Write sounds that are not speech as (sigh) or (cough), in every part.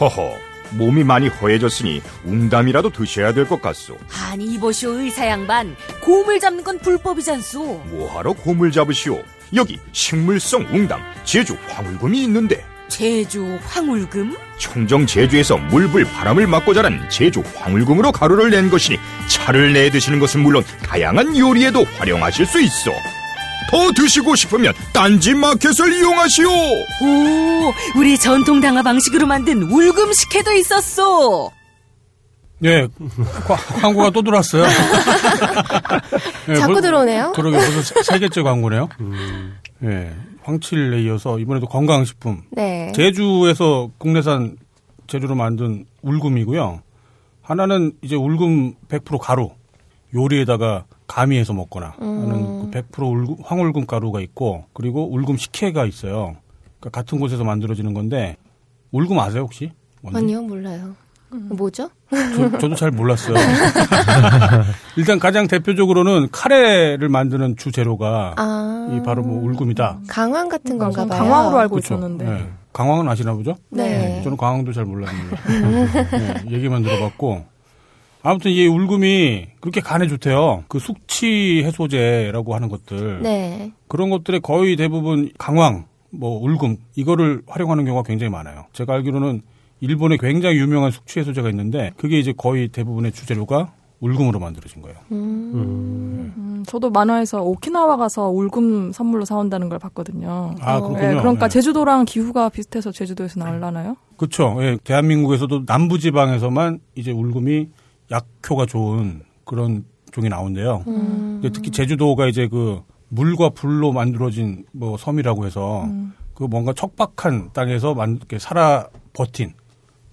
허허, 몸이 많이 허해졌으니 웅담이라도 드셔야 될 것 같소. 아니 이보시오 의사 양반 곰을 잡는 건 불법이잖소. 뭐하러 곰을 잡으시오? 여기 식물성 웅담, 제주 황울금이 있는데 제주 황울금? 청정 제주에서 물불 바람을 맞고 자란 제주 황울금으로 가루를 낸 것이니 차를 내 드시는 것은 물론 다양한 요리에도 활용하실 수 있어. 더 드시고 싶으면 딴지 마켓을 이용하시오. 오, 우리 전통 당화 방식으로 만든 울금 식혜도 있었어. 예, 과- 광고가 또 들어왔어요. 예, (laughs) 자꾸 벌- 들어오네요. 그러게 벌써 세 개째 광고네요. 예, 황칠에 이어서 이번에도 건강식품. 네. 제주에서 국내산 재료로 만든 울금이고요. 하나는 이제 울금 100% 가루 요리에다가 가미해서 먹거나 하는 그100% 울금, 황울금 가루가 있고 그리고 울금 식혜가 있어요. 그러니까 같은 곳에서 만들어지는 건데 울금 아세요 혹시? 뭔지? 아니요, 몰라요. 뭐죠? 저, 저도 잘 몰랐어요. (laughs) 일단 가장 대표적으로는 카레를 만드는 주 재료가 아. 이 바로 뭐 울금이다. 강황 같은 건가 전 봐요. 강황으로 알고 그렇죠. 있었는데. 네. 강황은 아시나 보죠? 네. 저는 강황도 잘 몰랐는데 (laughs) 네, 얘기만 들어봤고 아무튼 이 울금이 그렇게 간에 좋대요. 그 숙취 해소제라고 하는 것들 네. 그런 것들에 거의 대부분 강황, 뭐 울금 이거를 활용하는 경우가 굉장히 많아요. 제가 알기로는 일본에 굉장히 유명한 숙취 해소제가 있는데 그게 이제 거의 대부분의 주재료가 울금으로 만들어진 거예요. 음, 저도 만화에서 오키나와 가서 울금 선물로 사온다는 걸 봤거든요. 아, 그렇군요. 네, 그러니까 네. 제주도랑 기후가 비슷해서 제주도에서 나올라나요? 그렇죠. 예, 대한민국에서도 남부 지방에서만 이제 울금이 약효가 좋은 그런 종이 나온대요. 근데 특히 제주도가 이제 그 물과 불로 만들어진 뭐 섬이라고 해서 그 뭔가 척박한 땅에서 만, 이렇게 살아 버틴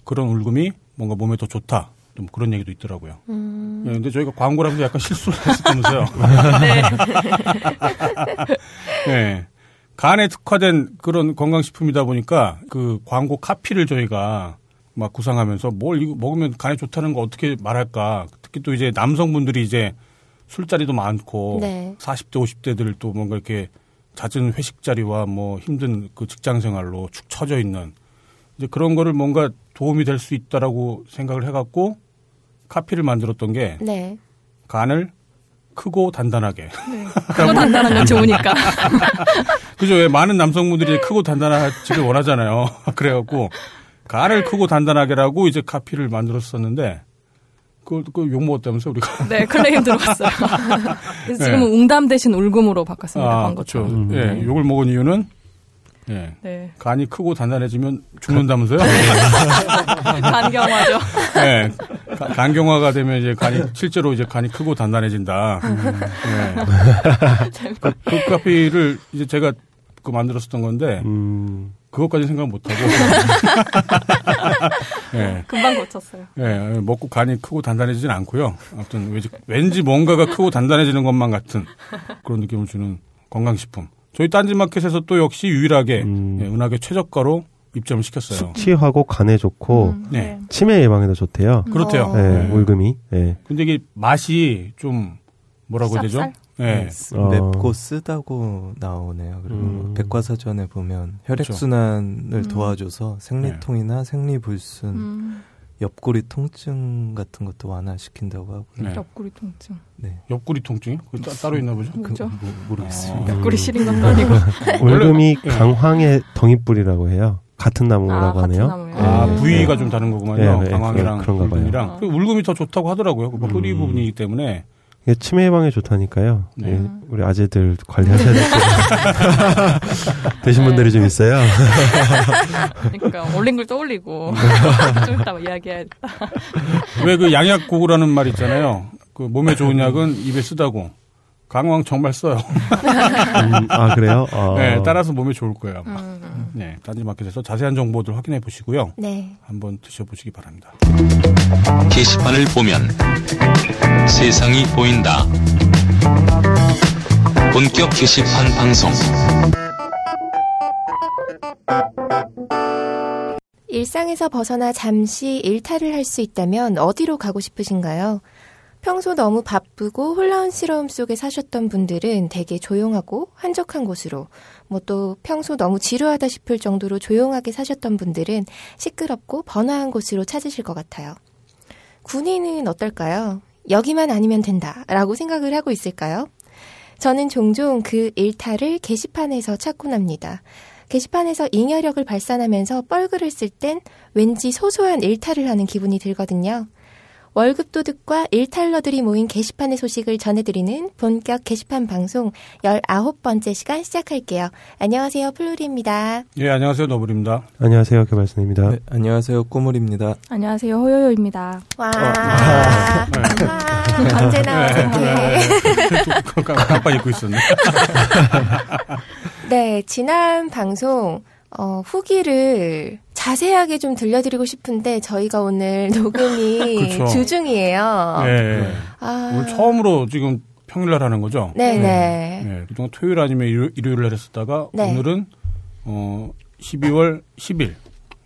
그런 울금이 뭔가 몸에 더 좋다. 좀 그런 얘기도 있더라고요. 예, 근데 저희가 광고라면서 약간 실수를 했었다면서요. (laughs) 네. (laughs) 간에 특화된 그런 건강식품이다 보니까 그 광고 카피를 저희가 막 구상하면서 뭘 이거 먹으면 간에 좋다는 거 어떻게 말할까. 특히 또 이제 남성분들이 이제 술자리도 많고 네. 40대 50대들 또 뭔가 이렇게 잦은 회식 자리와 뭐 힘든 그 직장 생활로 축 처져 있는 이제 그런 거를 뭔가 도움이 될 수 있다라고 생각을 해갖고 카피를 만들었던 게 네. 간을 크고 단단하게 (laughs) 그거 단단한 건 좋으니까. 그죠? 왜 많은 남성분들이 크고 단단하지를 원하잖아요. (laughs) 그래갖고 간을 크고 단단하게라고 이제 카피를 만들었었는데 그걸 그욕 먹었다면서 우리가 (laughs) 네, 클레임 들어왔어요. (laughs) 그래서 지금은 웅담 대신 울금으로 바꿨습니다. 아. 그렇죠. 예, 욕을 먹은 이유는 예, 네. 간이 크고 단단해지면 죽는다면서요? (laughs) 간경화죠. 예, 가- 간경화가 되면 이제 간이 실제로 이제 간이 크고 단단해진다. 예. 그, 그 카피를 이제 제가 그 만들었었던 건데 음, 그것까지 생각 못 하고. (laughs) 예. 금방 고쳤어요. 예, 먹고 간이 크고 단단해지진 않고요. 아무튼 왠지, 왠지 뭔가가 크고 단단해지는 것만 같은 그런 느낌을 주는 건강식품. 저희 딴지마켓에서 또 역시 유일하게 음. 예, 은하계 최저가로 입점을 시켰어요. 숙취하고 간에 좋고 네. 치매 예방에도 좋대요. 그렇대요. 어. 네, 네. 울금이. 네. 근데 이게 맛이 좀 뭐라고 해야 되죠? 쌉쌀? 예. 어. 맵고 쓰다고 나오네요. 그리고 음. 백과사전에 보면 그렇죠. 혈액순환을 음. 도와줘서 생리통이나 생리불순, 음, 옆구리 통증 같은 것도 완화시킨다고 하고요. 네. 옆구리 통증. 네. 옆구리 통증이 그게 따, 로 있나 보죠? 뭐죠? 모- 모르겠습니다. 아. 옆구리 시린 것도 아니고. (laughs) 울금이 예. 강황의 덩이뿌리라고 해요. 같은 나무라고 아, 같은 하네요. 나무예요? 아, 네. 부위가 네. 좀 다른 거구만요. 네, 네, 강황이랑 봐요. 울금이랑. 아. 그 울금이 더 좋다고 하더라고요. 그 뿌리 음. 부분이기 때문에. 이게 치매 예방에 좋다니까요. 네. 예, 우리 아재들 관리하셔야 될 거. (laughs) 되신 분들이 좀 있어요. (laughs) 그러니까 올린 걸 떠올리고 (laughs) 좀 이따 이야기해야겠다. 왜 그 양약 고구라는 말 있잖아요. 그 몸에 좋은 약은 입에 쓰다고. 강황 정말 써요. 음, 아, 그래요? 어. (laughs) 네, 따라서 몸에 좋을 거예요. 음. 네, 딴지마켓에서 자세한 정보들 확인해 보시고요. 네. 한번 드셔보시기 바랍니다. 게시판을 보면 세상이 보인다. 본격 게시판 방송. 일상에서 벗어나 잠시 일탈을 할 수 있다면 어디로 가고 싶으신가요? 평소 너무 바쁘고 혼란스러움 속에 사셨던 분들은 되게 조용하고 한적한 곳으로, 뭐 또 평소 너무 지루하다 싶을 정도로 조용하게 사셨던 분들은 시끄럽고 번화한 곳으로 찾으실 것 같아요. 군인은 어떨까요? 여기만 아니면 된다. 라고 생각을 하고 있을까요? 저는 종종 그 일탈을 게시판에서 찾곤 합니다. 게시판에서 잉여력을 발산하면서 뻘글을 쓸 땐 왠지 소소한 일탈을 하는 기분이 들거든요. 월급 도둑과 일탈러들이 모인 게시판의 소식을 전해드리는 본격 게시판 방송 19번째 시간 시작할게요. 안녕하세요. 플루리입니다. 예, 안녕하세요. 너블입니다. 안녕하세요. 개발선입니다. 네, 안녕하세요. 꼬물입니다. 안녕하세요. 호요요입니다. 와. 네. 와. 언제나 어색해. 깜빡 잊고 있었네. (laughs) 네, 지난 방송 어, 후기를 자세하게 좀 들려드리고 싶은데 저희가 오늘 (laughs) 녹음이 그쵸. 주중이에요. 예. 아, 오늘 처음으로 지금 평일날 하는 거죠? 네네. 예, 그동안 토요일 아니면 일요, 일요일 날 했었다가 네. 오늘은 어 12월 10일 예,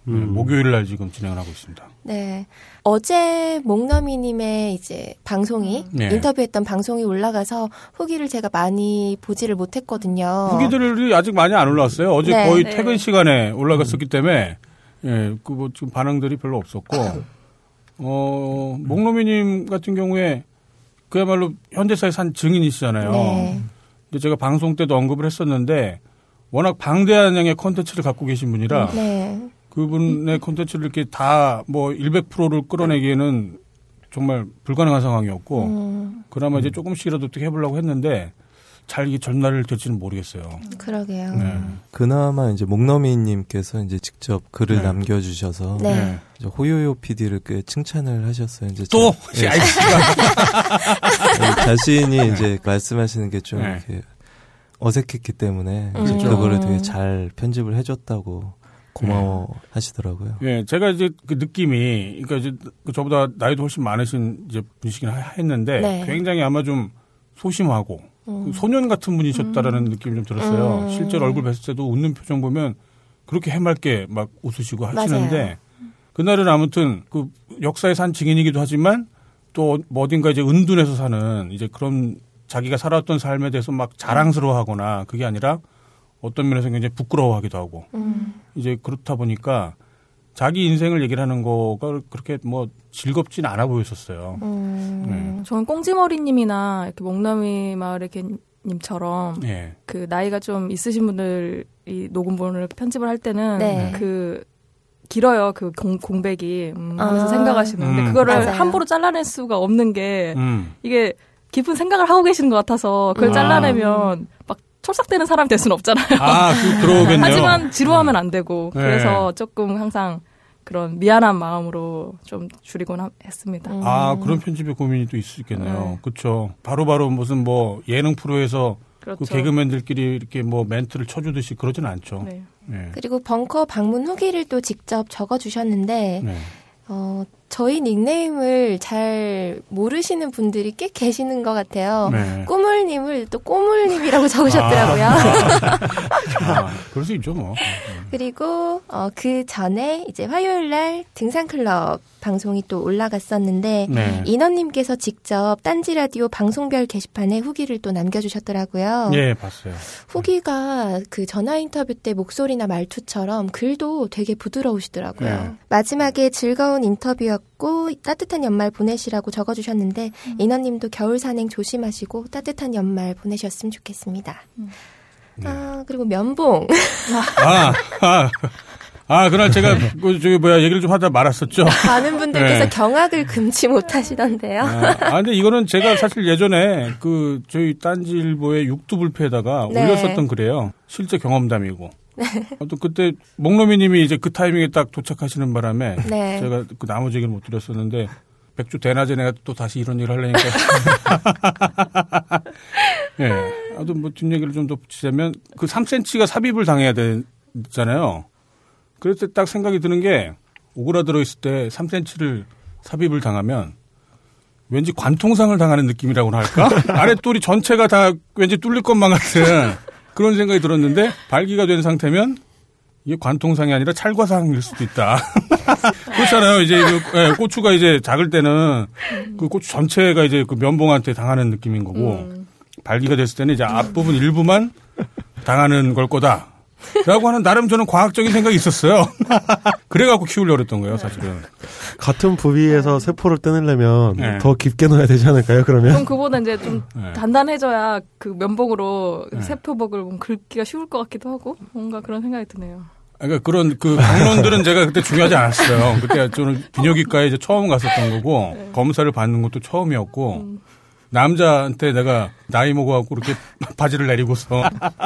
음. 목요일 날 지금 진행을 하고 있습니다. 네. 어제 목너미님의 이제 방송이 네. 인터뷰했던 방송이 올라가서 후기를 제가 많이 보지를 못했거든요. 후기들이 아직 많이 안 올라왔어요. 어제 네. 거의 네. 퇴근 시간에 올라갔었기 때문에 예, 그 뭐 지금 반응들이 별로 없었고 어 목노미님 같은 경우에 그야말로 현대사에 산 증인이시잖아요. 네. 근데 제가 방송 때도 언급을 했었는데 워낙 방대한 양의 콘텐츠를 갖고 계신 분이라 네. 그분의 콘텐츠를 이렇게 다 뭐 100%를 끌어내기에는 정말 불가능한 상황이었고 음, 그나마 이제 조금씩이라도 어떻게 해보려고 했는데 잘 이게 전달을 될지는 모르겠어요. 그러게요. 네. 그나마 이제 목너미님께서 이제 직접 글을 네. 남겨주셔서 네. 이제 호요요 PD를 꽤 칭찬을 하셨어요. 이제 또 자- 예, 아이, 예, 자신이 이제 말씀하시는 게좀 네. 이렇게 어색했기 때문에 음. 이제 그거를 되게 잘 편집을 해줬다고 고마워 하시더라고요. 예, 제가 이제 그 느낌이, 그러니까 이제 그 저보다 나이도 훨씬 많으신 이제 분이시긴 하- 했는데 네. 굉장히 아마 좀 소심하고 음. 그 소년 같은 분이셨다라는 느낌이 좀 들었어요. 음. 실제로 얼굴 뵀을 때도 웃는 표정 보면 그렇게 해맑게 막 웃으시고 하시는데 맞아요. 그날은 아무튼 그 역사에 산 증인이기도 하지만 또 뭐 어딘가 이제 은둔해서 사는 이제 그런 자기가 살아왔던 삶에 대해서 막 자랑스러워하거나 그게 아니라 어떤 면에서 굉장히 부끄러워하기도 하고 음, 이제 그렇다 보니까 자기 인생을 얘기를 하는 거가 그렇게 뭐 즐겁진 않아 보였었어요. 음, 네. 저는 꽁지머리님이나 이렇게 목남이 마을의 개님처럼 예. 그 나이가 좀 있으신 분들이 녹음본을 편집을 할 때는 네. 그 길어요 그 공, 공백이 음, 하면서 아. 생각하시는데 음. 그거를 맞아요. 함부로 잘라낼 수가 없는 게 음. 이게 깊은 생각을 하고 계시는 것 같아서 그걸 아. 잘라내면 막 촐싹대는 사람이 될 수는 없잖아요. 아, 그, 그러겠네요. 하지만 지루하면 안 되고 네. 그래서 조금 항상 그런 미안한 마음으로 좀 줄이곤 하- 했습니다. 음. 아, 그런 편집의 고민이 또 있을 수 있겠네요. 네. 그렇죠. 바로바로 무슨 뭐 예능 프로에서 그렇죠. 그 개그맨들끼리 이렇게 뭐 멘트를 쳐주듯이 그러진 않죠. 네. 예. 그리고 벙커 방문 후기를 또 직접 적어주셨는데 네. 어, 저희 닉네임을 잘 모르시는 분들이 꽤 계시는 것 같아요. 네. 꼬물님을 또 꼬물님이라고 적으셨더라고요. 아, (laughs) 그럴 수 있죠, 뭐. 그리고 어, 그 전에 이제 화요일 날 등산클럽 방송이 또 올라갔었는데 네. 인원님께서 직접 딴지 라디오 방송별 게시판에 후기를 또 남겨주셨더라고요. 예, 봤어요. 후기가 그 전화 인터뷰 때 목소리나 말투처럼 글도 되게 부드러우시더라고요. 네. 마지막에 즐거운 인터뷰 였고 따뜻한 연말 보내시라고 적어주셨는데 인원님도 겨울 산행 조심하시고 따뜻한 연말 보내셨으면 좋겠습니다. 네. 아 그리고 면봉 아, 아, 아, 그날 제가 그 저기 뭐야 얘기를 좀 하다 말았었죠. 많은 분들께서 네. 경악을 금치 못하시던데요. 아, 아, 근데 이거는 제가 사실 예전에 그 저희 딴지일보의 육두불패에다가 네. 올렸었던 글이에요. 실제 경험담이고. 또 그때 목노미님이 이제 그 타이밍에 딱 도착하시는 바람에 네. 제가 그 나머지 얘기를 못 드렸었는데 백주 대낮에 내가 또 다시 이런 얘기를 하려니까. (laughs) (laughs) 예. 아무튼 뭐 뒷 얘기를 좀 더 붙이자면 그 3cm가 삽입을 당해야 되잖아요. 그랬을 때딱 생각이 드는 게 오그라들어 있을 때 3cm를 삽입을 당하면 왠지 관통상을 당하는 느낌이라고나 할까? (laughs) 아래 똘이 전체가 다 왠지 뚫릴 것만 같은 그런 생각이 들었는데 발기가 된 상태면 이게 관통상이 아니라 찰과상일 수도 있다. (laughs) 그렇잖아요. 이제 그, 예, 고추가 이제 작을 때는 그 고추 전체가 이제 그 면봉한테 당하는 느낌인 거고 음. 발기가 됐을 때는 이제 앞부분 일부만 당하는 걸 거다. 라고 하는 나름 저는 과학적인 생각이 있었어요. (laughs) 그래갖고 키우려고 했던 거예요, 사실은. 같은 부위에서 세포를 떼내려면 네. 더 깊게 넣어야 되지 않을까요? 그러면 그럼 그보다 이제 좀 네. 단단해져야 그 면봉으로 네. 세표복을 좀 긁기가 쉬울 것 같기도 하고 뭔가 그런 생각이 드네요. 그러니까 그런 그 강론들은 제가 그때 중요하지 않았어요. 그때 저는 (laughs) 비뇨기과에 이제 처음 갔었던 거고 검사를 받는 것도 처음이었고 남자한테 내가 나이 먹어갖고 이렇게 바지를 내리고서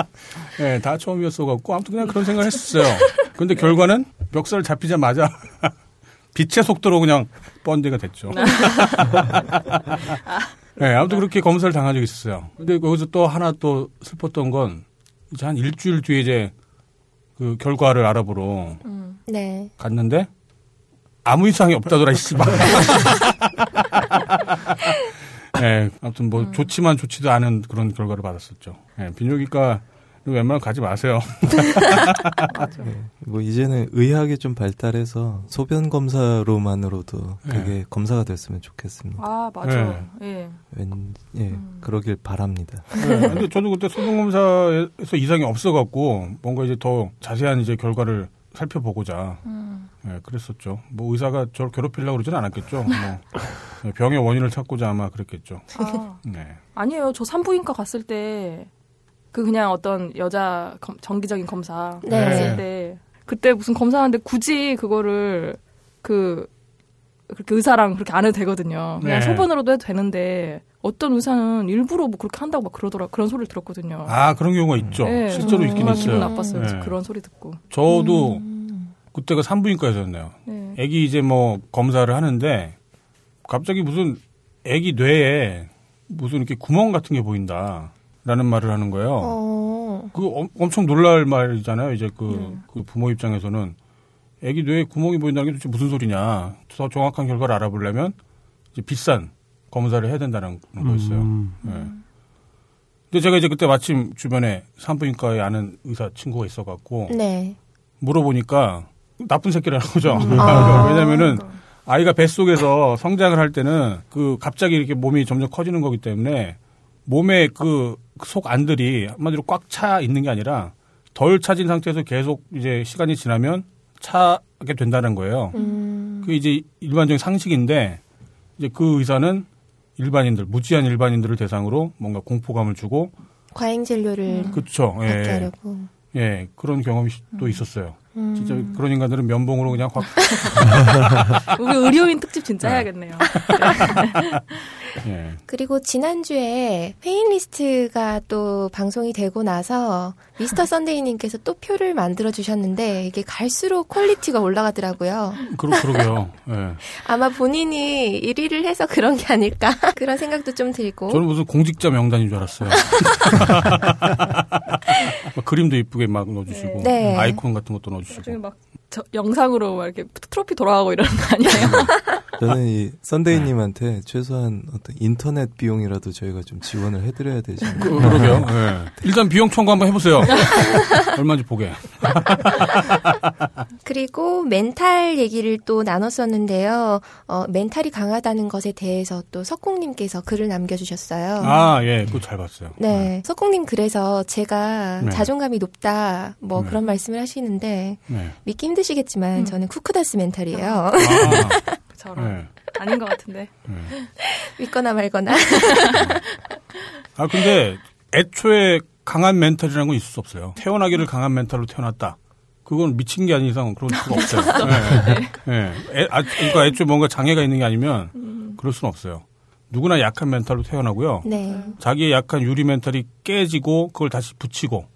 (laughs) 예, 다 처음이었어갖고 아무튼 그냥 그런 생각을 했었어요. 근데 결과는 멱살 잡히자마자 (laughs) 빛의 속도로 그냥 번데가 됐죠. 네, (laughs) 아무튼 그렇게 검사를 당한 적이 있었어요. 근데 거기서 또 하나 또 슬펐던 건 이제 한 일주일 뒤에 이제 그 결과를 알아보러 네. 갔는데 아무 이상이 없다더라 씨발. 네, 아무튼 뭐 좋지만 좋지도 않은 그런 결과를 받았었죠. 네, 비뇨기과 웬만하면 가지 마세요. (laughs) 뭐 이제는 의학이 좀 발달해서 소변 검사로만으로도 네. 그게 검사가 됐으면 좋겠습니다. 아 맞아. 네. 예. 왠, 예, 그러길 바랍니다. 네, 근데 저도 그때 소변 검사에서 이상이 없어갖고 뭔가 이제 더 자세한 이제 결과를 살펴보고자 네, 그랬었죠. 뭐 의사가 저를 괴롭히려고 그러지는 않았겠죠. 뭐 네, (laughs) 병의 원인을 찾고자 아마 그랬겠죠. 아, 네. 아니에요. 저 산부인과 갔을 때 그 그냥 어떤 여자 검- 정기적인 검사 네. 갔을 때 그때 무슨 검사하는데 굳이 그거를 그 그렇게 의사랑 그렇게 안 해도 되거든요. 그냥 네. 소변으로도 해도 되는데 어떤 의사는 일부러 뭐 그렇게 한다고 막 그러더라 그런 소리를 들었거든요. 아 그런 경우가 있죠. 네, 실제로 있긴 정말 기분 있어요. 나빴어요. 네. 그런 소리 듣고. 저도 그때가 산부인과였었네요. 네. 애기 이제 뭐 검사를 하는데 갑자기 무슨 애기 뇌에 무슨 이렇게 구멍 같은 게 보인다 라는 말을 하는 거예요. 어. 그 엄- 엄청 놀랄 말이잖아요. 이제 그, 그 부모 입장에서는 애기 뇌에 구멍이 보인다는 게 도대체 무슨 소리냐. 더 정확한 결과를 알아보려면 이제 비싼 검사를 해야 된다는 거였어요. 음. 예. 근데 제가 이제 그때 마침 주변에 산부인과에 아는 의사 친구가 있어갖고 네. 물어보니까 나쁜 새끼라는 거죠. 아. (laughs) 왜냐면은 아이가 뱃속에서 성장을 할 때는 그 갑자기 이렇게 몸이 점점 커지는 거기 때문에 몸에 그속 안들이 한마디로 꽉 차 있는 게 아니라 덜 차진 상태에서 계속 이제 시간이 지나면 차게 된다는 거예요. 음. 그 이제 일반적인 상식인데 이제 그 의사는 일반인들 무지한 일반인들을 대상으로 뭔가 공포감을 주고 과잉 진료를 그렇죠. 받게 예. 하려고. 예. 그런 경험이 또 있었어요. 음. 진짜 그런 인간들은 면봉으로 그냥 확 (laughs) 우리 의료인 특집 진짜 네. 해야겠네요. 예. 그리고 지난주에 페인리스트가 또 방송이 되고 나서 미스터 선데이님께서 또 표를 만들어 주셨는데 이게 갈수록 퀄리티가 올라가더라고요. 그러, 그러게요. 예. 아마 본인이 1위를 해서 그런 게 아닐까 (laughs) 그런 생각도 좀 들고. 저는 무슨 공직자 명단인 줄 알았어요. (laughs) 막 그림도 이쁘게 막 넣어주시고 네. 아이콘 같은 것도 나중에 넣어주시고. 막 저- 영상으로 막 이렇게 트로피 돌아가고 이러는 거 아니에요? (laughs) 저는 이 썬데이님한테 최소한 어떤 인터넷 비용이라도 저희가 좀 지원을 해드려야 되지. 그, 그러게요. 예. 일단 비용 청구 한번 해보세요. (laughs) 얼마인지 보게. (laughs) 그리고 멘탈 얘기를 또 나눴었는데요. 어, 멘탈이 강하다는 것에 대해서 또 석공님께서 글을 남겨주셨어요. 아, 예. 그거 잘 봤어요. 네. 석공님 그래서 제가 네. 자존감이 높다 뭐 네. 그런 말씀을 하시는데 네. 믿기 힘 드시겠지만 음. 저는 쿠크다스 멘탈이에요. (laughs) 아, 저런 네. 아닌 것 같은데. 네. 믿거나 말거나. 아, 근데 애초에 강한 멘탈이라는 건 있을 수 없어요. 태어나기를 강한 멘탈로 태어났다. 그건 미친 게 아닌 이상 그런 수가 없어요. 네. 네. 애, 아, 그러니까 애초에 뭔가 장애가 있는 게 아니면 그럴 수는 없어요. 누구나 약한 멘탈로 태어나고요. 네. 자기의 약한 유리 멘탈이 깨지고 그걸 다시 붙이고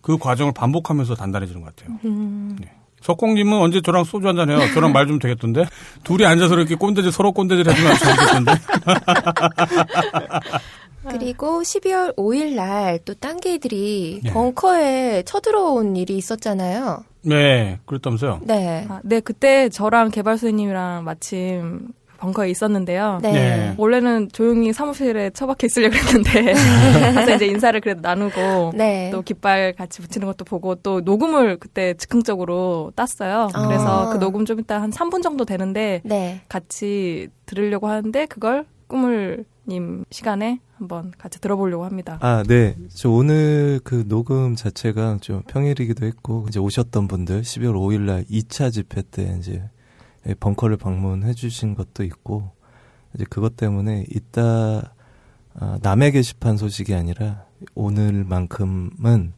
그 과정을 반복하면서 단단해지는 것 같아요. 음. 네. 석공님은 언제 저랑 소주 한잔 해요? 저랑 말 좀 되겠던데? 둘이 앉아서 이렇게 꼰대질, 서로 꼰대질 해주면 재밌겠던데? (laughs) 그리고 12월 5일 날 또 딴개들이 네. 벙커에 쳐들어온 일이 있었잖아요. 네, 그랬다면서요? 네. 아, 네, 그때 저랑 개발소님이랑 마침 벙커에 있었는데요. 네. 네. 원래는 조용히 사무실에 처박혀 있으려고 했는데 (laughs) 가서 이제 인사를 그래도 나누고 네. 또 깃발 같이 붙이는 것도 보고 또 녹음을 그때 즉흥적으로 땄어요. 아. 그래서 그 녹음 좀 이따 한 3분 정도 되는데 네. 같이 들으려고 하는데 그걸 꾸물님 시간에 한번 같이 들어보려고 합니다. 아, 네. 저 오늘 그 녹음 자체가 좀 평일이기도 했고, 이제 오셨던 분들 12월 5일 날 2차 집회 때 이제 벙커를 방문해 주신 것도 있고, 이제 그것 때문에 이따 아, 남의 게시판 소식이 아니라 오늘만큼은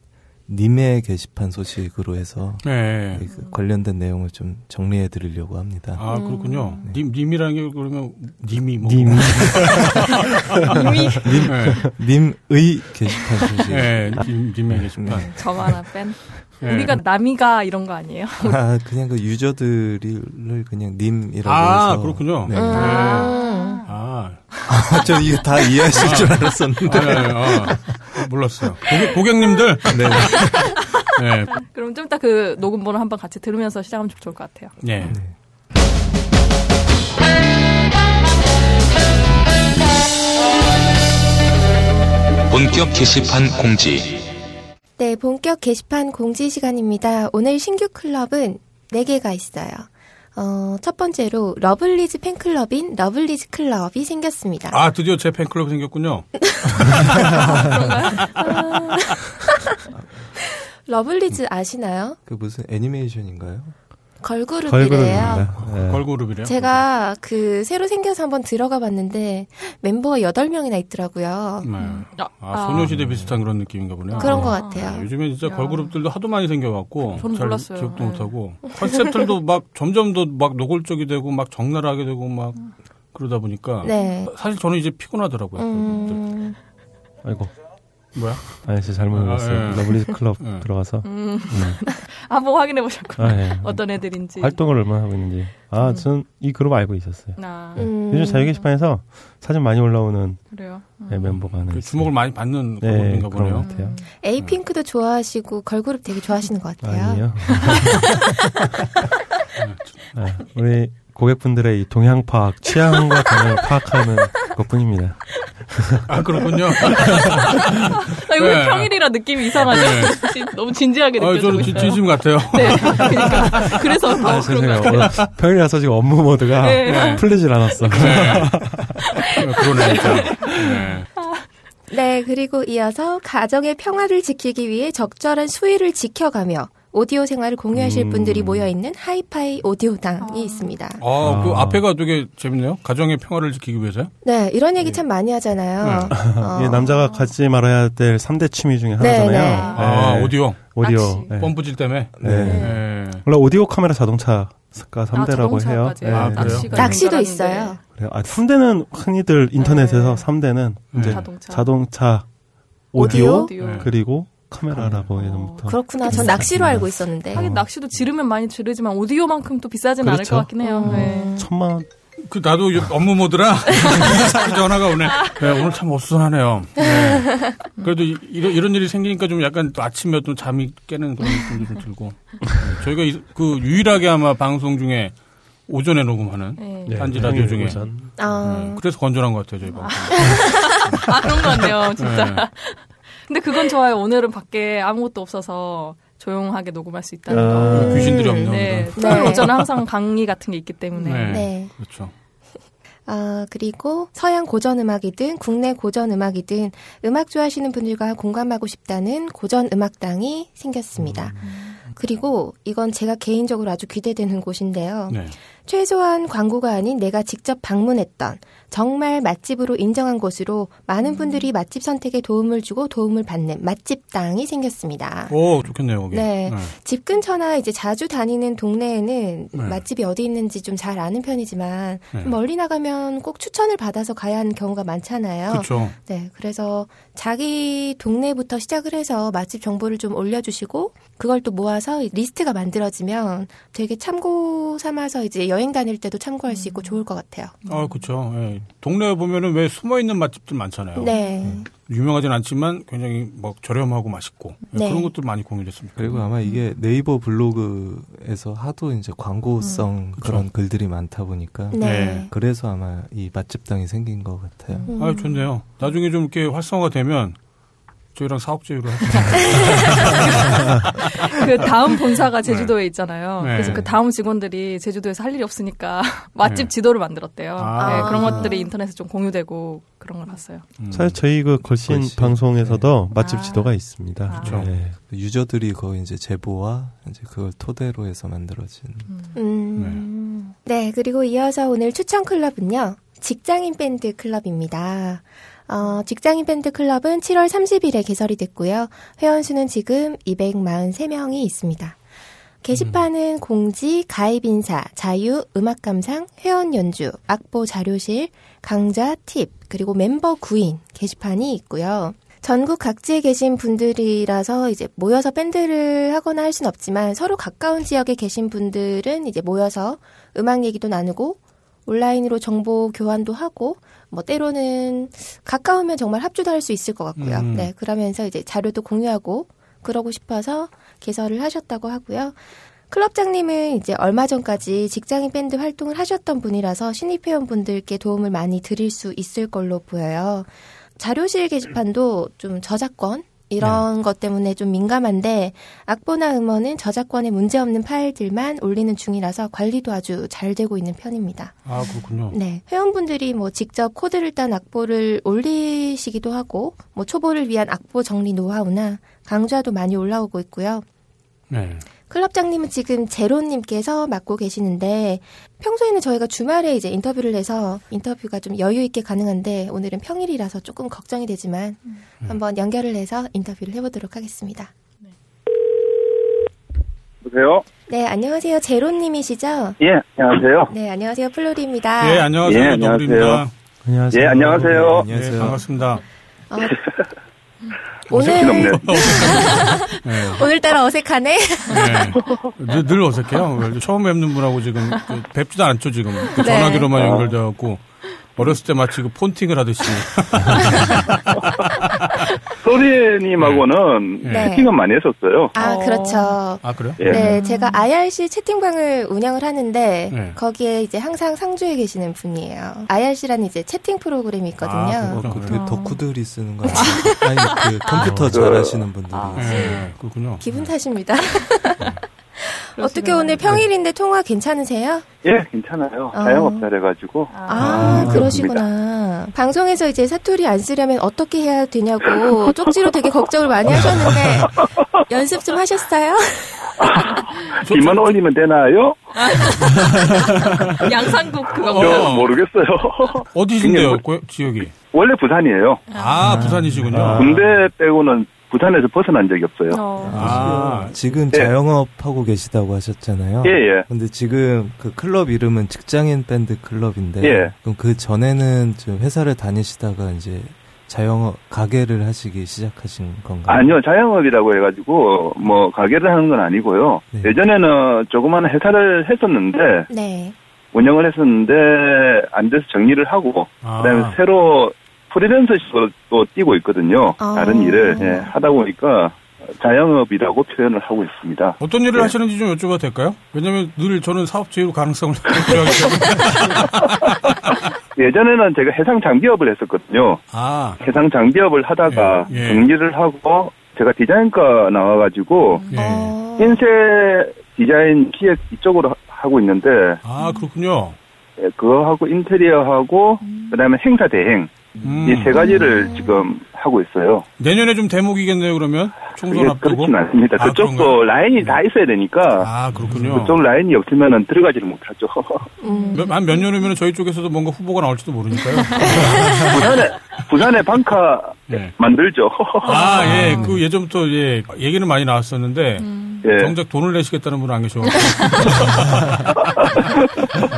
님의 게시판 소식으로 해서 네. 그 관련된 내용을 좀 정리해 드리려고 합니다. 아 그렇군요. 음. 님 님이라는 게 그러면 님이 뭐 님. 이미 네. 님의 게시판 소식. 네. 님 님의 게시판. 점 하나 뺀. 네. 우리가 남이가 이런 거 아니에요? (laughs) 아, 그냥 그 유저들을 그냥 님이라고 아, 해서. 그렇군요. 네. 음. 아, 아, 저 이거 다 이해하실 줄 알았었는데. 아, 네, 아, 몰랐어요. 고객, 고객 님들. 네. 네. 그럼 좀 이따 그 녹음본을 한번 같이 들으면서 시작하면 좀 좋을 것 같아요. 네. 본격 게시판 공지. 네, 본격 게시판 공지 시간입니다. 오늘 신규 클럽은 4개가 있어요. 어, 첫 번째로 러블리즈 팬클럽인 러블리즈 클럽이 생겼습니다. 아, 드디어 제 팬클럽 생겼군요. (laughs) (laughs) 러블리즈 아시나요? 그 무슨 애니메이션인가요? 걸그룹이래요. 걸그룹입니다. 네. 걸그룹이래요. 제가 그 새로 생겨서 한번 들어가 봤는데 멤버가 8명이나 있더라고요. 네. 아, 아, 소녀시대 비슷한 그런 느낌인가 보네요. 그런 것 네, 같아요. 요즘에 진짜 야. 걸그룹들도 하도 많이 생겨갖고 잘 몰랐어요. 기억도 네. 못하고 컨셉들도 막 점점 더 막 노골적이 되고 막 적나라하게 되고 막 그러다 보니까 네. 사실 저는 이제 피곤하더라고요. 음, 아이고. 뭐야? 아니, 진짜 잘못 아, 눌렀어요. 예. 러블리즈 클럽 예. 들어가서. 음, 음. 한번 확인해 보셨고 아, 예. 어떤 애들인지. 활동을 얼마나 하고 있는지. 아, 음. 전이 그룹 알고 있었어요. 아, 음. 요즘 자유 게시판에서 사진 많이 올라오는 그래요. 음. 네, 멤버가 하나 그. 주목을 많이 받는 네, 걸그룹인가 그런 보네요. 것 같아요. 음. 에이핑크도 좋아하시고 걸그룹 되게 좋아하시는 것 같아요. 아니에요. 아, (laughs) 우리 고객분들의 이 동향 파악, 취향과 동향을 파악하는 것뿐입니다. 아 그렇군요. 아, 이거 왜 네. 평일이라 느낌이 이상하죠? 네. 진- 너무 진지하게 아, 느껴지고 저는 진- 있어요. 진심 같아요. 네, 그러니까 그래서 더 아, 그런 죄송해요. 평일이라서 지금 업무 모드가 네. 풀리질 않았어. 그러네 진짜. 네. 네, 그리고 이어서 가정의 평화를 지키기 위해 적절한 수위를 지켜가며 오디오 생활을 공유하실 음. 분들이 모여 있는 하이파이 오디오당이 아. 있습니다. 아, 그 아. 앞에가 되게 재밌네요. 가정의 평화를 지키기 위해서요? 네, 이런 얘기 참 많이 하잖아요. 어, (laughs) 이게 남자가 갖지 말아야 될 3대 취미 중에 네, 하나잖아요. 네. 아, 오디오. 오디오. 낚시. 네. 펌프질 때문에. 네. 네. 원래 오디오 카메라 자동차 가 3대라고 해요. 자동차까지. 네. 아, 그래요? 낚시가 낚시도 있는 줄 있어요. 그래요. 아, 3대는 흔히들 인터넷에서 네. 3대는 이제 자동차. 자동차, 오디오, 오디오. 네. 그리고 카메라라고 예전부터. 그렇구나. 전 낚시로 알고 있었는데. 하긴 낚시도 지르면 많이 지르지만 오디오만큼 또 비싸진 않을 그렇죠. 것 같긴 해요. 네. 천만 원. 그 나도 요- 업무 모드라 (laughs) 전화가 오네. 네, 오늘 참 어수선하네요. 네. 그래도 이- 이런 이런 일이 생기니까 좀 약간 또 아침에 좀 잠이 깨는 그런 느낌도 좀 들고. 네, 저희가 이- 그 유일하게 아마 방송 중에 오전에 녹음하는. 네. 네, 딴지 라디오 중에. 오전. 아, 네, 그래서 건전한 것 같아요 저희 방송. 아 그런 것 같네요, 진짜. 네. 근데 그건 좋아요. 오늘은 밖에 아무것도 없어서 조용하게 녹음할 수 있다는 거. 아, 귀신들이 없는 네. 네. 토요일 오전에 항상 강의 같은 게 있기 때문에. 네. 네. 그렇죠. 아, 그리고 서양 고전 음악이든 국내 고전 음악이든 음악 좋아하시는 분들과 공감하고 싶다는 고전 음악당이 생겼습니다. 그리고 이건 제가 개인적으로 아주 기대되는 곳인데요. 네. 최소한 광고가 아닌 내가 직접 방문했던 정말 맛집으로 인정한 곳으로 많은 분들이 맛집 선택에 도움을 주고 도움을 받는 맛집당이 생겼습니다. 오 좋겠네요 거기. 네. 집 근처나 이제 자주 다니는 동네에는 네. 맛집이 어디 있는지 좀 잘 아는 편이지만 네. 멀리 나가면 꼭 추천을 받아서 가야 하는 경우가 많잖아요. 그렇죠. 네, 그래서 자기 동네부터 시작을 해서 맛집 정보를 좀 올려주시고 그걸 또 모아서 리스트가 만들어지면 되게 참고 삼아서 이제 여행 다닐 때도 참고할 수 있고 좋을 것 같아요. 아, 그렇죠. 예. 동네에 보면은 왜 숨어 있는 맛집들 많잖아요. 네. 유명하진 않지만 굉장히 뭐 저렴하고 맛있고 예, 네. 그런 것들 많이 공유됐습니다. 그리고 아마 이게 네이버 블로그에서 하도 이제 광고성 그런 글들이 많다 보니까 네. 네. 그래서 아마 이 맛집당이 생긴 것 같아요. 음. 아, 좋네요. 나중에 좀 이렇게 활성화 되면 저희랑 사업 제휴를 하죠. 그 다음 본사가 제주도에 있잖아요. 네. 그래서 그 다음 직원들이 제주도에서 할 일이 없으니까 (laughs) 맛집 지도를 만들었대요. 아. 네, 그런 것들이 인터넷에 좀 공유되고 그런 걸 봤어요. 음. 사실 저희 그 걸신, 걸신. 방송에서도 맛집 아. 지도가 있습니다. 그렇죠. 네. 그 유저들이 거의 이제 제보와 이제 그걸 토대로 해서 만들어진 음. 네. 그리고 이어서 오늘 추천 클럽은요. 직장인 밴드 클럽입니다. 어, 직장인 밴드 클럽은 7월 30일에 개설이 됐고요. 회원수는 지금 243명이 있습니다. 게시판은 공지, 가입 인사, 자유, 음악 감상, 회원 연주, 악보 자료실, 강좌, 팁, 그리고 멤버 구인 게시판이 있고요. 전국 각지에 계신 분들이라서 이제 모여서 밴드를 하거나 할 수는 없지만 서로 가까운 지역에 계신 분들은 이제 모여서 음악 얘기도 나누고 온라인으로 정보 교환도 하고 뭐 때로는 가까우면 정말 합주도 할 수 있을 것 같고요. 음. 네, 그러면서 이제 자료도 공유하고 그러고 싶어서 개설을 하셨다고 하고요. 클럽장님은 이제 얼마 전까지 직장인 밴드 활동을 하셨던 분이라서 신입 회원분들께 도움을 많이 드릴 수 있을 걸로 보여요. 자료실 게시판도 좀 저작권 이런 것 때문에 좀 민감한데 악보나 음원은 저작권에 문제 없는 파일들만 올리는 중이라서 관리도 아주 잘 되고 있는 편입니다. 아, 그렇군요. 네. 회원분들이 뭐 직접 코드를 딴 악보를 올리시기도 하고, 뭐 초보를 위한 악보 정리 노하우나 강좌도 많이 올라오고 있고요. 네. 클럽장님은 지금 제로님께서 맡고 계시는데, 평소에는 저희가 주말에 이제 인터뷰를 해서 인터뷰가 좀 여유 있게 가능한데, 오늘은 평일이라서 조금 걱정이 되지만, 한번 연결을 해서 인터뷰를 해보도록 하겠습니다. 여보세요? 네, 안녕하세요. 제로님이시죠? 예, 안녕하세요. 네, 안녕하세요. 플로리입니다. 예, 안녕하세요. 예, 안녕하세요. 노블입니다. 안녕하세요. 예, 안녕하세요. 네, 안녕하세요. 반갑습니다. 어, 오늘, 넘네. (laughs) 네. 오늘따라 어색하네? 네. 늘, 늘 어색해요. 처음 뵙는 분하고 지금 그 뵙지도 않죠, 지금. 그 네. 전화기로만 연결되어갖고. 어렸을 때 마치 그 폰팅을 하듯이. (laughs) 소리님하고는 네. 채팅은 많이 했었어요. 아, 어. 그렇죠. 아, 그래요? 예. 네, 제가 IRC 채팅방을 운영을 하는데 네. 거기에 이제 항상 상주에 계시는 분이에요. IRC라는 이제 채팅 프로그램이 있거든요. 아, 어, 그렇구나. 그 되게 덕후들이 쓰는 거 아니에요? 아니 그 컴퓨터 잘하시는 분들이 아. 네, 그렇군요. 기분 탓입니다. 어떻게 오늘 평일인데 통화 괜찮으세요? 예, 괜찮아요. 아. 자영업자래가지고. 아, 아, 그러시구나. 방송에서 이제 사투리 안 쓰려면 어떻게 해야 되냐고 (laughs) 쪽지로 되게 걱정을 많이 하셨는데 (laughs) 연습 좀 하셨어요? (laughs) 비만 올리면 되나요? 양상국 그거 어. 저 모르겠어요. 어디신데요, 뭐- 고- 지역이? 원래 부산이에요. 아, 부산이시군요. 아. 군대 빼고는 부산에서 벗어난 적이 없어요. 어. 아, 지금 예. 자영업 하고 계시다고 하셨잖아요. 예, 예. 근데 지금 그 클럽 이름은 직장인 밴드 클럽인데 예. 그럼 그 전에는 좀 회사를 다니시다가 이제 자영업 가게를 하시기 시작하신 건가요? 아니요, 자영업이라고 해가지고, 뭐, 가게를 하는 건 아니고요. 네. 예전에는 조그마한 회사를 했었는데, 네. 운영을 했었는데, 안 돼서 정리를 하고, 아. 그다음에 새로 프리랜서식으로 또 뛰고 있거든요. 아. 다른 일을 예, 하다 보니까 자영업이라고 표현을 하고 있습니다. 어떤 일을 예. 하시는지 좀 여쭤봐도 될까요? 왜냐면 늘 저는 사업 제휴 가능성을. (laughs) (laughs) 예전에는 제가 해상 장비업을 했었거든요. 아, 해상 장비업을 하다가 예, 예. 정리를 하고 제가 디자인과 나와가지고 예. 어, 인쇄 디자인 기획 이쪽으로 하- 하고 있는데 아, 그렇군요. 예, 그거 하고 인테리어하고 그다음에 행사 대행 음. 이세 가지를 지금 하고 있어요. 내년에 좀 대목이겠네요, 그러면? 총선 앞두고? 그렇진 않습니다. 아, 그쪽도? 라인이 다 있어야 되니까 아, 그렇군요. 그쪽 라인이 없으면은 들어가지를 못하죠. (laughs) 음. 한몇 년 후면 저희 쪽에서도 뭔가 후보가 나올지도 모르니까요. 부산에 부산에 방카 예. 만들죠. (laughs) 아, 예. 그 예전부터 예, 얘기는 많이 나왔었는데, 예. 정작 돈을 내시겠다는 분은 안 계셔가지고.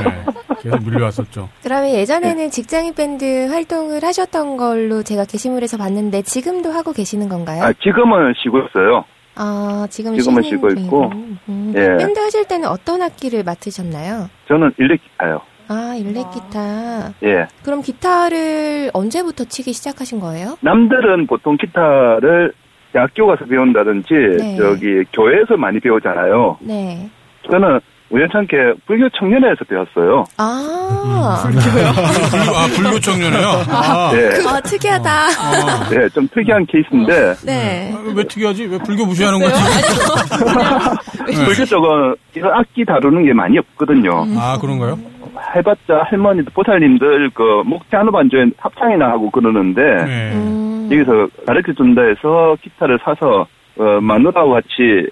예, (laughs) 계속 밀려왔었죠. (laughs) 그러면 예전에는 직장인 밴드 활동을 하셨던 걸로 제가 게시물에서 봤는데 지금도 하고 계시는 건가요? 아, 지금은 쉬고 있어요. 아, 지금 지금은 쉬고 있고. 음. 예. 밴드 하실 때는 어떤 악기를 맡으셨나요? 저는 일렉 기타요. 아, 일렉 기타. 예. 그럼 기타를 언제부터 치기 시작하신 거예요? 남들은 보통 기타를 대학교 가서 배운다든지 네. 저기 교회에서 많이 배우잖아요. 네. 저는 우연찮게 불교 청년회에서 배웠어요. 아, 불교, 아, 불교 청년이요? 아, 네, 아 특이하다. 네, 좀 특이한 케이스인데 네. 아, 왜 특이하지? 왜 불교 무시하는 거지? (laughs) 불교 쪽은 이런 악기 다루는 게 많이 없거든요. 아, 그런가요? 해봤자 할머니들, 보살님들 그 목피아노 반주에 합창이나 하고 그러는데 네. 음. 여기서 가르쳐 준다 해서 기타를 사서 어, 마누라하고 같이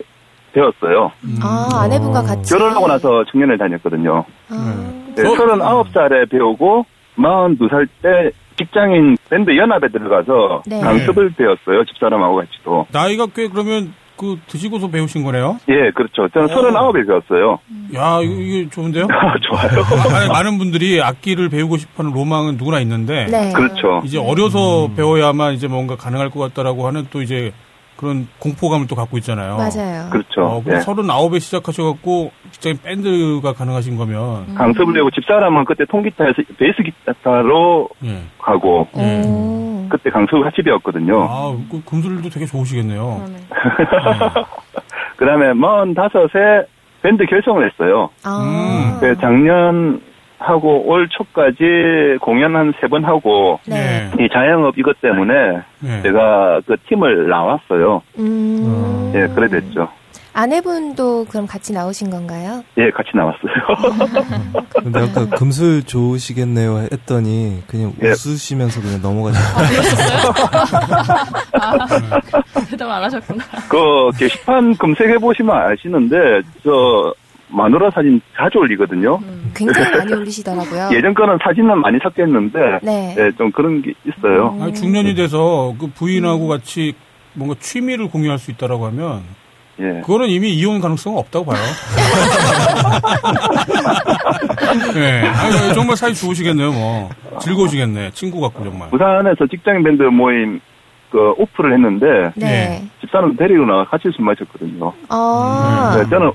배웠어요. 아, 아내분과 같이. 결혼하고 나서 청년을 다녔거든요. 아, 네, 어? 39살에 배우고 42살 때 직장인 밴드 연합에 들어가서 네. 강습을 배웠어요. 집사람하고 같이도. 나이가 꽤 그러면 그 드시고서 배우신 거네요? 예, 그렇죠. 저는 39에 배웠어요. 야, 이거, 이게 좋은데요? (laughs) 아, 좋아요. (laughs) 아니, 많은 분들이 악기를 배우고 싶어 하는 로망은 누구나 있는데 네. 그렇죠. 이제 어려서 배워야만 이제 뭔가 가능할 것 같다라고 하는 또 이제 그런 공포감을 또 갖고 있잖아요. 맞아요. 그렇죠. 어, 예. 서른 아홉에 시작하셔갖고 직장인 밴드가 가능하신 거면 강습을 배우고 집사람은 그때 통기타에서 베이스 기타로 예. 가고 오. 그때 강습을 같이 배웠거든요. 아, 그 금술도 되게 좋으시겠네요. 그러네. 그 다음에 45에 밴드 결성을 했어요. 아. 음. 그 작년 하고 올 초까지 공연 한 세 번 하고 네. 이 자영업 이것 때문에 네. 제가 그 팀을 나왔어요. 음. 예, 그래 됐죠. 아내분도 그럼 같이 나오신 건가요? 예, 같이 나왔어요. (laughs) 근데 아까 금술 좋으시겠네요 했더니 그냥 예. 웃으시면서 그냥 넘어가셨어요. (laughs) 대답 안 하셨구나. 그 게시판 검색해 보시면 아시는데 저 마누라 사진 자주 올리거든요. 굉장히 많이 (laughs) 올리시더라고요. 예전 거는 사진은 많이 삭제했는데 네. 예, 좀 그런 게 있어요. 아니, 중년이 돼서 그 부인하고 같이 뭔가 취미를 공유할 수 있다라고 하면 예. 그거는 이미 이혼 가능성은 없다고 봐요. (laughs) 네. 아니, 정말 사이 좋으시겠네요, 뭐. 즐거우시겠네. 친구 같고, 정말. 부산에서 직장인 밴드 모임 그 오프를 했는데 네. 집사람 데리고 나가 같이 술 마셨거든요. 아. 네, 저는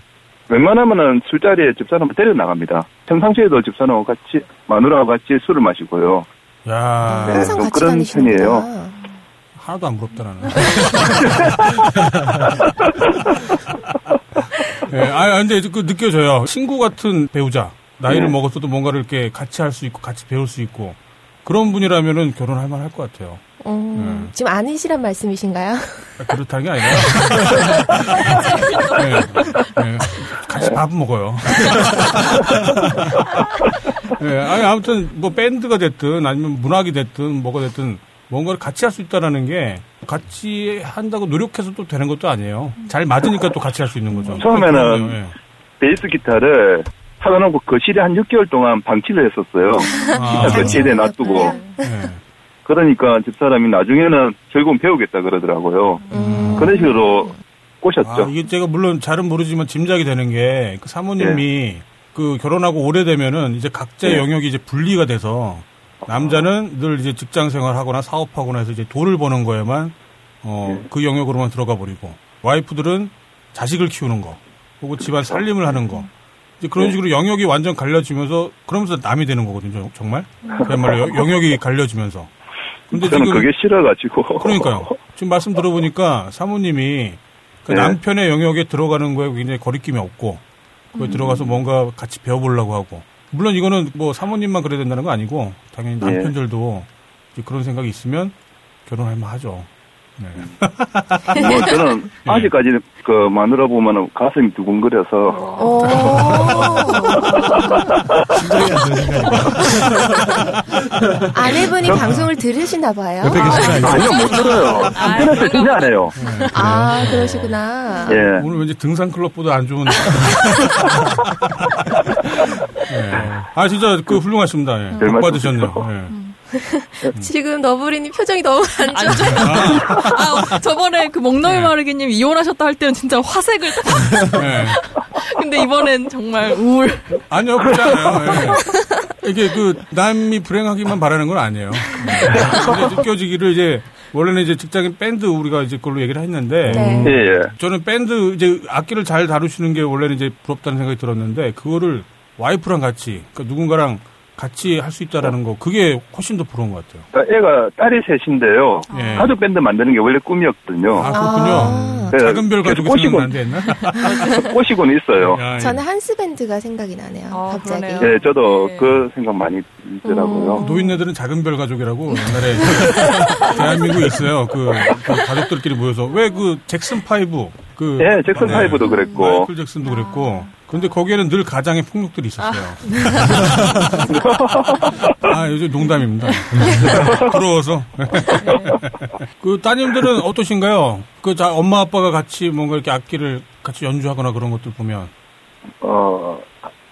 웬만하면은 술자리에 집사람을 데리고 나갑니다. 평상시에도 집사람하고 같이 마누라하고 같이 술을 마시고요. 야 네, 항상 좀 같이 그런 다니시는구나. 편이에요. 하나도 안 부럽다, 나는. 네, (laughs) 아, 근데 그 느껴져요. 친구 같은 배우자. 나이를 네. 먹었어도 뭔가를 이렇게 같이 할 수 있고, 같이 배울 수 있고. 그런 분이라면은 결혼할 만할 것 같아요. 음, 네. 지금 아니시란 말씀이신가요? 아, 그렇다는 게 아니라. 네, 네, 같이 밥 먹어요. (laughs) 네, 아니, 아무튼, 뭐, 밴드가 됐든, 아니면 문학이 됐든, 뭐가 됐든, 뭔가를 같이 할 수 있다라는 게, 같이 한다고 노력해서 또 되는 것도 아니에요. 잘 맞으니까 또 같이 할 수 있는 거죠. 처음에는 예. 베이스 기타를 사다 놓고 거실에 한 6개월 동안 방치를 했었어요. 아, 거실에 놔두고. 예. 그러니까 집사람이 나중에는 결국은 배우겠다 그러더라고요. 음. 그런 식으로 아, 꼬셨죠. 이게 제가 물론 잘은 모르지만 짐작이 되는 게, 그 사모님이 그 결혼하고 오래되면은 이제 각자의 네. 영역이 이제 분리가 돼서 남자는 늘 이제 직장 생활하거나 사업하거나 해서 이제 돈을 버는 거에만 어, 네. 그 영역으로만 들어가 버리고 와이프들은 자식을 키우는 거 혹은 집안 살림을 하는 거 이제 그런 네. 식으로 영역이 완전 갈려지면서 그러면서 남이 되는 거거든요 정말 그야말로 여- 영역이 갈려지면서 근데 저는 지금 그게 싫어가지고. 그러니까요. 지금 말씀 들어보니까 사모님이 그 네. 남편의 영역에 들어가는 거에 굉장히 거리낌이 없고 거기 음. 들어가서 뭔가 같이 배워보려고 하고 물론 이거는 뭐 사모님만 그래야 된다는 거 아니고 당연히 네. 남편들도 이제 그런 생각이 있으면 결혼할 만하죠. 네. 뭐 저는 네. 아직까지는 그 마누라 보면은 가슴이 두근거려서? (laughs) 아내분이 방송을 들으시나 봐요. 아니요 못 들어요. 인터넷에 진짜 안 해요. 아, 그러시구나. 예. 오늘 왠지 등산 클럽보다 안 좋은. (laughs) 네. 아 진짜 그 훌륭하십니다. 예. 별복 받으셨네요. 예. 지금 너브리님 표정이 너무 안안 좋아. 좋아요. 아, 저번에 그 목넘이 네. 마르기님 이혼하셨다 할 때는 진짜 화색을 딱. 네. 근데 이번엔 정말 우울. 아니요, 그렇지 않아요. 예. 이게 그 남이 불행하기만 바라는 건 아니에요. 네. 느껴지기를 이제 원래는 이제 직장인 밴드 우리가 이제 그걸로 얘기를 했는데 네. 예, 예. 저는 밴드 이제 악기를 잘 다루시는 게 원래는 이제 부럽다는 생각이 들었는데 그거를 와이프랑 같이 그러니까 누군가랑 같이 할 수 있다라는 거 그게 훨씬 더 부러운 것 같아요. 그러니까 애가 딸이 셋인데요. 예. 가족 밴드 만드는 게 원래 꿈이었거든요. 아 그렇군요. 아, 네, 작은 별 꼬시고, 생각나는데 옛날. 꼬시고는 있어요. 야, 예. 저는 한스 밴드가 생각이 나네요. 어, 갑자기. 그러네요. 예, 저도 네. 그 생각 많이 들더라고요. 노인네들은 작은 별 가족이라고 옛날에 (laughs) 대한민국에 있어요. 그, 그 가족들끼리 모여서 왜 그 잭슨 파이브 그 예, 잭슨 파이브도 그랬고. 마이클 잭슨도 그랬고 근데 거기에는 늘 가장의 폭력들이 있었어요. 아, 요즘 농담입니다. 부러워서. 그 따님들은 어떠신가요? 그 자, 엄마 아빠가 같이 뭔가 이렇게 악기를 같이 연주하거나 그런 것들 보면 어,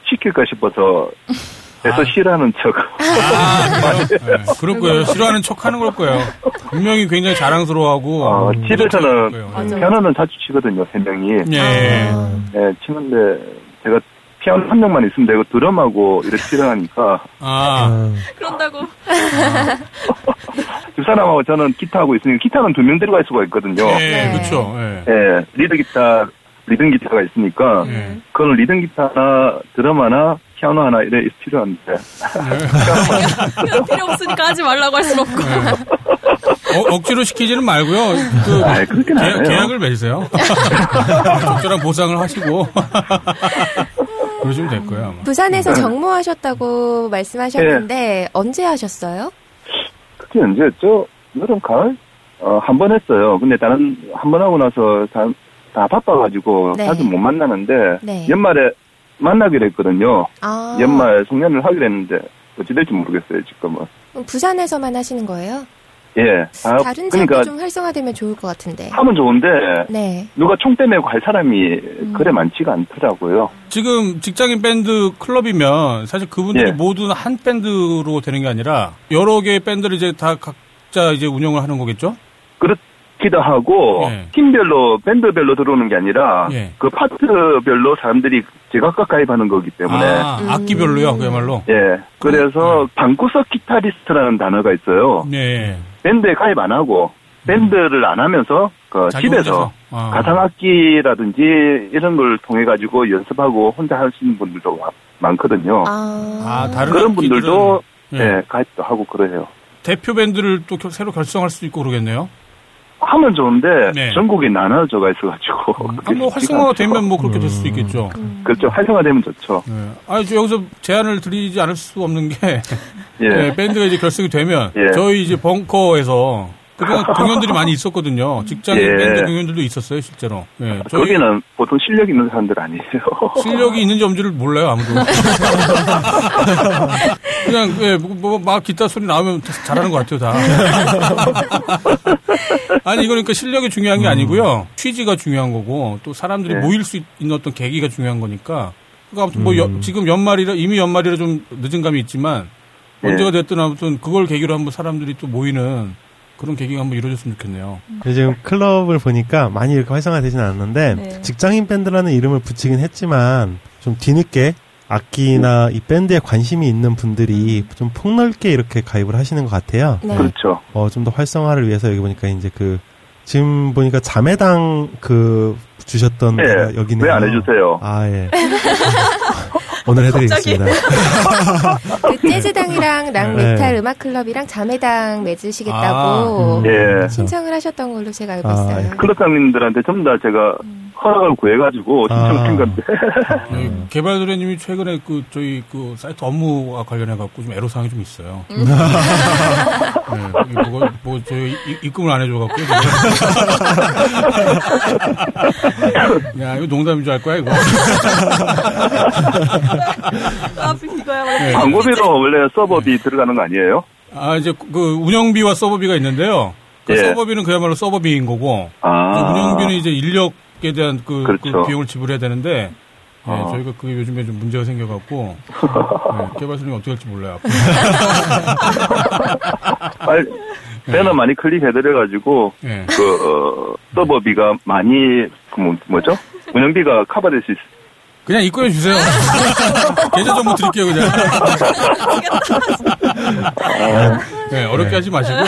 시킬까 싶어서 애써 아. 싫어하는 척. 아? (laughs) 네, 그럴 거예요. 싫어하는 척 하는 걸 거예요. 분명히 굉장히 자랑스러워하고. 어, 음, 집에서는. 피아노는 자주 치거든요, 세 명이. 예. 아, 예, 치는데 제가 피아노 한 명만 있으면 되고 드럼하고 이렇게 치려하니까 아, 그런다고. 두 (laughs) 사람하고 저는 기타하고 있으니까 기타는 두 명 들어갈 수가 있거든요. 예, 네. 그렇죠. 예. 예, 리드 기타, 리듬 기타가 있으니까 예. 그거는 리듬 기타 하나, 드럼 하나, 피아노 하나 이래 필요한데 그냥 필요 없으니까 하지 말라고 할순 없고. 어, 억지로 시키지는 말고요. 그 아이. 계약, 을 맺으세요. (laughs) 적절한 보상을 하시고. (laughs) 그러시면 될 거예요, 아마. 부산에서 정모하셨다고 말씀하셨는데 언제 하셨어요? 그게 언제였죠? 여름 가을 어, 한 번 했어요. 근데 다른 한 번 하고 나서 다, 다 바빠가지고 네. 자주 못 만나는데 네. 연말에 만나기로 했거든요. 아, 연말 송년을 하기로 했는데 어찌 될지 모르겠어요 지금은. 부산에서만 하시는 거예요? 예. 아, 다른 지역도 그러니까 좀 활성화되면 좋을 것 같은데. 하면 좋은데 네. 누가 총대 메고 할 사람이 음. 그래 많지가 않더라고요. 지금 직장인 밴드 클럽이면 사실 그분들이 예. 모두 한 밴드로 되는 게 아니라 여러 개의 밴드를 이제 다 각자 이제 운영을 하는 거겠죠? 그렇 기도 하고 예. 팀별로 밴드별로 들어오는 게 아니라 예. 그 파트별로 사람들이 제각각 가입하는 거기 때문에 아, 음. 악기별로요, 그야말로. 예. 그래서 방구석 기타리스트라는 단어가 있어요. 네. 밴드에 가입 안 하고 밴드를 안 하면서 그 집에서. 아. 가상악기라든지 이런 걸 통해 가지고 연습하고 혼자 하시는 분들도 마- 많거든요. 아, 아, 다른 그런 분들도 예. 예, 가입도 하고 그래요. 대표 밴드를 또 겨- 새로 결성할 수도 있고 그러겠네요. 하면 좋은데 네. 전국이 나눠져가 있어가지고 음, 그게 뭐 활성화가 않죠. 되면 뭐 그렇게 될 수도 있겠죠. 그렇죠 활성화되면 좋죠. 네. 아니, 저 여기서 제안을 드리지 않을 수 없는 게, (laughs) 예. 네, 밴드가 이제 결성이 되면, 예. 저희 이제 벙커에서, 그동안 (laughs) 공연들이 많이 있었거든요. 직장인 예. 밴드 공연들도 있었어요, 실제로. 예, 저희 거기는 보통 실력 있는 사람들 아니에요. (laughs) 실력이 있는지 없는지를 몰라요, 아무도. (laughs) 그냥, 예, 뭐, 뭐, 막 기타 소리 나오면 다 잘하는 것 같아요, 다. 아니, 이거 그러니까 실력이 중요한 게 아니고요. 취지가 중요한 거고, 또 사람들이 네. 모일 수 있는 어떤 계기가 중요한 거니까. 그러니까 아무튼 뭐, 여- 지금 연말이라, 이미 연말이라 좀 늦은 감이 있지만, 네. 언제가 됐든 아무튼 그걸 계기로 한번 사람들이 또 모이는 그런 계기가 한번 이루어졌으면 좋겠네요. 지금 클럽을 보니까 많이 이렇게 활성화되진 않았는데 네. 직장인 밴드라는 이름을 붙이긴 했지만 좀 뒤늦게 악기나 이 밴드에 관심이 있는 분들이 좀 폭넓게 이렇게 가입을 하시는 것 같아요. 네. 그렇죠. 어, 좀 더 활성화를 위해서 여기 보니까 이제 그 지금 보니까 자매당 그 주셨던 네. 데가 여기네요. 왜안 해주세요? 아 예. (laughs) 오늘 해드리겠습니다. 그 재즈당이랑 락 네. 메탈 음악 클럽이랑 자매당 아, 맺으시겠다고 음. 예. 신청을 하셨던 걸로 제가 알고 아, 있어요. 예. 클럽장님들한테 전부 다 제가 허락을 구해가지고 신청한 아. 건데. (laughs) 네, 개발도래님이 최근에 그 저희 그 사이트 업무와 관련해 갖고 좀 애로사항이 좀 있어요. 네, 이거 뭐, 뭐 저희 이- 입금을 안 해줘 갖고. (laughs) 야 이거 농담인 줄 알 거야 이거. (laughs) 아. 네. 광고비로 원래 서버비 들어가는 거 아니에요? 아 이제 그 운영비와 서버비가 있는데요. 그 예. 서버비는 그야말로 서버비인 거고 아. 운영비는 이제 인력 에 대한 그, 그 그렇죠. 비용을 지불해야 되는데 예, 어. 저희가 그게 요즘에 좀 문제가 생겨갖고 예, (laughs) 개발사님 어떻게 할지 몰라요. 앞으로. (laughs) 빨리 배너 많이 클릭해드려가지고 예. 그 어, 서버비가 많이 그 뭐, 뭐죠? 운영비가 커버될 수 있. 그냥 입금해 주세요. (laughs) 계좌 정보 드릴게요 그냥. 네, 어렵게 하지 마시고요.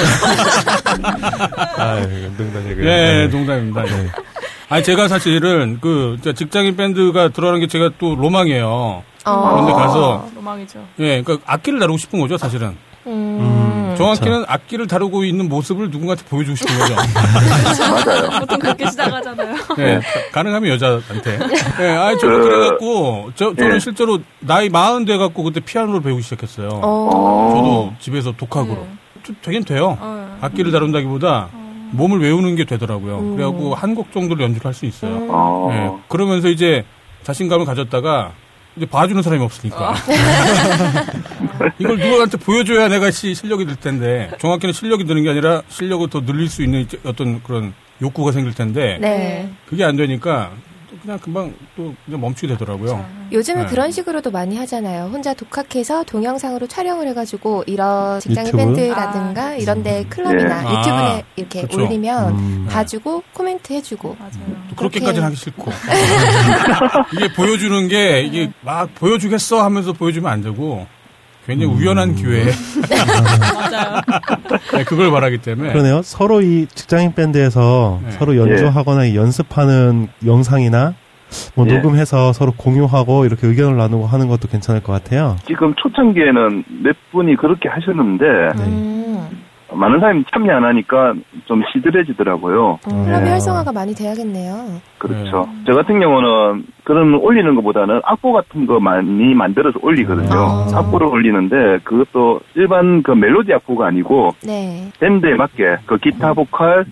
아, 농담이고요. 예, 농담입니다. 예. 아니 제가 사실은 그 직장인 밴드가 들어가는 게 제가 또 로망이에요. 어. 그런데 가서 로망이죠. 예, 그러니까 악기를 다루고 싶은 거죠, 사실은. 음. 정확히는 악기를 다루고 있는 모습을 누군가한테 보여주고 싶은 거죠. 맞아요. (laughs) 보통 그렇게 시작하잖아요. 예, 가- 가능하면 여자한테. 예, 아니 저도 그- 그래갖고 저 저는 예. 실제로 나이 마흔 돼갖고 그때 피아노를 배우기 시작했어요. 어. 저도 집에서 독학으로. 좀 되긴 돼요. 어. 악기를 다룬다기보다 몸을 외우는 게 되더라고요. 그래갖고 한 곡 정도를 연주를 할 수 있어요. 어. 예, 그러면서 이제 자신감을 가졌다가 이제 봐주는 사람이 없으니까 (laughs) 이걸 누구한테 보여줘야 내가 시- 실력이 될 텐데 정확히는 실력이 드는 게 아니라 실력을 더 늘릴 수 있는 어떤 그런 욕구가 생길 텐데 네. 그게 안 되니까 또 그냥 금방 또 그냥 멈추게 되더라고요. 요즘은 네. 그런 식으로도 많이 하잖아요. 혼자 독학해서 동영상으로 촬영을 해가지고 이런 직장인 유튜브? 밴드라든가 아, 이런데 클럽이나 네. 유튜브에 아, 이렇게 그쵸. 올리면 음. 봐주고 코멘트 해주고 맞아요. 또 그렇게까지는 하기 싫고 (laughs) 이게 보여주는 게 네. 이게 막 보여주겠어 하면서 보여주면 안 되고 굉장히 음. 우연한 기회에 맞아요. (laughs) 네, 그걸 바라기 때문에 그러네요. 서로 이 직장인 밴드에서 네. 서로 연주하거나 이 연습하는 영상이나 뭐 예. 녹음해서 서로 공유하고 이렇게 의견을 나누고 하는 것도 괜찮을 것 같아요. 지금 초창기에는 몇 분이 그렇게 하셨는데 네. 음. 많은 사람이 참여 안 하니까 좀 시들해지더라고요. 음, 네. 협의 활성화가 많이 돼야겠네요. 그렇죠. 저 같은 경우는 그런 올리는 것보다는 악보 같은 거 많이 만들어서 올리거든요. 아. 악보를 올리는데 그것도 일반 그 멜로디 악보가 아니고 네. 밴드에 맞게 그 기타 보컬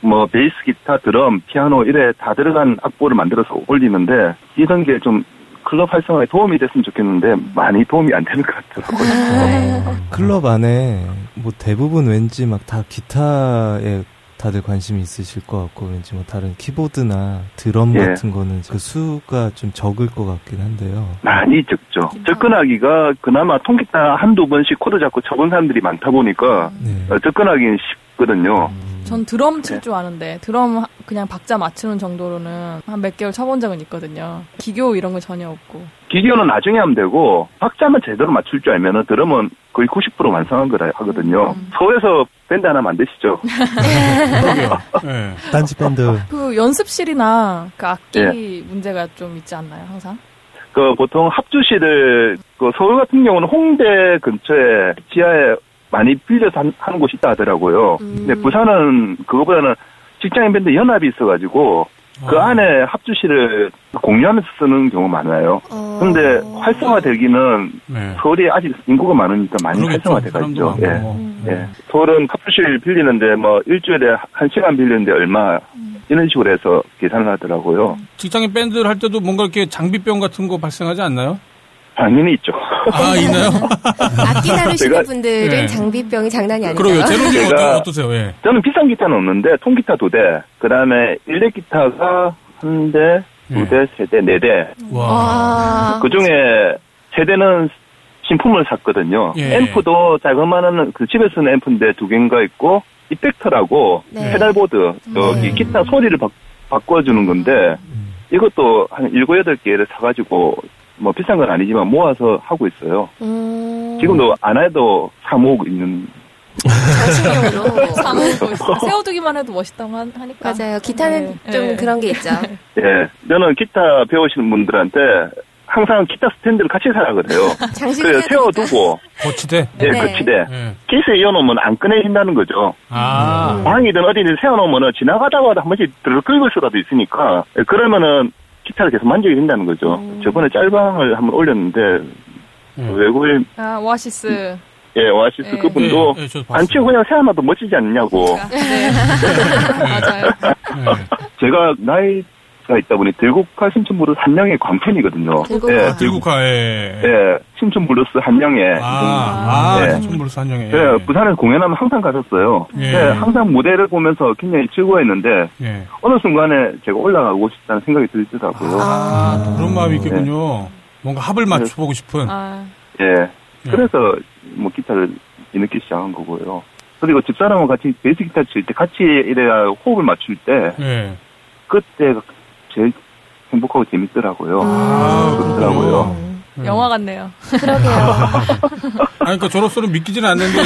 뭐 베이스 기타 드럼 피아노 이래 다 들어간 악보를 만들어서 올리는데 이런 게 좀 클럽 활성화에 도움이 됐으면 좋겠는데 많이 도움이 안 되는 것 같더라고요. 클럽 안에 뭐 대부분 왠지 막 다 기타에 다들 관심이 있으실 것 같고 왠지 뭐 다른 키보드나 드럼 예. 같은 거는 그 수가 좀 적을 것 같긴 한데요. 많이 적죠. 접근하기가 그나마 통기타 한두 번씩 코드 잡고 쳐본 사람들이 많다 보니까 네. 어, 접근하기는 쉽거든요. 전 드럼 칠 줄 아는데 드럼 하- 그냥 박자 맞추는 정도로는 한 몇 개월 쳐본 적은 있거든요. 기교 이런 거 전혀 없고. 기교는 나중에 하면 되고 박자만 제대로 맞출 줄 알면은 드럼은 거의 90% 완성한 거라 하거든요. 서울에서 밴드 하나 만드시죠. 그러게요. (laughs) 예. 딴지 밴드 그 연습실이나 그 악기 예. 문제가 좀 있지 않나요, 항상? 그 보통 합주실을 그 서울 같은 경우는 홍대 근처에 지하에 많이 빌려서 한- 하는 곳이 있다 하더라고요. 음. 근데 부산은 그거보다는 직장인 밴드 연합이 있어가지고 그 아. 안에 합주실을 공유하면서 쓰는 경우가 많아요. 어. 근데 활성화되기는 네. 서울이 아직 인구가 많으니까 많이. 활성화돼가 있죠. 예. 많고. 예. 서울은 합주실 빌리는데 뭐 일주일에 한 시간 빌리는데 얼마 이런 식으로 해서 계산을 하더라고요. 직장인 밴드를 할 때도 뭔가 이렇게 장비병 같은 거 발생하지 않나요? 당연히 있죠. 아, 있나요? (laughs) 악기 다루시는 분들은 네. 장비병이 장난이 아니죠. 그러게요. 제로님 어떠, 어떠세요? 예. 저는 비싼 기타는 없는데 통기타 두 대, 그 다음에 일렉 기타가 한 대, 두 예. 대, 세 대, 네 대. 와. 와. 그 중에 세 대는 신품을 샀거든요. 예. 앰프도 자그마한 그 집에 쓰는 앰프인데 두 개인가 있고 이펙터라고 네. pedalboard 여기 네. 기타 소리를 바, 바꿔주는 건데 이것도 한 일곱 여덟 개를 사가지고 뭐 비싼 건 아니지만 모아서 하고 있어요. 음. 지금도 안 해도 사 모으고 있는 정신용으로. (laughs) 사모으고 있어. (laughs) 세워두기만 해도 멋있다고 하- 하니까. 맞아요. 기타는 네. 좀 네. 그런 게 있죠. 예, 저는 기타 배우시는 분들한테 항상 기타 스탠드를 같이 사라 그래요. (laughs) 그래서. 세워두고 거치대? 예, 네. 거치대 예. 케이스에 이어놓으면 안 꺼내진다는 거죠. 아. 방이든 어디든 세워놓으면은 지나가다가 한 번씩 들어 긁을 수라도 있으니까 예, 그러면은 기타를 계속 만지게 된다는 거죠. 저번에 짤방을 한번 올렸는데 예. 외국인 아, 오아시스. 예 오아시스 예. 그분도 예, 예, 안 치고 그냥 세워놔도 멋지지 않냐고. 네. (laughs) 맞아요. 예. 제가 나이 가 있다 보니 들국화 신촌 블루스 한영애 광팬이거든요. 들국화. 예, 들국화, 예. 예, 신촌 블루스 한영애. 아, 아, 예. 신촌블루스 한영애. 예, 부산에서 공연하면 항상 가셨어요. 예. 예, 항상 무대를 보면서 굉장히 즐거워했는데 예. 어느 순간에 제가 올라가고 싶다는 생각이 들더라고요. 아, 그런 마음이 있겠군요. 뭔가 합을 맞춰보고 싶은. 아, 예. 예. 그래서 뭐 기타를 뒤늦게 시작한 거고요. 그리고 집사람과 같이 베이스 기타 칠 때 같이 이래야 호흡을 맞출 때 예. 그때가 제일 행복하고 재밌더라고요. 아, 그렇더라고요. 음. 영화 같네요. 그러게요. (laughs) 아니, 그러니까 저로서는 믿기지는 않는데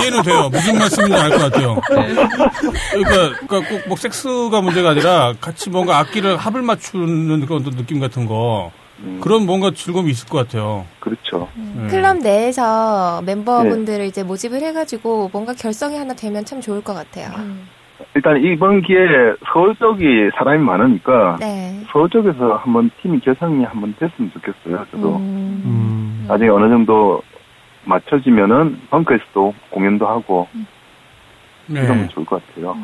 이해는 돼요. 무슨 말씀인지 알 것 같아요. 그러니까, 그러니까 꼭 뭐 섹스가 문제가 아니라 같이 뭔가 악기를 합을 맞추는 그런 느낌 같은 거 음, 그런 뭔가 즐거움이 있을 것 같아요. 그렇죠. 예. 클럽 내에서 멤버분들을 이제 모집을 해가지고 뭔가 결성이 하나 되면 참 좋을 것 같아요. 음. 일단 이번 기회에 서울 쪽이 사람이 많으니까 네. 서울 쪽에서 한번 팀이 결성이 한번 됐으면 좋겠어요. 저도 음. 음. 나중에 어느 정도 맞춰지면은 벙커에서도 공연도 하고 네. 이러면 좋을 것 같아요.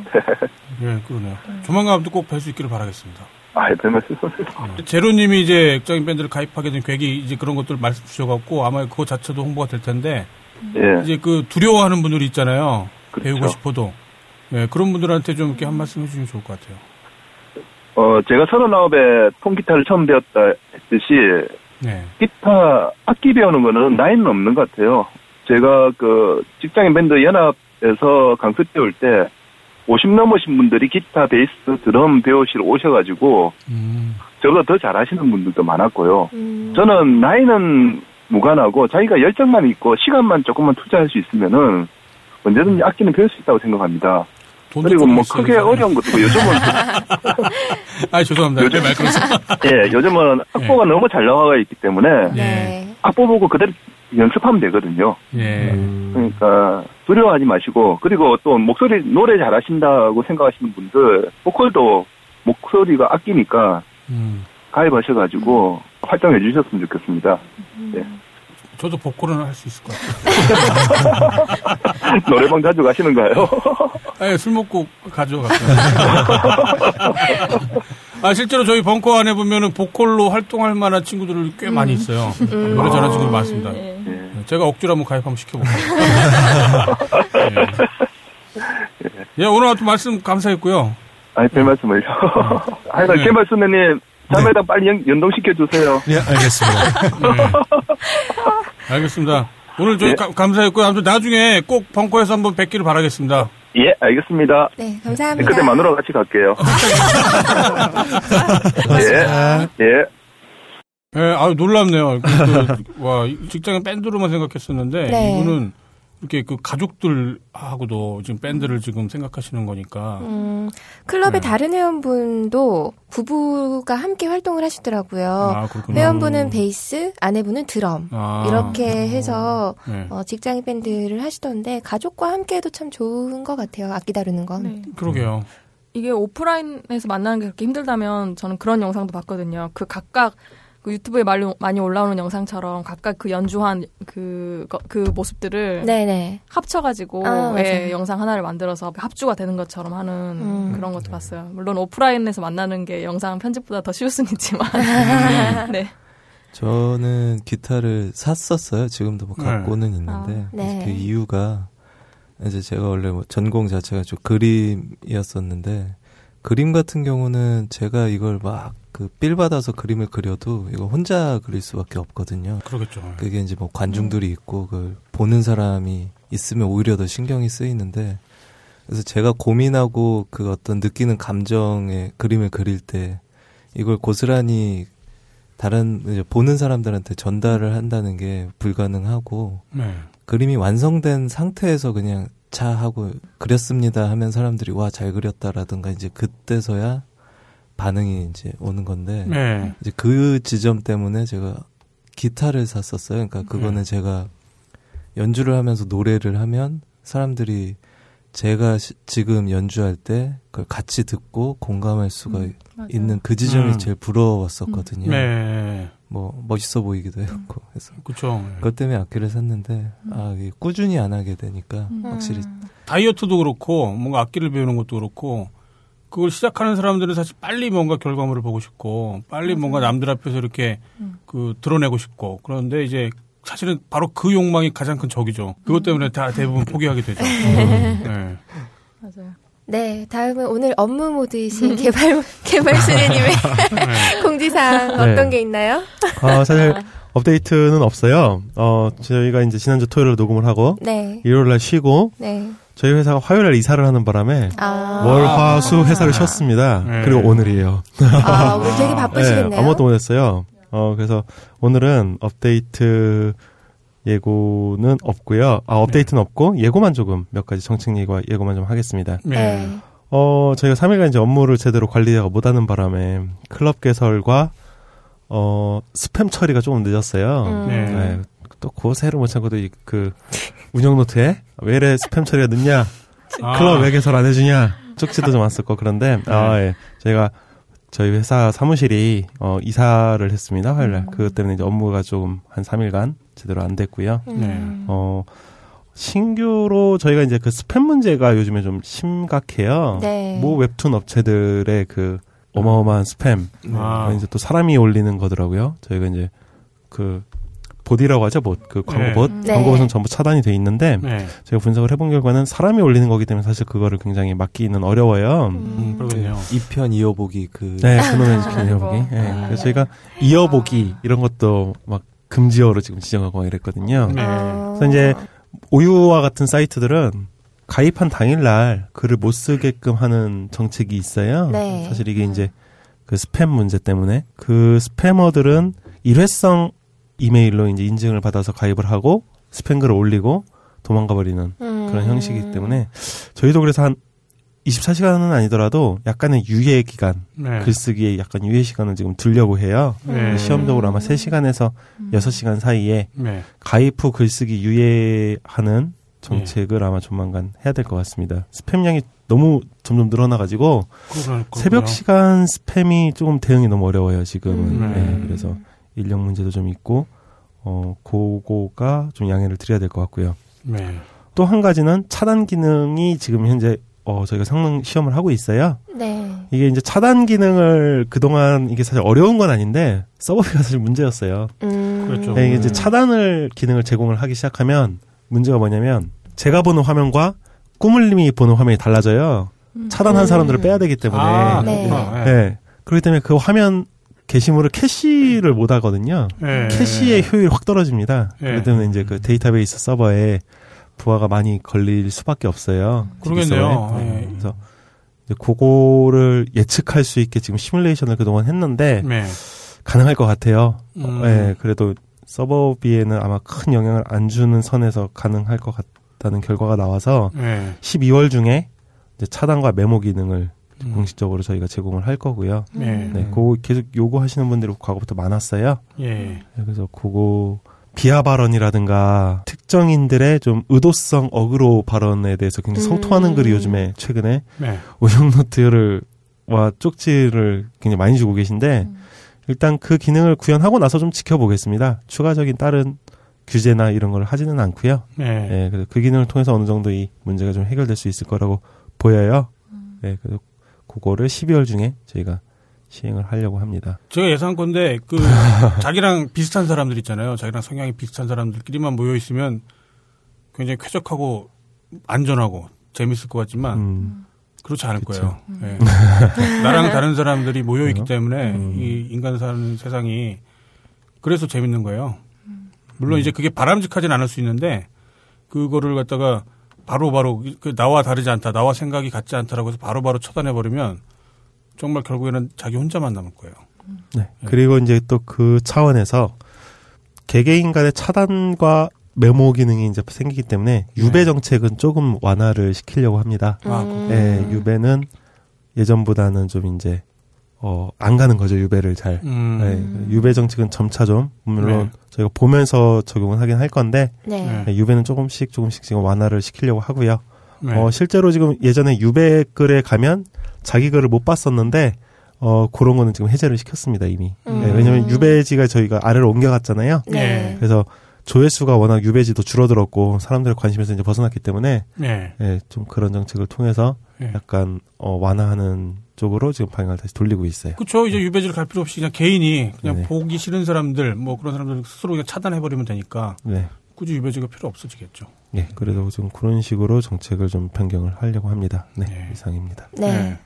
예, (laughs) 그러네요. 조만간 아무튼 꼭 뵐 수 있기를 바라겠습니다. 아, 별 말씀. 제로님이 이제 액정인 밴드를 가입하게 된 계기 이제 그런 것들 말씀 주셔갖고 아마 그거 자체도 홍보가 될 텐데 예, 이제 그 두려워하는 분들이 있잖아요. 그렇죠. 배우고 싶어도. 예, 그런 분들한테 좀 이렇게 한 말씀 해주시면 좋을 것 같아요. 어, 제가 서른아홉에 통기타를 처음 배웠다 했듯이 네. 기타 악기 배우는 거는 나이는 없는 것 같아요. 제가 그 직장인 밴드 연합에서 강습 배울 때 50 넘으신 분들이 기타, 베이스, 드럼 배우시러 오셔가지고 음, 저보다 더 잘하시는 분들도 많았고요. 음. 저는 나이는 무관하고 자기가 열정만 있고 시간만 조금만 투자할 수 있으면은 언제든지 악기는 배울 수 있다고 생각합니다. 돈도 그리고 좀뭐 크게. 어려운 것도 요즘은 (laughs) 아, 죄송합니다. 요즘- 네, 말 끊었어요. (laughs) 예 요즘은 악보가 너무 잘 나와 있기 때문에 네. 악보 보고 그대로 연습하면 되거든요. 예. 음. 그러니까 두려워하지 마시고 그리고 또 목소리 노래 잘하신다고 생각하시는 분들 보컬도 목소리가 아끼니까 음. 가입하셔가지고 활동해 주셨으면 좋겠습니다. 예. 저도 복고는 할 수 있을 것 같아요. (laughs) 노래방 자주 가시는가요? (laughs) 아, 술 먹고 가죠, 가끔. (laughs) 아, 실제로 저희 벙커 안에 보면은 보컬로 활동할 만한 친구들이 꽤 많이 있어요. 노래 잘하는 친구들 많습니다. 예. 예. 제가 억지로 한번 가입 한번 시켜볼게요. 예. 예, 오늘 하여튼 말씀 감사했고요. 아니 별 말씀을요. 하여간 네. 개발 수내님 자매당 빨리 연, 연동시켜 주세요. 예, 알겠습니다. 네. 알겠습니다. 오늘 저희 예. 가- 감사했고요. 아무튼 나중에 꼭 벙커에서 한번 뵙기를 바라겠습니다. 예, 알겠습니다. 네, 감사합니다. 그때 마누라 같이 갈게요. (laughs) 예, 예. 예, 아유, 놀랍네요. 그, 그, 와, 직장인 밴드로만 생각했었는데, 네. 이분은 이렇게 그 가족들하고도 지금 밴드를 지금 생각하시는 거니까. 음, 클럽의 네. 다른 회원분도 부부가 함께 활동을 하시더라고요. 아, 그렇구나. 회원분은 베이스, 아내분은 드럼. 아. 이렇게 해서 네. 어, 직장인 밴드를 하시던데 가족과 함께 해도 참 좋은 것 같아요. 악기 다루는 건. 네. 그러게요. 이게 오프라인에서 만나는 게 그렇게 힘들다면 저는 그런 영상도 봤거든요. 그 각각 그 유튜브에 많이, 많이 올라오는 영상처럼 각각 그 연주한 그, 거- 그 모습들을 네네. 합쳐가지고 아, 예. 영상 하나를 만들어서 합주가 되는 것처럼 하는 음. 그런 것도 봤어요. 물론 오프라인에서 만나는 게 영상 편집보다 더 쉬울 수는 있지만. (laughs) 네. 저는 기타를 샀었어요. 지금도 뭐 네. 갖고는 있는데 아, 네. 그 이유가 이제 제가 원래 뭐 전공 자체가 좀 그림이었었는데 그림 같은 경우는 제가 이걸 막 그 빌 받아서 그림을 그려도 이거 혼자 그릴 수밖에 없거든요. 그러겠죠. 그게 이제 뭐 관중들이 있고 그걸 보는 사람이 있으면 오히려 더 신경이 쓰이는데 그래서 제가 고민하고 그 어떤 느끼는 감정의 그림을 그릴 때 이걸 고스란히 다른 이제 보는 사람들한테 전달을 한다는 게 불가능하고 네. 그림이 완성된 상태에서 그냥 자 하고 그렸습니다 하면 사람들이 와 잘 그렸다라든가 이제 그때서야 반응이 이제 오는 건데 네. 이제 그 지점 때문에 제가 기타를 샀었어요. 그러니까 그거는 네. 제가 연주를 하면서 노래를 하면 사람들이 제가 시- 지금 연주할 때 그걸 같이 듣고 공감할 수가 맞아요. 있는 그 지점이 음. 제일 부러웠었거든요. 네. 뭐 멋있어 보이기도 했고 그래서 그쵸. 그것 때문에 악기를 샀는데 아 이게 꾸준히 안 하게 되니까 음. 확실히 음. 다이어트도 그렇고, 뭔가 악기를 배우는 것도 그렇고, 그걸 시작하는 사람들은 사실 빨리 뭔가 결과물을 보고 싶고 빨리 뭔가 남들 앞에서 이렇게 그 드러내고 싶고 그런데 이제 사실은 바로 그 욕망이 가장 큰 적이죠. 그것 때문에 다 대부분 포기하게 되죠. (laughs) 네. 맞아요. 네, 다음은 오늘 업무 모드이신 (laughs) 개발 개발 수레님의 (laughs) 공지사항 어떤 네. 게 있나요? 어, 사실 업데이트는 없어요. 어, 저희가 이제 지난주 토요일에 녹음을 하고 네, 일요일 날 쉬고 네. 저희 회사가 화요일 날 이사를 하는 바람에 아, 월, 화, 수 회사를 쉬었습니다. 네. 그리고 오늘이에요. 아, 오늘 되게 (laughs) 바쁘시겠네요. 네, 아무것도 못했어요. 어, 그래서 오늘은 업데이트 예고는 없고요. 아, 업데이트는 없고 예고만 조금 몇 가지 정책 예고, 예고만 좀 하겠습니다. 네. 네. 어, 저희가 3일간 이제 업무를 제대로 관리하고 못하는 바람에 클럽 개설과 어, 스팸 처리가 조금 늦었어요. 음. 네. 네, 또 고세를 못 참고도 이, 그 운영 노트에 왜 이래 스팸 처리가 늦냐? 아. 클럽 왜 개설 안 해주냐? 쪽지도 좀 왔었고 그런데 아, 예. 저희가 저희 회사 사무실이 어, 이사를 했습니다 화요일 날 그것 때문에 이제 업무가 조금 한 3일간 제대로 안 됐고요. 네. 어 신규로 저희가 이제 그 스팸 문제가 요즘에 좀 심각해요. 네. 모 웹툰 업체들의 그 어마어마한 스팸 아. 이제 또 사람이 올리는 거더라고요. 저희가 이제 그 보디라고 하죠, 봇. 그 광고 네. 봇. 네. 광고 봇은 전부 차단이 돼 있는데 네. 제가 분석을 해본 결과는 사람이 올리는 거기 때문에 사실 그거를 굉장히 막기는 어려워요. 음, 그러겠네요. 2편 이어보기 그 네, 그놈의 아, 지킨 이어보기. 아이고. 네, 그래서 저희가 이어보기 이런 것도 막 금지어로 지금 지정하고 막 이랬거든요. 네. 어, 그래서 이제 오유와 같은 사이트들은 가입한 당일날 글을 못 쓰게끔 하는 정책이 있어요. 네. 사실 이게 이제 그 스팸 문제 때문에 그 스패머들은 일회성 이메일로 이제 인증을 받아서 가입을 하고 스팸 글을 올리고 도망가 버리는 음. 그런 형식이기 때문에 저희도 그래서 한 24시간은 아니더라도 약간의 유예 기간, 네. 글쓰기에 약간 유예 시간을 지금 두려고 해요. 네. 시험적으로 아마 3시간에서 6시간 사이에 네. 가입 후 글쓰기 유예하는 정책을 아마 조만간 해야 될 것 같습니다. 스팸량이 너무 점점 늘어나가지고 새벽 시간 스팸이 조금 대응이 너무 어려워요 지금은. 음. 네, 그래서 인력 문제도 좀 있고 어 그거가 좀 양해를 드려야 될 것 같고요. 네. 또 한 가지는 차단 기능이 지금 현재 어 저희가 성능 시험을 하고 있어요. 네. 이게 이제 차단 기능을 그동안 이게 사실 어려운 건 아닌데 서버비가 사실 문제였어요. 음. 그렇죠. 네, 이게 이제 음. 차단을 기능을 제공을 하기 시작하면 문제가 뭐냐면 제가 보는 화면과 꾸물님이 보는 화면이 달라져요. 차단한 음. 사람들을 빼야 되기 때문에. 아, 네. 네. 네. 그렇기 때문에 그 화면 게시물을 캐시를 못 하거든요. 네. 캐시의 효율이 확 떨어집니다. 네. 그렇기 때문에 이제 그 데이터베이스 서버에 부하가 많이 걸릴 수밖에 없어요. 그러겠네요. 네. 그래서 이제 그거를 예측할 수 있게 지금 시뮬레이션을 그동안 했는데 네. 가능할 것 같아요. 음. 네, 그래도 서버비에는 아마 큰 영향을 안 주는 선에서 가능할 것 같다는 결과가 나와서 네. 12월 중에 차단과 메모 기능을 음. 공식적으로 저희가 제공을 할 거고요. 네. 네, 그거 계속 요구하시는 분들이 과거부터 많았어요. 예. 네, 그래서 그거 비하 발언이라든가 특정인들의 좀 의도성 어그로 발언에 대해서 굉장히 음. 성토하는 글이 요즘에 최근에 네. 오형노트를 와 쪽지를 굉장히 많이 주고 계신데 일단 그 기능을 구현하고 나서 좀 지켜보겠습니다. 추가적인 다른 규제나 이런 걸 하지는 않고요. 네. 네, 그래서 그 기능을 통해서 어느 정도 이 문제가 좀 해결될 수 있을 거라고 보여요. 네, 그래서 그거를 12월 중에 저희가 시행을 하려고 합니다. 제가 예상건데 그 (laughs) 자기랑 비슷한 사람들 있잖아요. 자기랑 성향이 비슷한 사람들끼리만 모여 있으면 굉장히 쾌적하고 안전하고 재밌을 것 같지만 음, 그렇지 않을 그쵸. 거예요. 예. 나랑 다른 (laughs) 사람들이 모여 있기? 때문에 음. 이 인간 사는 세상이 그래서 재밌는 거예요. 물론 이제 그게 바람직하진 않을 수 있는데 그거를 갖다가 바로바로 그 나와 다르지 않다, 나와 생각이 같지 않다라고 해서 바로 바로 처단해 버리면 정말 결국에는 자기 혼자만 남을 거예요. 네. 그리고 이제 또 그 차원에서 개개인 간의 차단과 메모 기능이 이제 생기기 때문에 유배 정책은 조금 완화를 시키려고 합니다. 아, 음. 예, 유배는 예전보다는 좀 이제 어, 안 가는 거죠, 유배를 잘. 음. 네, 유배 정책은 점차 좀 물론 네. 저희가 보면서 적용을 하긴 할 건데 네. 네. 네, 유배는 조금씩 조금씩 지금 완화를 시키려고 하고요. 네. 어, 실제로 지금 예전에 유배 글에 가면 자기 글을 못 봤었는데 어, 그런 거는 지금 해제를 시켰습니다, 이미. 음. 네, 왜냐면 유배지가 저희가 아래로 옮겨갔잖아요. 네. 그래서 조회수가 워낙 유배지도 줄어들었고 사람들의 관심에서 이제 벗어났기 때문에 네. 예, 좀 그런 정책을 통해서 네. 약간 어, 완화하는 쪽으로 지금 방향을 다시 돌리고 있어요. 그렇죠. 이제 유배지를 갈 필요 없이 그냥 개인이 그냥 네. 보기 싫은 사람들 뭐 그런 사람들 스스로 그냥 차단해 버리면 되니까 네. 굳이 유배지가 필요 없어지겠죠. 예, 그래도 좀 그런 식으로 정책을 좀 변경을 하려고 합니다. 네, 네. 이상입니다. 네.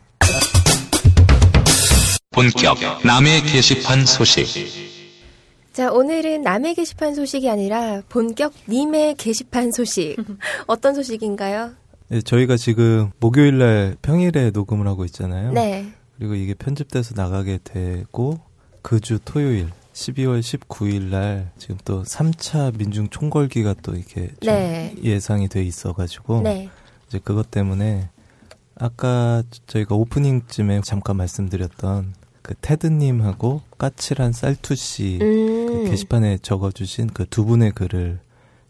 본격 남의 게시판 소식. 자, 오늘은 남의 게시판 소식이 아니라 본격 님의 게시판 소식. (laughs) 어떤 소식인가요? 네, 저희가 지금 목요일 날 평일에 녹음을 하고 있잖아요. 네. 그리고 이게 편집돼서 나가게 되고 그 주 토요일 12월 19일 날 지금 또 3차 민중 총궐기가 또 이렇게 좀 네. 예상이 돼 있어 가지고 네. 이제 그것 때문에 아까 저희가 오프닝쯤에 잠깐 말씀드렸던 그 테드님하고 까칠한 쌀투씨 음. 그 게시판에 적어주신 그 두 분의 글을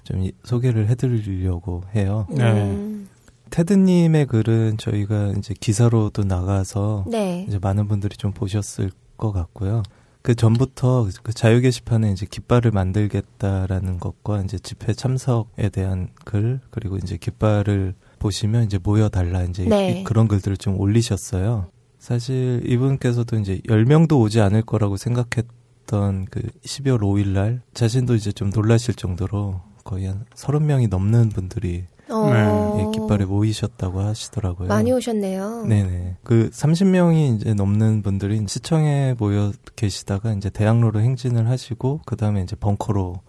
좀 이- 소개를 해드리려고 해요. 네. 음. 테드님의 글은 저희가 이제 기사로도 나가서 네. 이제 많은 분들이 좀 보셨을 것 같고요. 그 전부터 그 자유 게시판에 이제 깃발을 만들겠다라는 것과 이제 집회 참석에 대한 글 그리고 이제 깃발을 보시면 이제 모여달라 이제 네. 이- 그런 글들을 좀 올리셨어요. 사실 이분께서도 이제 10명도 오지 않을 거라고 생각했던 그 12월 5일 날 자신도 이제 좀 놀라실 정도로 거의 한 30명이 넘는 분들이 어. 예, 깃발에 모이셨다고 하시더라고요. 많이 오셨네요. 네네. 그 30명이 이제 넘는 분들이 시청에 모여 계시다가 이제 대학로로 행진을 하시고 그 다음에 이제 벙커로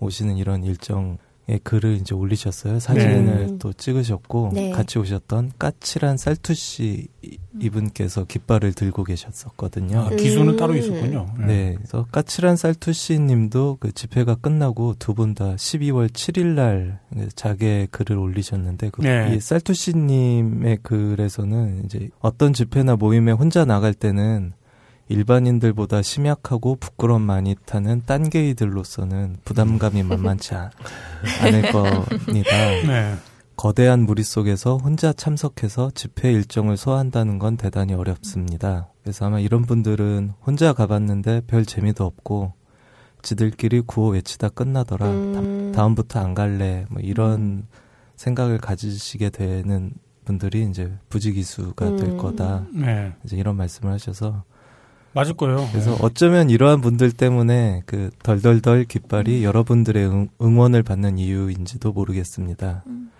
오시는 이런 일정 의 글을 이제 올리셨어요. 사진을 네. 또 찍으셨고 네. 같이 오셨던 까칠한 쌀투씨 이- 이분께서 깃발을 들고 계셨었거든요. 아, 기수는 음. 따로 있었군요. 네. 그래서 까칠한 쌀투씨 님도 그 집회가 끝나고 두 분 다 12월 7일 날 자기의 글을 올리셨는데 그 네. 이 쌀투씨 님의 글에서는 이제 어떤 집회나 모임에 혼자 나갈 때는 일반인들보다 심약하고 부끄럼 많이 타는 딴게이들로서는 부담감이 만만치 않- 않을 (laughs) 겁니다. 네. 거대한 무리 속에서 혼자 참석해서 집회 일정을 소화한다는 건 대단히 어렵습니다. 그래서 아마 이런 분들은 혼자 가봤는데 별 재미도 없고 지들끼리 구호 외치다 끝나더라. 음. 다, 음부터안 갈래. 뭐 이런 생각을 가지시게 되는 분들이 이제 부지기수가 될 음. 거다. 네. 이제 이런 말씀을 하셔서 맞을 거예요. 그래서 어쩌면 이러한 분들 때문에 그 덜덜덜 깃발이 여러분들의 응, 응원을 받는 이유인지도 모르겠습니다. 음.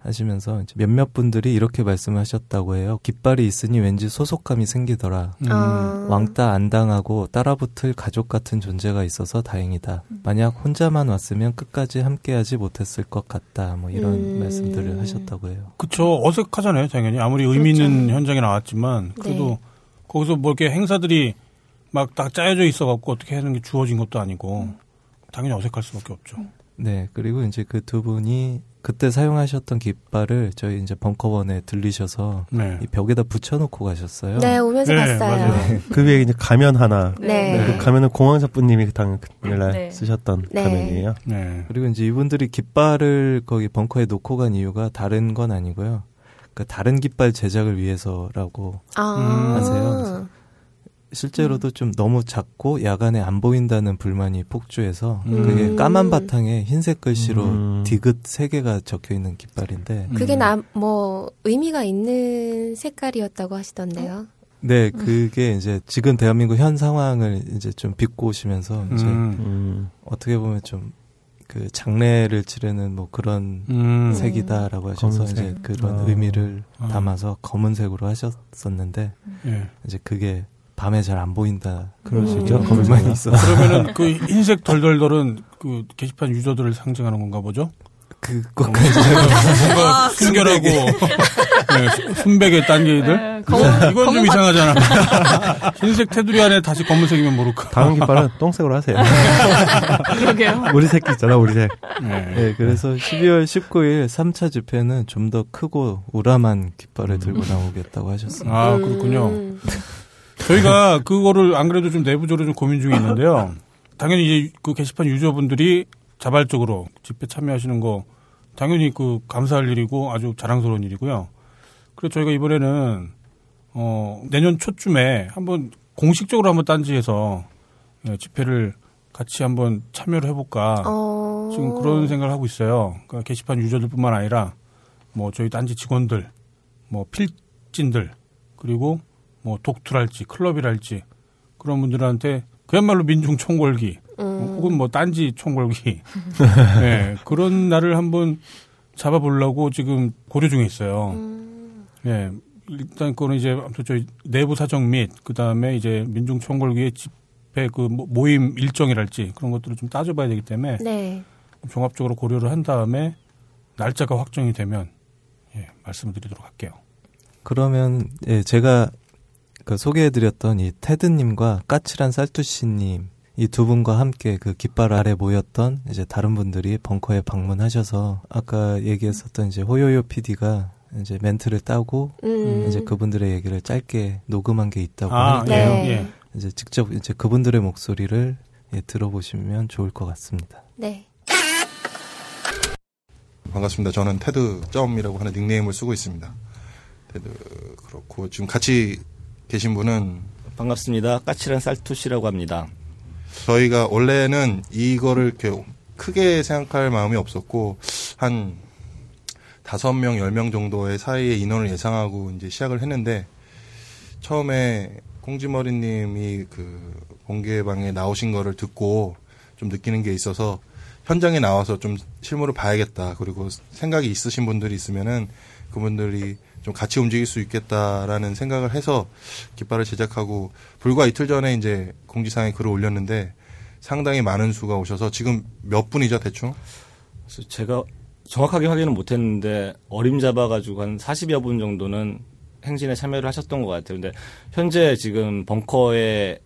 하시면서 이제 몇몇 분들이 이렇게 말씀하셨다고 해요. 깃발이 있으니 왠지 소속감이 생기더라. 음. 아. 왕따 안 당하고 따라붙을 가족 같은 존재가 있어서 다행이다. 만약 혼자만 왔으면 끝까지 함께하지 못했을 것 같다. 뭐 이런 음. 말씀들을 하셨다고 해요. 그쵸. 어색하잖아요, 당연히. 아무리 의미 있는 그렇죠. 현장에 나왔지만, 그래도 네. 거기서 뭐 이렇게 행사들이 막 딱 짜여져 있어갖고 어떻게 하는 게 주어진 것도 아니고, 당연히 어색할 수밖에 없죠. 네, 그리고 이제 그 두 분이 그때 사용하셨던 깃발을 저희 이제 벙커원에 들리셔서 네. 이 벽에다 붙여놓고 가셨어요. 네, 오면서 네, 봤어요. 맞아요. (laughs) 그 위에 이제 가면 하나. 네. 그 가면은 공황작부님이 당일날 네. 쓰셨던 네. 가면이에요. 네. 그리고 이제 이분들이 깃발을 거기 벙커에 놓고 간 이유가 다른 건 아니고요. 그 다른 깃발 제작을 위해서라고 아. 음. 하세요. 실제로도 좀 너무 작고 야간에 안 보인다는 불만이 폭주해서 음. 그게 까만 바탕에 흰색 글씨로 음. 디귿 세 개가 적혀 있는 깃발인데 그게 음. 나, 뭐, 의미가 있는 색깔이었다고 하시던데요. 네 그게 이제 지금 대한민국 현 상황을 이제 좀 비꼬시면서 이제 음. 음. 어떻게 보면 좀 그 장례를 치르는 뭐 그런 음. 색이다라고 하셔서 검은색. 이제 그런 아. 의미를 아. 담아서 검은색으로 하셨었는데 예. 이제 그게 밤에 잘 안 보인다. 그런 불만이 있어서 그러면은 그 흰색 덜덜덜은 그 게시판 유저들을 상징하는 건가 보죠? 그것까지 뭔가 순결하고 네, 수- 순백의 딴개들 네, 이건 좀 이상하잖아. (laughs) 흰색 테두리 안에 다시 검은색이면 모를까. 다음 깃발은 똥색으로 하세요. (laughs) 그러게요. 우리 색 있잖아, 우리 색. 네. 네, 그래서 12월 19일 3차 집회는 좀 더 크고 우람한 깃발을 들고 나오겠다고 하셨습니다. 아 그렇군요. 음. 저희가 그거를 안 그래도 좀 내부적으로 좀 고민 중에 있는데요. 당연히 이제 그 게시판 유저분들이 자발적으로 집회 참여하시는 거 당연히 그 감사할 일이고 아주 자랑스러운 일이고요. 그래서 저희가 이번에는 어 내년 초쯤에 한번 공식적으로 한번 딴지에서 예, 집회를 같이 한번 참여를 해볼까 어. 지금 그런 생각을 하고 있어요. 그러니까 게시판 유저들뿐만 아니라 뭐 저희 딴지 직원들, 뭐 필진들 그리고 뭐 독투랄지 클럽이랄지 그런 분들한테 그야말로 민중 총궐기 음. 혹은 뭐 딴지 총궐기 (laughs) 네, 그런 날을 한번 잡아보려고 지금 고려 중에 있어요. 예, 일단 그거는 이제 아무튼 저희 내부 사정 및 그다음에 이제 민중 총궐기의 집회 그 모- 모임 일정이랄지 그런 것들을 좀 따져봐야 되기 때문에 네. 종합적으로 고려를 한 다음에 날짜가 확정이 되면 예, 말씀을 드리도록 할게요. 그러면 예, 제가 그 소개해드렸던 이 테드님과 까칠한 쌀투씨님 이 두 분과 함께 그 깃발 아래 모였던 이제 다른 분들이 벙커에 방문하셔서 아까 얘기했었던 이제 호요요 PD가 이제 멘트를 따고 음. 이제 그분들의 얘기를 짧게 녹음한 게 있다고 아, 하니까 네. 예, 예. 이제 직접 이제 그분들의 목소리를 예, 들어보시면 좋을 것 같습니다. 네. 반갑습니다. 저는 테드 점이라고 하는 닉네임을 쓰고 있습니다. 테드 그렇고 지금 같이 계신 분은 반갑습니다. 까칠한 쌀투시라고 합니다. 저희가 원래는 이거를 이렇게 크게 생각할 마음이 없었고 한 다섯 명, 열 명 정도의 사이의 인원을 예상하고 이제 시작을 했는데 처음에 꽁지머리 님이 그 공개방에 나오신 거를 듣고 좀 느끼는 게 있어서 현장에 나와서 좀 실물을 봐야겠다. 그리고 생각이 있으신 분들이 있으면은 그분들이 좀 같이 움직일 수 있겠다라는 생각을 해서 깃발을 제작하고 불과 이틀 전에 이제 공지사항에 글을 올렸는데 상당히 많은 수가 오셔서 지금 몇 분이죠 대충? 제가 정확하게 확인은 못했는데 어림잡아가지고 한 40여 분 정도는 행진에 참여를 하셨던 것 같아요. 근데 현재 지금 벙커에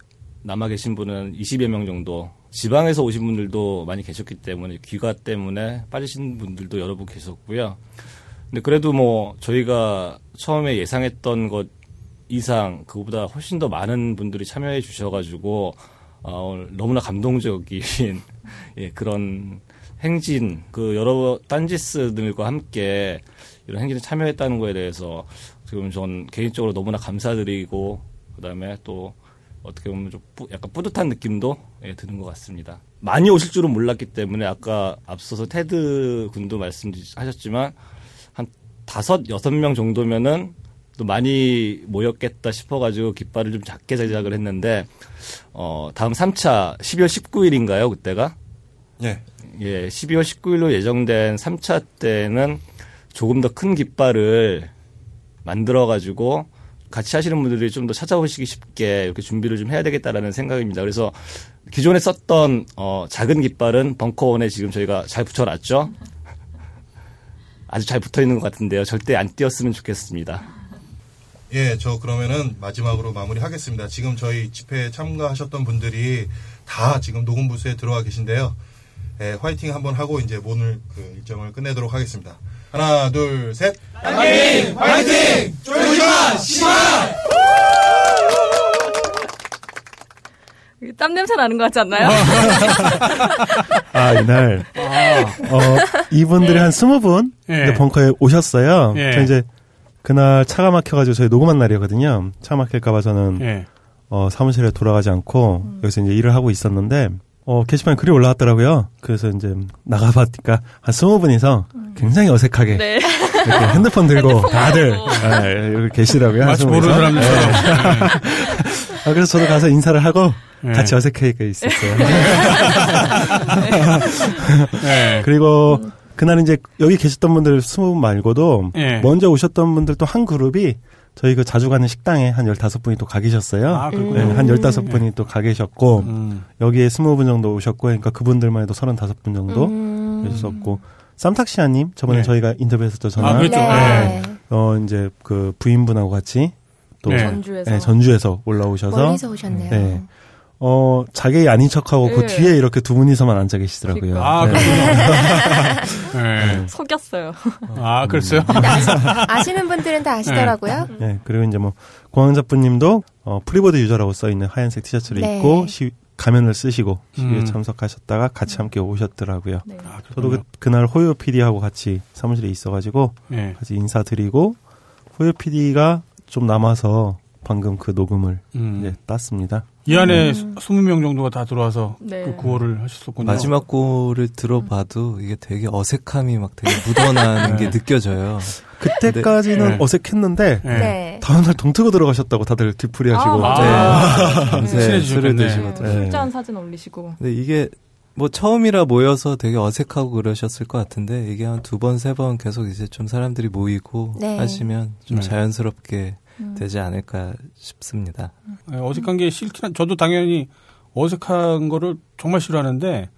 남아 계신 분은 20여 명 정도. 지방에서 오신 분들도 많이 계셨기 때문에 귀가 때문에 빠지신 분들도 여러 분 계셨고요. 근데 그래도 뭐 저희가 처음에 예상했던 것 이상 그보다 훨씬 더 많은 분들이 참여해 주셔가지고 어, 너무나 감동적인 (laughs) 예, 그런 행진 그 여러 딴지스들과 함께 이런 행진에 참여했다는 거에 대해서 지금 전 개인적으로 너무나 감사드리고 그다음에 또 어떻게 보면 좀 뿌- 약간 뿌듯한 느낌도 예, 드는 것 같습니다. 많이 오실 줄은 몰랐기 때문에 아까 앞서서 테드 군도 말씀하셨지만 한 다섯 여섯 명 정도면은 또 많이 모였겠다 싶어가지고 깃발을 좀 작게 제작을 했는데 어 다음 3차 12월 19일인가요 그때가 예. 예 12월 19일로 예정된 3차 때는 조금 더 큰 깃발을 만들어가지고 같이 하시는 분들이 좀 더 찾아오시기 쉽게 이렇게 준비를 좀 해야 되겠다라는 생각입니다. 그래서 기존에 썼던 어, 작은 깃발은 벙커원에 지금 저희가 잘 붙여놨죠. 아주 잘 붙어 있는 것 같은데요. 절대 안 띄었으면 좋겠습니다. 예, 저 그러면은 마지막으로 마무리하겠습니다. 지금 저희 집회에 참가하셨던 분들이 다 지금 녹음 부스에 들어와 계신데요. 예, 화이팅 한번 하고 이제 오늘 그 일정을 끝내도록 하겠습니다. 하나, 둘, 셋. 땀 냄새 나는 것 같지 않나요? (laughs) 아, 이날, 어, 이분들이 한 스무 분 예. 이제 벙커에 오셨어요. 예. 저 이제 그날 차가 막혀가지고 저희 녹음한 날이거든요. 차 막힐까봐 저는 예. 어, 사무실에 돌아가지 않고 여기서 이제 일을 하고 있었는데 어, 게시판에 글이 올라왔더라고요. 그래서 이제 나가봤니까 한 스무 분이서 굉장히 어색하게 네. 이렇게 핸드폰 들고 핸드폰 다들. 예, 여기 계시더라고요. 한 마치 모르는 분이서. 사람들처럼. 아, 그래서 저도 가서 인사를 하고 예. 같이 어색하게 있었어요. 예. 그리고 그날 이제 여기 계셨던 분들 스무 분 말고도 예. 먼저 오셨던 분들 또 한 그룹이 저희 그 자주 가는 식당에 한 15분이 또 가 계셨어요. 아, 네, 그렇군요. 한 15분이 또 가 계셨고 음. 여기에 20분 정도 오셨고 그러니까 그분들만 해도 35분 정도 음. 계셨었고 쌈탁시아님 저번에 네. 저희가 인터뷰했었죠 전화 아, 그렇죠. 네. 어 이제 그 부인분하고 같이 또 네. 전주에서. 네, 전주에서 올라오셔서 멀리서 오셨네요. 네. 어 자기 아닌 척하고 그 네. 뒤에 이렇게 두 분이서만 앉아 계시더라고요. 그러니까. 아, 네. 그렇군요. 예. (laughs) 속였어요. 아, 그랬어요? 근데 아시, 아시 는 분들은 다 아시더라고요. 네, 그리고 이제 뭐 공항자분님도 어, 프리보드 유저라고 써 있는 하얀색 티셔츠를 네. 입고 시, 가면을 쓰시고 시위에 음. 참석하셨다가 같이 함께 오셨더라고요. 네. 아, 저도 그. 그날 호요 PD하고 같이 사무실에 있어가지고 예. 같이 인사드리고 호요 PD가 좀 남아서 방금 그 녹음을 음. 이제 땄습니다. 이 안에 20명 정도가 다 들어와서 네. 그 구호를 하셨었군요. 마지막 곡을 들어봐도 이게 되게 어색함이 막 되게 묻어나는 게 느껴져요. 그때까지는 네. 어색했는데 네. 네. 다음날 동트고 들어가셨다고 다들 뒤풀이 하시고 아. (laughs) 네. 술을 네, 드시거든요. 네. 술잔 사진 올리시고. 근데 이게 뭐 처음이라 모여서 되게 어색하고 그러셨을 것 같은데 이게 한 두 번, 세 번 계속 이제 좀 사람들이 모이고 네. 하시면 좀 네. 자연스럽게 음. 되지 않을까 싶습니다. 네, 어색한 게 싫긴 한, 저도 당연히 어색한 거를 정말 싫어하는데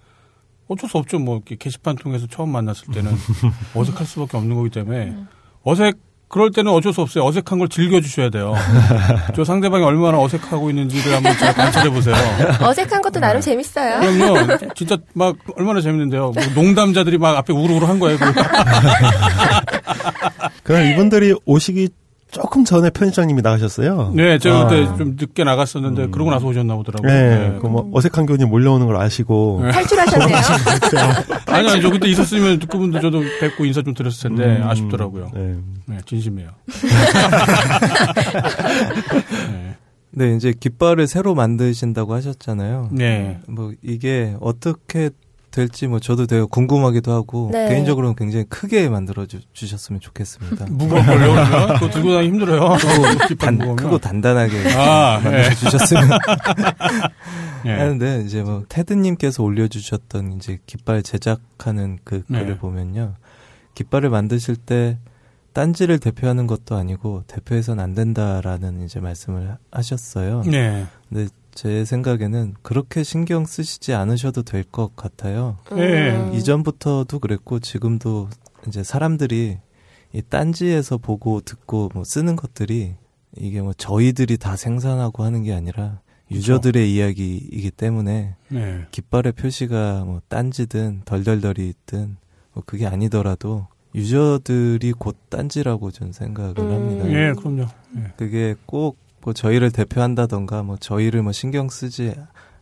어쩔 수 없죠. 뭐 이렇게 게시판 통해서 처음 만났을 때는 (laughs) 어색할 수밖에 없는 거기 때문에 어색 그럴 때는 어쩔 수 없어요. 어색한 걸 즐겨주셔야 돼요. (laughs) 저 상대방이 얼마나 어색하고 있는지를 한번 잘 관찰해 보세요. 어색한 것도 나름 재밌어요. 그럼요. 진짜 막 얼마나 재밌는데요. 뭐 농담자들이 막 앞에 우르르 한 거예요. (laughs) 그럼 이분들이 오시기 조금 전에 편집장님이 나가셨어요. 네, 제가 아. 그때 좀 늦게 나갔었는데 그러고 나서 오셨나 보더라고요. 네, 그뭐 어색한 교훈이 몰려오는 걸 아시고 네. 탈출하셨네요. (laughs) 아니, 아니, 저 그때 있었으면 그분도 저도 뵙고 인사 좀 드렸을 텐데 음. 아쉽더라고요. 네. 네, 진심이에요. (laughs) 네. 네, 이제 깃발을 새로 만드신다고 하셨잖아요. 네. 뭐 이게 어떻게 될지 뭐 저도 되게 궁금하기도 하고 네. 개인적으로는 굉장히 크게 만들어 주, 주셨으면 좋겠습니다. (laughs) 무거운 걸요? 그거 들고 다니기 힘들어요. 단. 크고 단단하게 아, 만들어 네. 주셨으면 (laughs) 네. 하는데 이제 뭐 테드님께서 올려주셨던 이제 깃발 제작하는 그 네. 글을 보면요, 깃발을 만드실 때 딴지를 대표하는 것도 아니고 대표해서는 안 된다라는 이제 말씀을 하셨어요. 네. 근데 제 생각에는 그렇게 신경 쓰시지 않으셔도 될 것 같아요. 네. 음. 이전부터도 그랬고 지금도 이제 사람들이 이 딴지에서 보고 듣고 뭐 쓰는 것들이 이게 뭐 저희들이 다 생산하고 하는 게 아니라 유저들의 이야기이기 때문에 네. 깃발의 표시가 뭐 딴지든 덜덜덜이 있든 뭐 그게 아니더라도 유저들이 곧 딴지라고 저는 생각을 음. 합니다. 예, 그럼요. 예. 그게 꼭 뭐 저희를 대표한다던가 뭐 저희를 뭐 신경 쓰지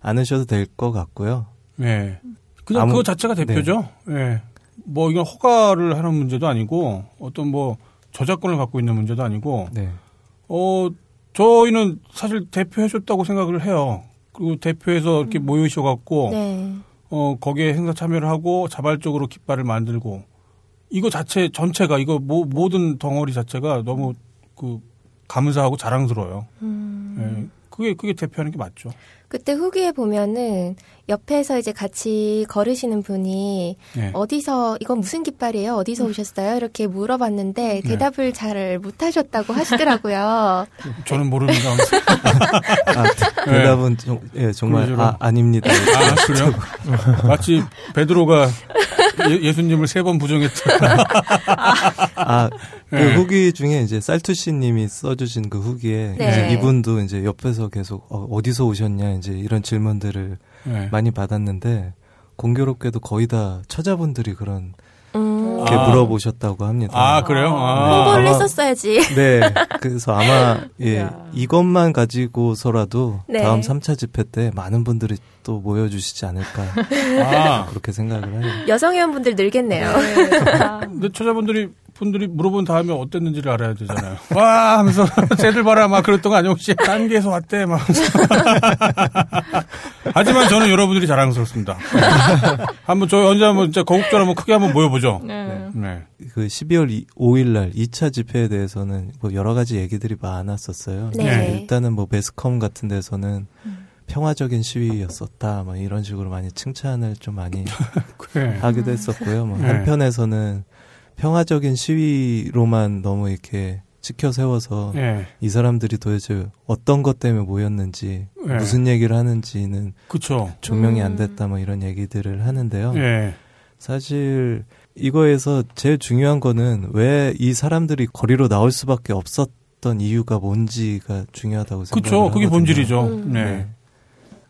않으셔도 될 것 같고요. 네. 그냥 아무- 그거 자체가 대표죠. 예. 뭐 이건 허가를 하는 문제도 아니고 어떤 뭐 저작권을 갖고 있는 문제도 아니고 네. 어 저희는 사실 대표해줬다고 생각을 해요. 그리고 대표해서 음. 이렇게 모이셔갖고 네. 어 거기에 행사 참여를 하고 자발적으로 깃발을 만들고 이거 자체 전체가 이거 모, 모든 덩어리 자체가 너무 그 감사하고 자랑스러워요. 음. 예. 그게 그게 대표하는 게 맞죠. 그때 후기에 보면은 옆에서 이제 같이 걸으시는 분이 예. 어디서 이건 무슨 깃발이에요? 어디서 오셨어요? 이렇게 물어봤는데 네. 대답을 잘 못하셨다고 하시더라고요. (laughs) 저는 모릅니다. 아, 대답은 좀, 예, 정말. 아, 아닙니다. 아, 그래요? (laughs) 마치 베드로가 예, 수님을 세 번 부정했다. (laughs) 아, 그 네. 후기 중에 이제 쌀투씨님이 써주신 그 후기에 네. 이제 이분도 이제 옆에서 계속 어, 디서 오셨냐 이제 이런 질문들을 네. 많이 받았는데 공교롭게도 거의 다 처자분들이 그런 음. 게 아. 물어보셨다고 합니다. 아, 그래요? 아. 홍보를 아마- 했었어야지. (laughs) 네, 그래서 아마 예 야. 이것만 가지고서라도 네. 다음 3차 집회 때 많은 분들이 또 모여주시지 않을까 아. 그렇게 생각을 해요. 여성 회원분들 늘겠네요. 네. (laughs) 근데 처자분들이 분들이 물어본 다음에 어땠는지를 알아야 되잖아요. 와 하면서 (laughs) 쟤들 봐라 막 그랬던 거 아니고 혹시 딴 데서 왔대 막. (laughs) 하지만 저는 여러분들이 자랑스럽습니다. (laughs) 한번 저희 언제 한번 진짜 거국절 한번 크게 한번 모여보죠. 네. 네. 그 12월 5일 날 2차 집회에 대해서는 뭐 여러 가지 얘기들이 많았었어요. 네. 네. 일단은 뭐 매스컴 같은 데서는 평화적인 시위였었다. 뭐 이런 식으로 많이 칭찬을 좀 많이 그래. 하기도 했었고요. 뭐 네. 한편에서는 평화적인 시위로만 너무 이렇게 치켜 세워서 네. 이 사람들이 도대체 어떤 것 때문에 모였는지 네. 무슨 얘기를 하는지는 그쵸. 조명이 안 음. 됐다 뭐 이런 얘기들을 하는데요. 예. 사실 이거에서 제일 중요한 거는 왜 이 사람들이 거리로 나올 수밖에 없었던 이유가 뭔지가 중요하다고 생각을 그쵸. 그게 하거든요. 본질이죠. 음. 네. 네.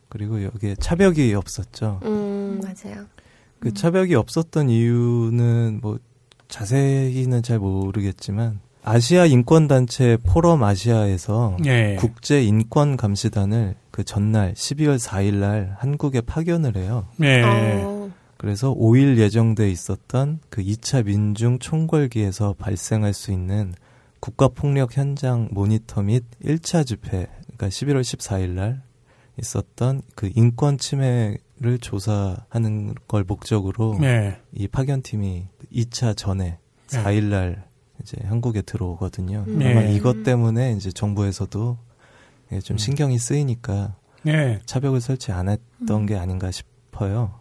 그리고 여기에 차벽이 없었죠. 음, 맞아요. 그 차벽이 없었던 이유는 뭐 자세히는 잘 모르겠지만 아시아 인권 단체 포럼 아시아에서 예. 국제 인권 감시단을 그 전날 12월 4일 날 한국에 파견을 해요. 예. 어, 그래서 5일 예정돼 있었던 그 2차 민중 총궐기에서 발생할 수 있는 국가 폭력 현장 모니터 및 1차 집회, 그러니까 11월 14일 날 있었던 그 인권 침해 를 조사하는 걸 목적으로 네. 이 파견팀이 2차 전에 네. 4일 날 이제 한국에 들어오거든요. 네. 아마 이것 때문에 이제 정부에서도 이게 좀 음. 신경이 쓰이니까 네. 차벽을 설치 안 했던 게 아닌가 싶어요.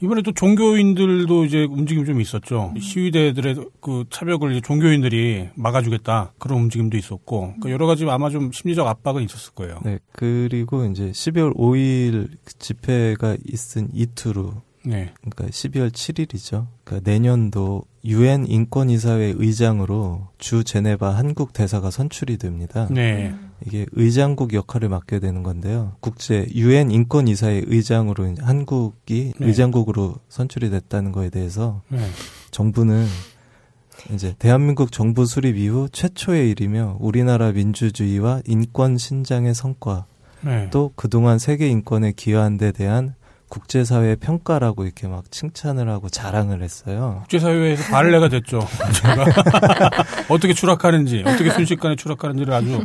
이번에 또 종교인들도 이제 움직임 좀 있었죠. 시위대들의 그 차벽을 이제 종교인들이 막아주겠다 그런 움직임도 있었고 그러니까 여러 가지 아마 좀 심리적 압박은 있었을 거예요. 네, 그리고 이제 12월 5일 집회가 있은 이틀 후, 네. 그러니까 12월 7일이죠. 그러니까 내년도 유엔 인권이사회 의장으로 주 제네바 한국 대사가 선출이 됩니다. 네. 이게 의장국 역할을 맡게 되는 건데요. 국제 유엔 인권 이사회 의장으로 이제 한국이 네. 의장국으로 선출이 됐다는 거에 대해서 네. 정부는 이제 대한민국 정부 수립 이후 최초의 일이며 우리나라 민주주의와 인권 신장의 성과 네. 또 그동안 세계 인권에 기여한 데 대한 국제사회의 평가라고 이렇게 막 칭찬을 하고 자랑을 했어요. 국제사회에서 발레가 됐죠. 제가 (laughs) 어떻게 추락하는지, 어떻게 순식간에 추락하는지를 아주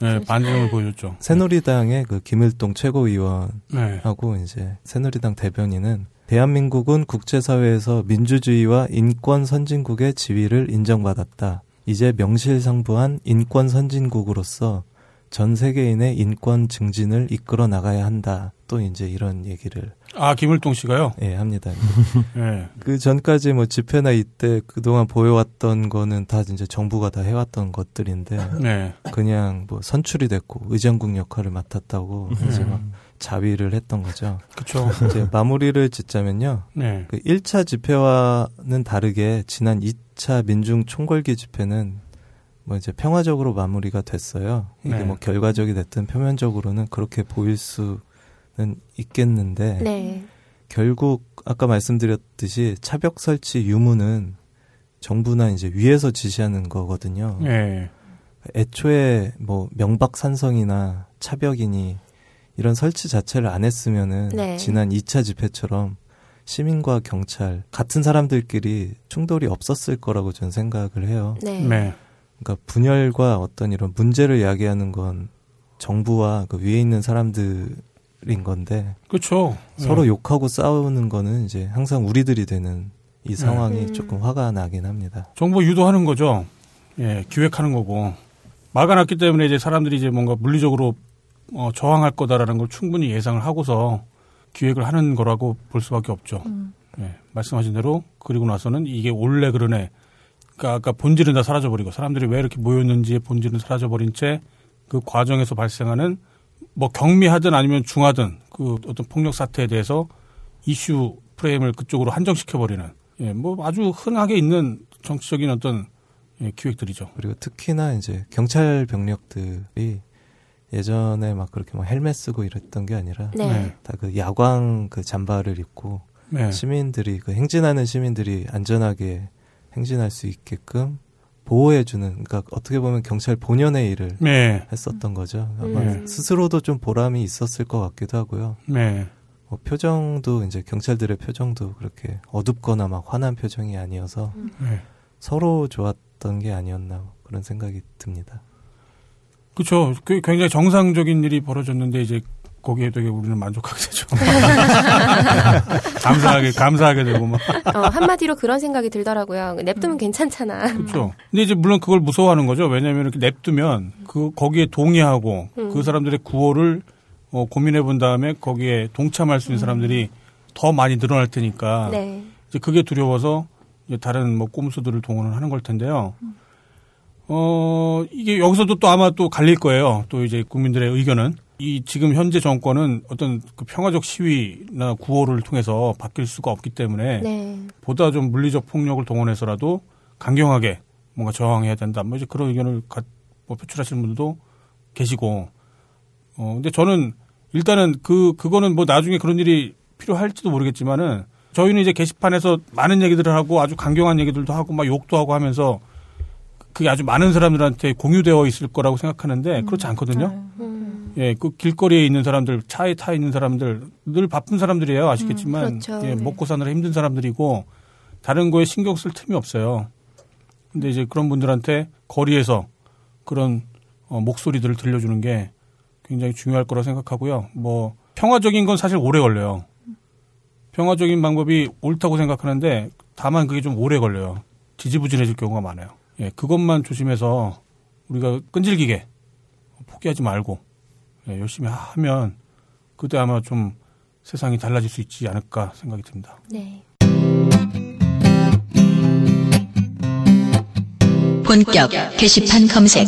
네, 반증을 보여줬죠. 새누리당의 그 김일동 최고위원하고 네. 이제 새누리당 대변인은 대한민국은 국제사회에서 민주주의와 인권 선진국의 지위를 인정받았다. 이제 명실상부한 인권 선진국으로서 전 세계인의 인권 증진을 이끌어 나가야 한다. 또 이제 이런 얘기를 아 김을동 씨가요? 예, 합니다. 네. (laughs) 그 전까지 뭐 집회나 이때 그동안 보여왔던 거는 다 이제 정부가 다 해왔던 것들인데 네. 그냥 뭐 선출이 됐고 의장국 역할을 맡았다고 이제 음. 막 자위를 했던 거죠. 그쵸. 이제 마무리를 짓자면요. 네. 그 1차 집회와는 다르게 지난 2차 민중 총궐기 집회는 뭐 이제 평화적으로 마무리가 됐어요. 이게 네. 뭐 결과적이 됐든 표면적으로는 그렇게 보일 수는 있겠는데 네. 결국 아까 말씀드렸듯이 차벽 설치 유무는 정부나 이제 위에서 지시하는 거거든요. 네. 애초에 뭐 명박산성이나 차벽이니 이런 설치 자체를 안 했으면은 네. 지난 2차 집회처럼 시민과 경찰 같은 사람들끼리 충돌이 없었을 거라고 저는 생각을 해요. 네. 네. 그러니까 분열과 어떤 이런 문제를 야기하는 건 정부와 그 위에 있는 사람들인 건데 그렇죠. 서로 욕하고 싸우는 거는 이제 항상 우리들이 되는 이 상황이 음. 조금 화가 나긴 합니다. 정보 유도하는 거죠. 예, 기획하는 거고 막아놨기 때문에 이제 사람들이 이제 뭔가 물리적으로 어, 저항할 거다라는 걸 충분히 예상을 하고서 기획을 하는 거라고 볼 수밖에 없죠. 예, 말씀하신 대로 그리고 나서는 이게 원래 그러네. 그러니까 아까 본질은 다 사라져버리고 사람들이 왜 이렇게 모였는지의 본질은 사라져버린 채 그 과정에서 발생하는 뭐 경미하든 아니면 중하든 그 어떤 폭력 사태에 대해서 이슈 프레임을 그쪽으로 한정시켜버리는 예, 뭐 아주 흔하게 있는 정치적인 어떤 예, 기획들이죠. 그리고 특히나 이제 경찰 병력들이 예전에 막 그렇게 막 헬멧 쓰고 이랬던 게 아니라 네. 네. 다그 야광 그 잠바를 입고 네. 시민들이 그 행진하는 시민들이 안전하게 행진할 수 있게끔 보호해주는 그러니까 어떻게 보면 경찰 본연의 일을 네. 했었던 거죠. 아마 음. 스스로도 좀 보람이 있었을 것 같기도 하고요. 네. 뭐 표정도 이제 경찰들의 표정도 그렇게 어둡거나 막 화난 표정이 아니어서 네. 서로 좋았던 게 아니었나 그런 생각이 듭니다. 그렇죠. 그 굉장히 정상적인 일이 벌어졌는데 이제 거기에 되게 우리는 만족하게 되죠. (laughs) 감사하게 감사하게 되고 막. 어, 한마디로 그런 생각이 들더라고요. 냅두면 괜찮잖아. 그렇죠. 근데 이제 물론 그걸 무서워하는 거죠. 왜냐하면 이렇게 냅두면 그 거기에 동의하고 음. 그 사람들의 구호를 어, 고민해 본 다음에 거기에 동참할 수 있는 사람들이 더 많이 늘어날 테니까 네. 이제 그게 두려워서 이제 다른 뭐 꼼수들을 동원을 하는 걸 텐데요. 어, 이게 여기서도 또 아마 또 갈릴 거예요. 또 이제 국민들의 의견은. 이 지금 현재 정권은 어떤 그 평화적 시위나 구호를 통해서 바뀔 수가 없기 때문에 네. 보다 좀 물리적 폭력을 동원해서라도 강경하게 뭔가 저항해야 된다. 뭐 이제 그런 의견을 가, 뭐 표출하시는 분들도 계시고. 어, 근데 저는 일단은 그, 그거는 뭐 나중에 그런 일이 필요할지도 모르겠지만은 저희는 이제 게시판에서 많은 얘기들을 하고 아주 강경한 얘기들도 하고 막 욕도 하고 하면서 그게 아주 많은 사람들한테 공유되어 있을 거라고 생각하는데 그렇지 않거든요. 음. 예, 그 길거리에 있는 사람들, 차에 타 있는 사람들, 늘 바쁜 사람들이에요. 아시겠지만, 음, 그렇죠. 예, 네. 먹고 사느라 힘든 사람들이고, 다른 거에 신경 쓸 틈이 없어요. 근데 이제 그런 분들한테 거리에서 그런 어, 목소리들을 들려주는 게 굉장히 중요할 거라 생각하고요. 뭐 평화적인 건 사실 오래 걸려요. 평화적인 방법이 옳다고 생각하는데 다만 그게 좀 오래 걸려요. 지지부진해질 경우가 많아요. 예, 그것만 조심해서 우리가 끈질기게 포기하지 말고 예, 열심히 하면 그때 아마 좀 세상이 달라질 수 있지 않을까 생각이 듭니다. 네. 본격 게시판 검색.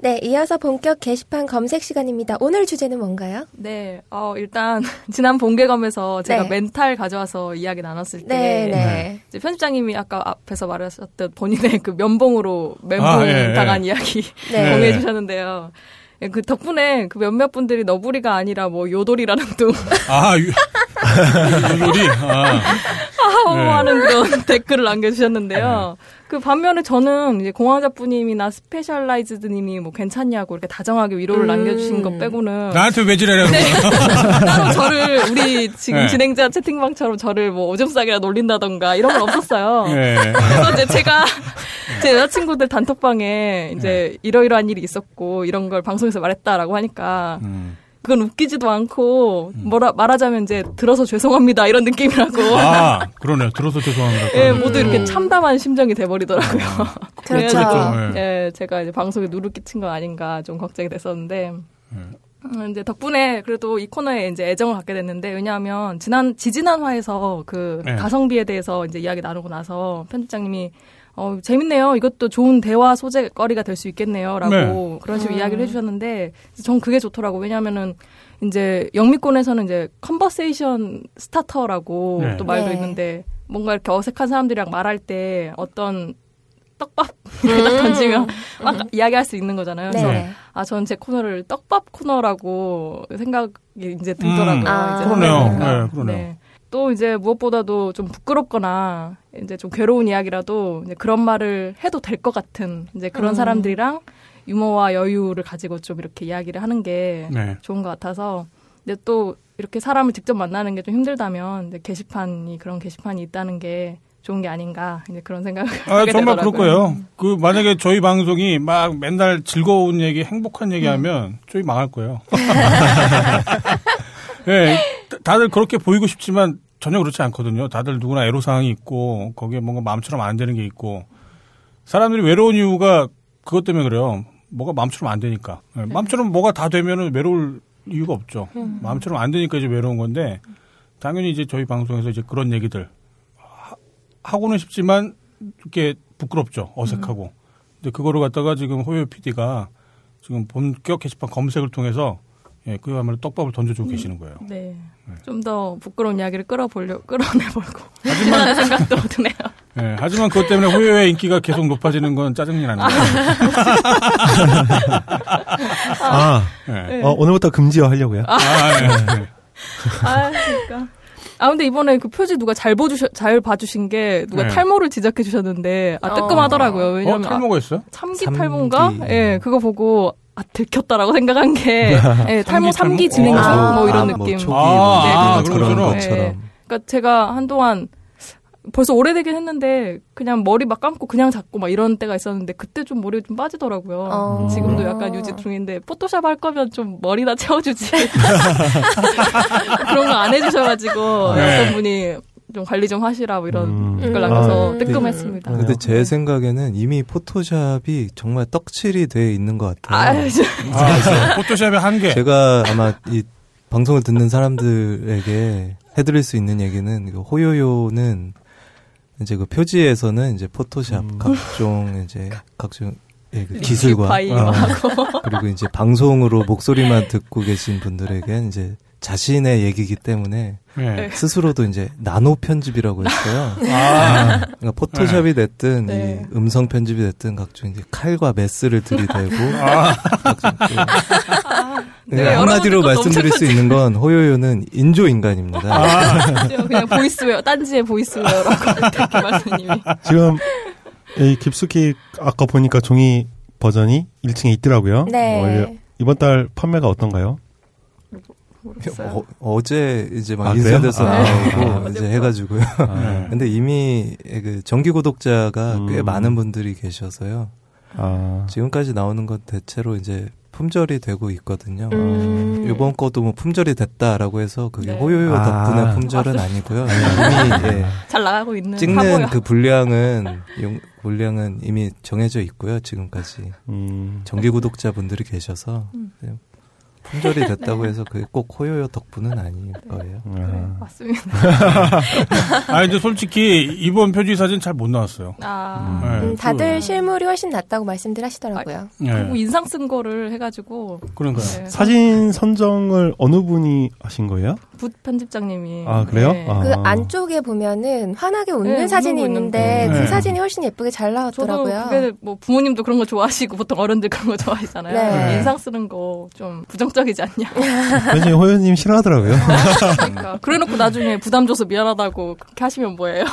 네, 이어서 본격 게시판 검색 시간입니다. 오늘 주제는 뭔가요? 네, 어, 일단, (laughs) 지난 본개검에서 제가 네. 멘탈 가져와서 이야기 나눴을 때. 네, 네. 이제 편집장님이 아까 앞에서 말하셨던 본인의 그 면봉으로 멘봉 아, 예, 예. 당한 이야기 네. 공유해 주셨는데요. 예, 그 덕분에 그 몇몇 분들이 너구리가 아니라 뭐 요돌이라는 둥. 아, 유, 요리. 아, 하는 그런 댓글을 남겨주셨는데요. 그 반면에 저는 이제 공황자부님이나 스페셜라이즈드님이 뭐 괜찮냐고 이렇게 다정하게 위로를 음. 남겨주신 것 빼고는 나한테 왜 지랄이라는 거야? (laughs) 따로 저를 우리 지금 네. 진행자 채팅방처럼 저를 뭐 오줌싸개라 놀린다던가 이런 건 없었어요. 예. 그래서 이제 제가 제 여자친구들 단톡방에 이제 네. 이러이러한 일이 있었고 이런 걸 방송에서 말했다라고 하니까 음. 그건 웃기지도 않고 뭐라 말하자면 이제 들어서 죄송합니다 이런 느낌이라고. 아, (laughs) 그러네요. 들어서 죄송합니다. 예, 모두 이렇게 참담한 심정이 돼버리더라고요. (laughs) 그렇죠. 그렇죠. 예. 예, 제가 이제 방송에 누를 끼친 거 아닌가 좀 걱정이 됐었는데. 음, 이제 덕분에 그래도 이 코너에 이제 애정을 갖게 됐는데 왜냐하면 지난 지지난 화에서 그 네. 가성비에 대해서 이제 이야기 나누고 나서 편집장님이 어 재밌네요. 이것도 좋은 대화 소재거리가 될 수 있겠네요 라고 네. 그런 식으로 이야기를 해주셨는데 전 그게 좋더라고. 왜냐하면은 이제 영미권에서는 이제 conversation starter라고 네. 또 말도 네. 있는데 뭔가 이렇게 어색한 사람들이랑 말할 때 어떤 떡밥 (laughs) 딱 던지면 막 이야기할 수 있는 거잖아요. 그래서 네. 아, 전 제 코너를 떡밥 코너라고 생각이 이제 들더라고요. 음, 아. 이제 그러네요. 네, 그러네요. 또 이제 무엇보다도 좀 부끄럽거나 이제 좀 괴로운 이야기라도 이제 그런 말을 해도 될 것 같은 이제 그런 음. 사람들이랑 유머와 여유를 가지고 좀 이렇게 이야기를 하는 게 네. 좋은 것 같아서 근데 또 이렇게 사람을 직접 만나는 게 좀 힘들다면 이제 게시판이 그런 게시판이 있다는 게 좋은 게 아닌가 이제 그런 생각을 아, 하게 정말 그럴 되더라고요. 거예요. 그, 만약에 저희 방송이 막 맨날 즐거운 얘기, 행복한 얘기 하면 저희 망할 거예요. 예, (laughs) 다- (laughs) 다들 그렇게 보이고 싶지만 전혀 그렇지 않거든요. 다들 누구나 애로사항이 있고, 거기에 뭔가 마음처럼 안 되는 게 있고, 사람들이 외로운 이유가 그것 때문에 그래요. 뭐가 마음처럼 안 되니까. 예, 마음처럼 뭐가 다 되면은 외로울 이유가 없죠. 마음처럼 안 되니까 이제 외로운 건데, 당연히 이제 저희 방송에서 이제 그런 얘기들 하- 하고는 싶지만 이렇게 부끄럽죠. 어색하고. 근데 그거를 갖다가 지금 호요 PD가 지금 본격 게시판 검색을 통해서 예, 그야말로 떡밥을 던져주고 계시는 거예요. 네. 좀 더 부끄러운 이야기를 끌어보려, 끌어내보려고. 하지만 생각도 (laughs) 드네요. 예, 하지만 그것 때문에 호요의 인기가 계속 높아지는 건 짜증이 나는 거예요. 아, 예. 어, 오늘부터 금지어 하려고요. 아, 예, 예. 아, 그러니까. 아, 근데 이번에 그 표지 누가 잘 봐주셔, 잘 봐주신 게 누가 네. 탈모를 지적해 주셨는데, 아, 뜨끔하더라고요. 어, 왜냐면. 아, 탈모가 있어요? 참기 삼기. 탈모인가? 예, 그거 보고, 아, 들켰다라고 생각한 게, (laughs) 예, 탈모 삼기 3기 진행 중, 탈모? 뭐 이런 아, 뭐 느낌. 초기 아, 뭐 아, 그런 그렇구나. 것처럼. 예. 그러니까 제가 한동안 벌써 오래되긴 했는데 그냥 머리 막 감고 그냥 잡고 막 이런 때가 있었는데 그때 좀 머리가 좀 빠지더라고요. 어. 지금도 약간 유지 중인데 포토샵 할 거면 좀 머리나 (laughs) 채워주지. (laughs) 그런 거 안 해주셔가지고 네. 어떤 분이 좀 관리 좀 하시라 뭐 이런 음. 댓글 남겨서 음. 뜨끔했습니다. 근데 제 생각에는 이미 포토샵이 정말 떡칠이 돼 있는 것 아, 같아요. 진짜. 아, 포토샵의 한계. 제가 아마 이 방송을 듣는 사람들에게 해드릴 수 있는 얘기는 그 호요요는 이제 그 표지에서는 이제 포토샵 음. 각종 이제 각종 예, 그 기술과 어, 그리고 이제 방송으로 목소리만 듣고 계신 분들에겐 이제 자신의 얘기이기 때문에 예. 스스로도 이제 나노 편집이라고 했어요. 아, 그러니까 포토샵이 됐든 네. 이 음성 편집이 됐든 각종 이제 칼과 메스를 들이대고 아, 각종 그 네, 그러니까 한마디로 말씀드릴 수 있는 건 호요요는 인조 인간입니다. 아, 그냥 보이스웨어 딴지의 보이스웨어라고 말씀님이 지금 이 깊숙이 아까 보니까 종이 버전이 1층에 있더라고요. 네. 어, 이번 달 판매가 어떤가요? 모르겠어요. 어, 제 이제 막 아, 인쇄돼서 그래요? 나오고 아. 이제. 해가지고요. 네. (laughs) 근데 이미 그 정기 구독자가 꽤 음. 많은 분들이 계셔서요. 아. 지금까지 나오는 건 대체로 이제 품절이 되고 있거든요. 음. 이번 거도 뭐 품절이 됐다라고 해서 그게 네. 호요요 아. 덕분에 품절은 아 니고요. 이미 예, 잘 나가고 있는 찍는 화보요. 그 분량은 용, 물량은 이미 정해져 있고요. 지금까지 음. 정기 구독자 분들이 계셔서 음. (laughs) 네, 품절이 됐다고 해서 그게 꼭 호요요 덕분은 아닐 거예요. 아. 맞습니다. (laughs) 아, 근데 솔직히 이번 표지 사진 잘 못 나왔어요. 아. 네, 음, 다들 그- 실물이 훨씬 낫다고 말씀들 하시더라고요. 네. 그리고 인상 쓴 거를 해가지고 그런가요? 네, 사진 선정을 어느 분이 하신 거예요? 부 편집장님이 아, 그래요? 네. 아. 그 안쪽에 보면은 환하게 웃는 네, 사진이 있는데. 그 네. 사진이 훨씬 예쁘게 잘 저도 나왔더라고요. 그게 뭐 부모님도 그런 거 좋아하시고 보통 어른들 그런 거 좋아하시잖아요. 네. 인상 쓰는 거 좀 부정적 이지 않냐. (laughs) 왠지 호연님 싫어하더라고요. 그러니까 그래놓고 나중에 부담 줘서 미안하다고 그렇게 하시면 뭐예요?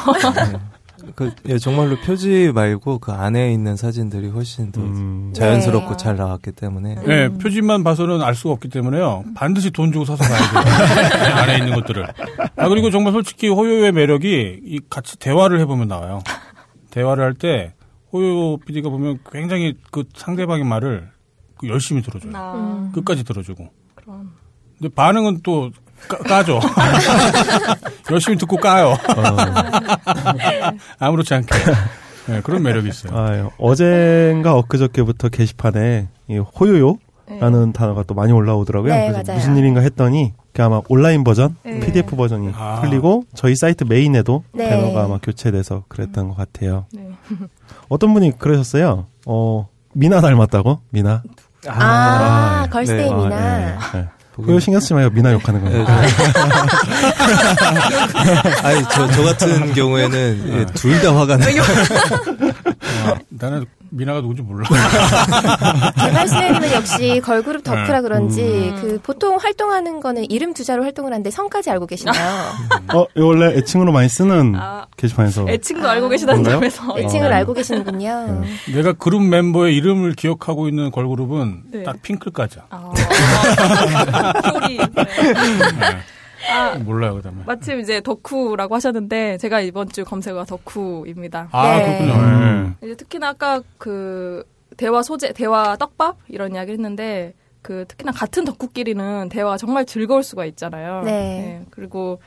그 예, 정말로 표지 말고 그 안에 있는 사진들이 훨씬 더 음. 자연스럽고 네. 잘 나왔기 때문에 네, 표지만 봐서는 알 수가 없기 때문에요. 반드시 돈 주고 사서 봐야 돼요. (laughs) 안에 있는 것들을. 아, 그리고 정말 솔직히 호요의 매력이 이 같이 대화를 해보면 나와요. 대화를 할 때 호요 PD가 보면 굉장히 그 상대방의 말을 그 열심히 들어줘요. 아, 끝까지 들어주고. 그럼. 근데 반응은 또 까, 까죠. (laughs) 열심히 듣고 까요. (laughs) 아무렇지 않게. 네, 그런 매력이 있어요. 아, 예. 어젠가 엊그저께부터 게시판에 이 호요요라는 단어가 또 많이 올라오더라고요. 네, 그래서 맞아요. 무슨 일인가 했더니 아마 온라인 버전, 네. PDF 버전이 아. 풀리고 저희 사이트 메인에도 네. 배너가 아마 교체돼서 그랬던 것 같아요. 네. 어떤 분이 그러셨어요. 어, 미나 닮았다고? 미나. 아, 네. 걸스데이 네. 미나. 네. 네. 호요 신경 쓰지 마요. 미나 욕하는 네, 거예요. (laughs) 아니 저, 저 같은 경우에는 예, 둘다 화가 나요. 아, 나는 미나가 누군지 몰라. (laughs) 개발신혜님은 역시 걸그룹 덕후라 그런지 음. 그 보통 활동하는 거는 이름 두자로 활동을 하는데 성까지 알고 계시나요? 어, 이거 원래 애칭으로 많이 쓰는 아, 게시판에서. 애칭도 알고 계시다는? 점에서 애칭을 어. 알고 계시는군요. 내가 그룹 멤버의 이름을 기억하고 있는 걸그룹은 네. 딱 핑클까지야. 아, (laughs) 소리. 네. 아, 몰라요, 그 다음에. 마침 이제 덕후라고 하셨는데 제가 이번 주 검색어가 덕후입니다. 아, 네. 그렇군요. 음. 이제 특히나 아까 그 대화 소재, 대화 떡밥 이런 이야기를 했는데 그 특히나 같은 덕후끼리는 대화가 정말 즐거울 수가 있잖아요. 네. 그리고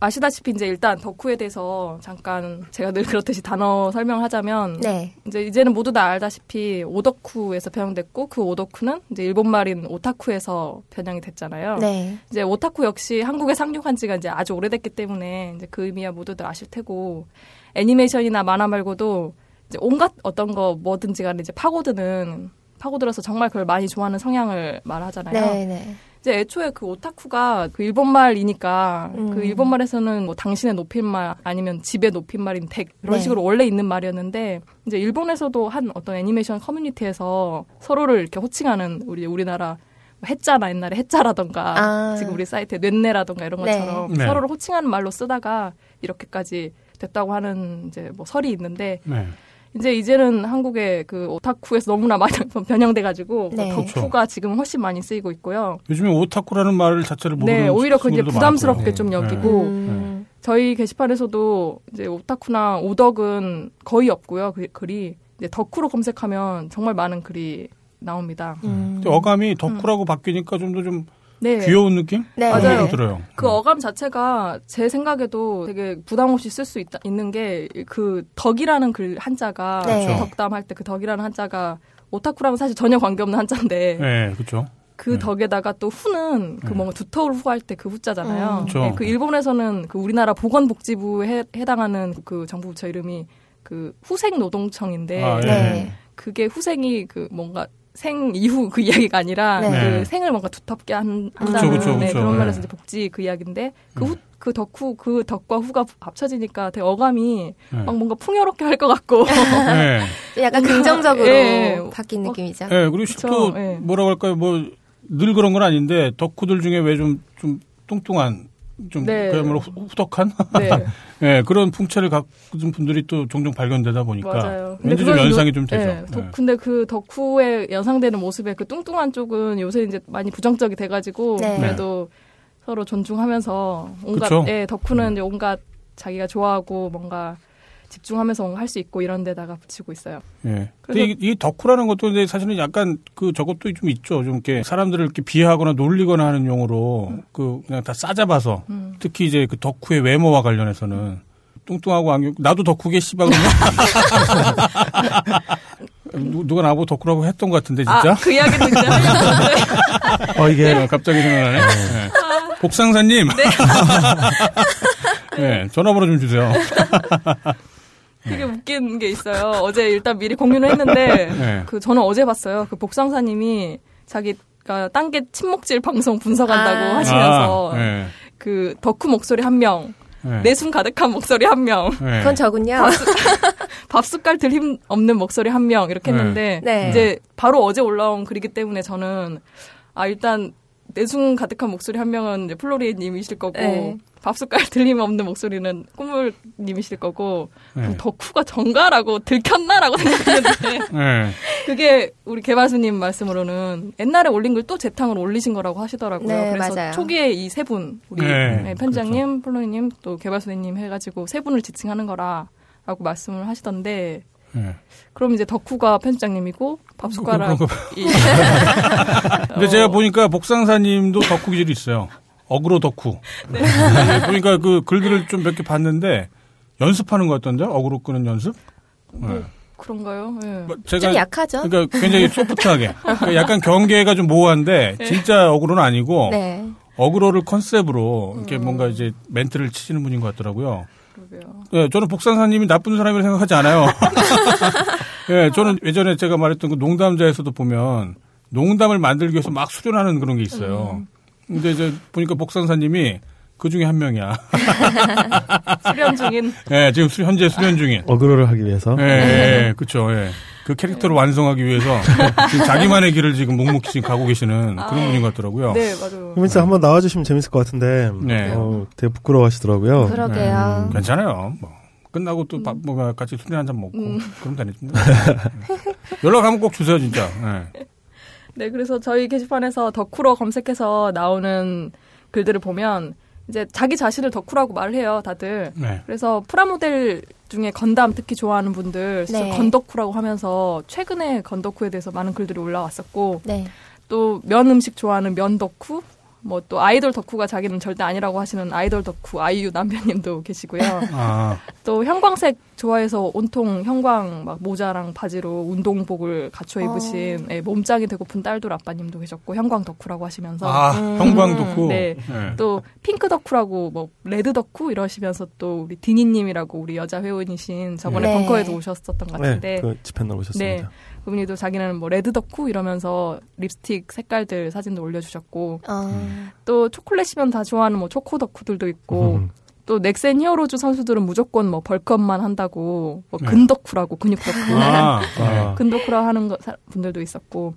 아시다시피 이제 일단 덕후에 대해서 잠깐 제가 늘 그렇듯이 단어 설명하자면 네. 이제 이제는 모두 다 알다시피 오덕후에서 변형됐고 그 오덕후는 이제 일본 말인 오타쿠에서 변형이 됐잖아요. 네. 이제 오타쿠 역시 한국에 상륙한 지가 이제 아주 오래됐기 때문에 이제 그 의미야 모두들 아실 테고 애니메이션이나 만화 말고도 이제 온갖 어떤 거 뭐든지 간에 이제 파고드는 파고들어서 정말 그걸 많이 좋아하는 성향을 말하잖아요. 네, 네. 이제 애초에 그 오타쿠가 그 일본말이니까 음. 그 일본말에서는 뭐 당신의 높임말 아니면 집의 높임말인 댁 이런 네. 식으로 원래 있는 말이었는데 이제 일본에서도 한 어떤 애니메이션 커뮤니티에서 서로를 이렇게 호칭하는 우리 우리나라 뭐 해짜나 옛날에 해짜라던가 아. 지금 우리 사이트에 뇌내라던가 이런 네. 것처럼 네. 서로를 호칭하는 말로 쓰다가 이렇게까지 됐다고 하는 이제 뭐 설이 있는데 네. 이제 이제는 한국의 그 오타쿠에서 너무나 많이 (laughs) 변형돼가지고 네. 뭐 덕후가 지금 훨씬 많이 쓰이고 있고요. 요즘에 오타쿠라는 말을 자체를 모르는 네, 오히려 그 이제 친구들도 부담스럽게 많고요. 좀 네. 여기고 음. 저희 게시판에서도 이제 오타쿠나 오덕은 거의 없고요. 그 글이 이제 덕후로 검색하면 정말 많은 글이 나옵니다. 음. 근데 어감이 덕후라고 바뀌니까 좀 더좀 네. 귀여운 느낌? 네. 맞아요. 들어요. 그 어감 자체가 제 생각에도 되게 부담 없이 쓸 수 있는 게 그 덕이라는 글 한자가 네. 그렇죠. 덕담할 때 그 덕이라는 한자가 오타쿠랑은 사실 전혀 관계없는 한자인데 네, 그렇죠. 그 네. 덕에다가 또 후는 그 네. 뭔가 두터울 후할 때 그 후자잖아요. 음. 네, 그 일본에서는 그 우리나라 보건복지부에 해당하는 그 정부 부처 이름이 그 후생 노동청인데 아, 예. 네. 그게 후생이 그 뭔가 생 이후 그 이야기가 아니라 네. 그 네. 생을 뭔가 두텁게 한, 그쵸, 한다는 그쵸, 네, 그쵸. 그런 면에서 네. 이제 복지 그 이야기인데 그, 네. 후, 그 덕후 그 덕과 후가 합쳐지니까 되게 어감이 네. 막 뭔가 풍요롭게 할 것 같고 (laughs) 네. 좀 약간 긍정적으로 예. 바뀐 어, 느낌이죠. 네, 그리고 그쵸, 또 예. 뭐라고 할까요? 뭐 늘 그런 건 아닌데 덕후들 중에 왜 좀좀 뚱뚱한 좀 네. 그야말로 후- 후덕한 네. 네, (laughs) 그런 풍채를 가진 분들이 또 종종 발견되다 보니까 맞아요. 왠지 좀 연상이 요- 좀 되죠. 네, 덕- 네. 근데 그 덕후에 연상되는 모습의 그 뚱뚱한 쪽은 요새 이제 많이 부정적이 돼가지고 네. 그래도 서로 존중하면서 온갖 그쵸? 예, 덕후는 음. 이제 온갖 자기가 좋아하고 뭔가 집중하면서 할 수 있고 이런 데다가 붙이고 있어요. 예. 근데 이, 이 덕후라는 것도 근데 사실은 약간 그 저것도 좀 있죠. 좀 이렇게 사람들을 이렇게 비하하거나 놀리거나 하는 용어로 그 그냥 다 싸잡아서 음. 특히 이제 그 덕후의 외모와 관련해서는 뚱뚱하고 안경 나도 덕후게 씨발 (laughs) 누- 누가 나보고 덕후라고 했던 것 같은데 진짜? 아, 그 이야기도 하려고 어 이게 갑자기 생각나네. 네. 복상사님. (laughs) 네, 전화번호 좀 주세요. (laughs) 되게 웃긴 게 있어요. 어제 일단 미리 공유를 했는데 (laughs) 네. 그 저는 어제 봤어요. 그 복상사님이 자기가 딴게 친목질 방송 분석한다고 아. 하시면서 아, 네. 그 덕후 목소리 한 명, 네. 내숭 가득한 목소리 한 명, 네. 그건 저군요. 밥 숟갈 (laughs) 들 힘 없는 목소리 한 명 이렇게 네. 했는데 네. 이제 바로 어제 올라온 글이기 때문에 저는 아 일단 내숭 가득한 목소리 한 명은 이제 플로리님이실 거고 네. 밥숟갈 (laughs) 들림 없는 목소리는 꾸물님이실 거고 네. 덕후가 정가라고 들켰나라고 (laughs) 생각했는데 네. 그게 우리 개발수님 말씀으로는 옛날에 올린 걸 또 재탕으로 올리신 거라고 하시더라고요. 네, 그래서 맞아요. 초기에 이 세 분, 우리 네, 네, 편장님, 플로이님, 또 개발수님 해가지고 세 분을 지칭하는 거라라고 말씀을 하시던데 네. 그럼 이제 덕후가 편집장님이고 밥숟가락 이 (laughs) 근데 제가 보니까 복상사님도 덕후 기질이 있어요. 어그로 덕후. 네, 보니까 그 글들을 좀 몇 개 봤는데 연습하는 것 같던데 어그로 끄는 연습. 네. 그런가요? 예. 뭐좀 약하죠? 그러니까 굉장히 소프트하게. (laughs) 그러니까 약간 경계가 좀 모호한데 네. 진짜 어그로는 아니고 네. 어그로를 컨셉으로 이렇게 음. 뭔가 이제 멘트를 치시는 분인 것 같더라고요. 그러게요. 네, 저는 복상사님이 나쁜 사람이라고 생각하지 않아요. 예, (laughs) 저는 예전에 제가 말했던 그 농담자에서도 보면 농담을 만들기 위해서 막 수련하는 그런 게 있어요. 근데 이제 보니까 복상사님이 그 중에 한 명이야. (laughs) 수련 중인 예, 지금 수- 현재 수련 중인. 어그로를 하기 위해서. 예, 예, 그쵸, 예. 그 캐릭터를 완성하기 위해서 지금 자기만의 길을 지금 묵묵히 지금 가고 계시는 그런 분인 것 같더라고요. 네 맞아요. 진짜 한번 나와주시면 재밌을 것 같은데. 네. 어, 되게 부끄러워하시더라고요. 그러게요. 음, 괜찮아요. 뭐. 끝나고 또 밥, 뭐, 같이 술 한잔 먹고. 음. 그럼 되겠습니다. 연락하면 꼭 주세요, 진짜. 예. 네, 그래서 저희 게시판에서 덕후로 검색해서 나오는 글들을 보면 이제 자기 자신을 덕후라고 말을 해요, 다들. 네. 그래서 프라모델 중에 건담 특히 좋아하는 분들 네. 건덕후라고 하면서 최근에 건덕후에 대해서 많은 글들이 올라왔었고 네. 또 면 음식 좋아하는 면 덕후 뭐 또 아이돌 덕후가 자기는 절대 아니라고 하시는 아이돌 덕후 아이유 남편님도 계시고요. (laughs) 아, 또 형광색 좋아해서 온통 형광 막 모자랑 바지로 운동복을 갖춰 입으신 예, 몸짱이 되고픈 딸돌 아빠님도 계셨고 형광 덕후라고 하시면서 아, 형광 덕후. 네. 네. 또 핑크 덕후라고 뭐 레드 덕후 이러시면서 또 우리 디니 님이라고 우리 여자 회원이신 저번에 네. 벙커에도 오셨었던 것 같은데 네, 그 집회날 오셨습니다. 네. 그분이도 자기는 뭐 레드 덕후 이러면서 립스틱 색깔들 사진도 올려주셨고 어, 또 초콜릿이면 다 좋아하는 뭐 초코 덕후들도 있고 음. 또 넥센 히어로즈 선수들은 무조건 뭐 bulk up만 한다고 뭐 네. 근덕후라고 근육 덕후 아, 아. 근덕후라 하는 거, 사- 분들도 있었고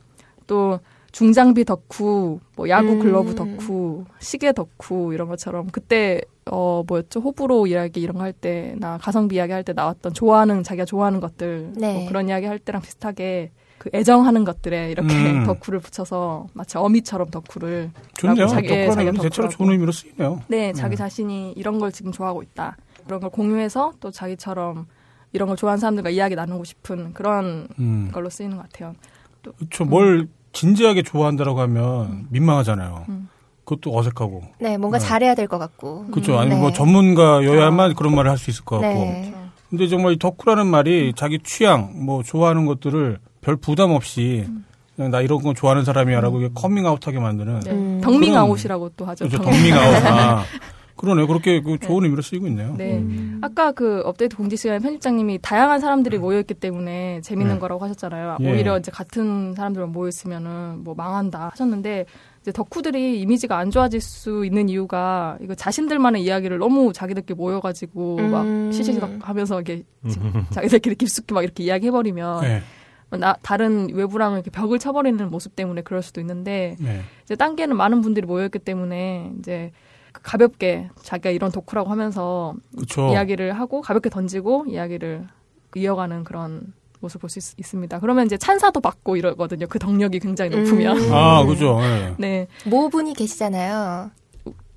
또 중장비 덕후, 뭐 야구 음. 글러브 덕후, 시계 덕후 이런 것처럼 그때 어 뭐였죠 호불호 이야기 이런 거 할 때나 가성비 이야기 할 때 나왔던 좋아하는 자기가 좋아하는 것들 네. 뭐 그런 이야기 할 때랑 비슷하게 그 애정하는 것들에 이렇게 음. (laughs) 덕후를 붙여서 마치 어미처럼 덕후를 좋네요. 자기- 예, 덕후라는 자기가 게 대체로. 좋은 의미로 쓰이네요. 네, 자기 자신이 이런 걸 지금 좋아하고 있다. 그런 걸 공유해서 또 자기처럼 이런 걸 좋아하는 사람들과 이야기 나누고 싶은 그런 음. 걸로 쓰이는 것 같아요. 그렇죠. 뭘 진지하게 좋아한다라고 하면 민망하잖아요. 음. 그것도 어색하고. 네, 뭔가 네. 잘해야 될 것 같고. 그렇죠. 아니면 네. 뭐 전문가여야만 그런 말을 할 수 있을 것 같고. 네. 근데 정말 이 덕후라는 말이 자기 취향, 뭐 좋아하는 것들을 별 부담 없이 그냥 나 이런 거 좋아하는 사람이야라고 이게 커밍아웃하게 만드는 네. 음. 덕밍아웃이라고 또 하죠. 그렇죠. 덕밍. 덕밍아웃. (laughs) 아, 그러네. 그렇게 그 좋은 의미로 쓰이고 있네요. 네. 음. 아까 그 업데이트 공지 시간에 편집장님이 다양한 사람들이 모여있기 때문에 재밌는 네. 거라고 하셨잖아요. 예. 오히려 이제 같은 사람들만 모였으면은 뭐 망한다 하셨는데 이제 덕후들이 이미지가 안 좋아질 수 있는 이유가 이거 자신들만의 이야기를 너무 자기들끼리 모여가지고 음. 막 시시시덕 하면서 이렇게 (laughs) 자기들끼리 깊숙이 막 이렇게 이야기해버리면 네. 나 다른 외부랑 이렇게 벽을 쳐버리는 모습 때문에 그럴 수도 있는데 네. 이제 딴게는 많은 분들이 모여있기 때문에 이제 그 가볍게 자기가 이런 덕후라고 하면서 그렇죠. 이야기를 하고 가볍게 던지고 이야기를 이어가는 그런 모습을 볼수 있습니다. 그러면 이제 찬사도 받고 이러거든요. 그 덕력이 굉장히 높으면. 음. 아, 그죠. (laughs) 네. 네. 모분이 계시잖아요.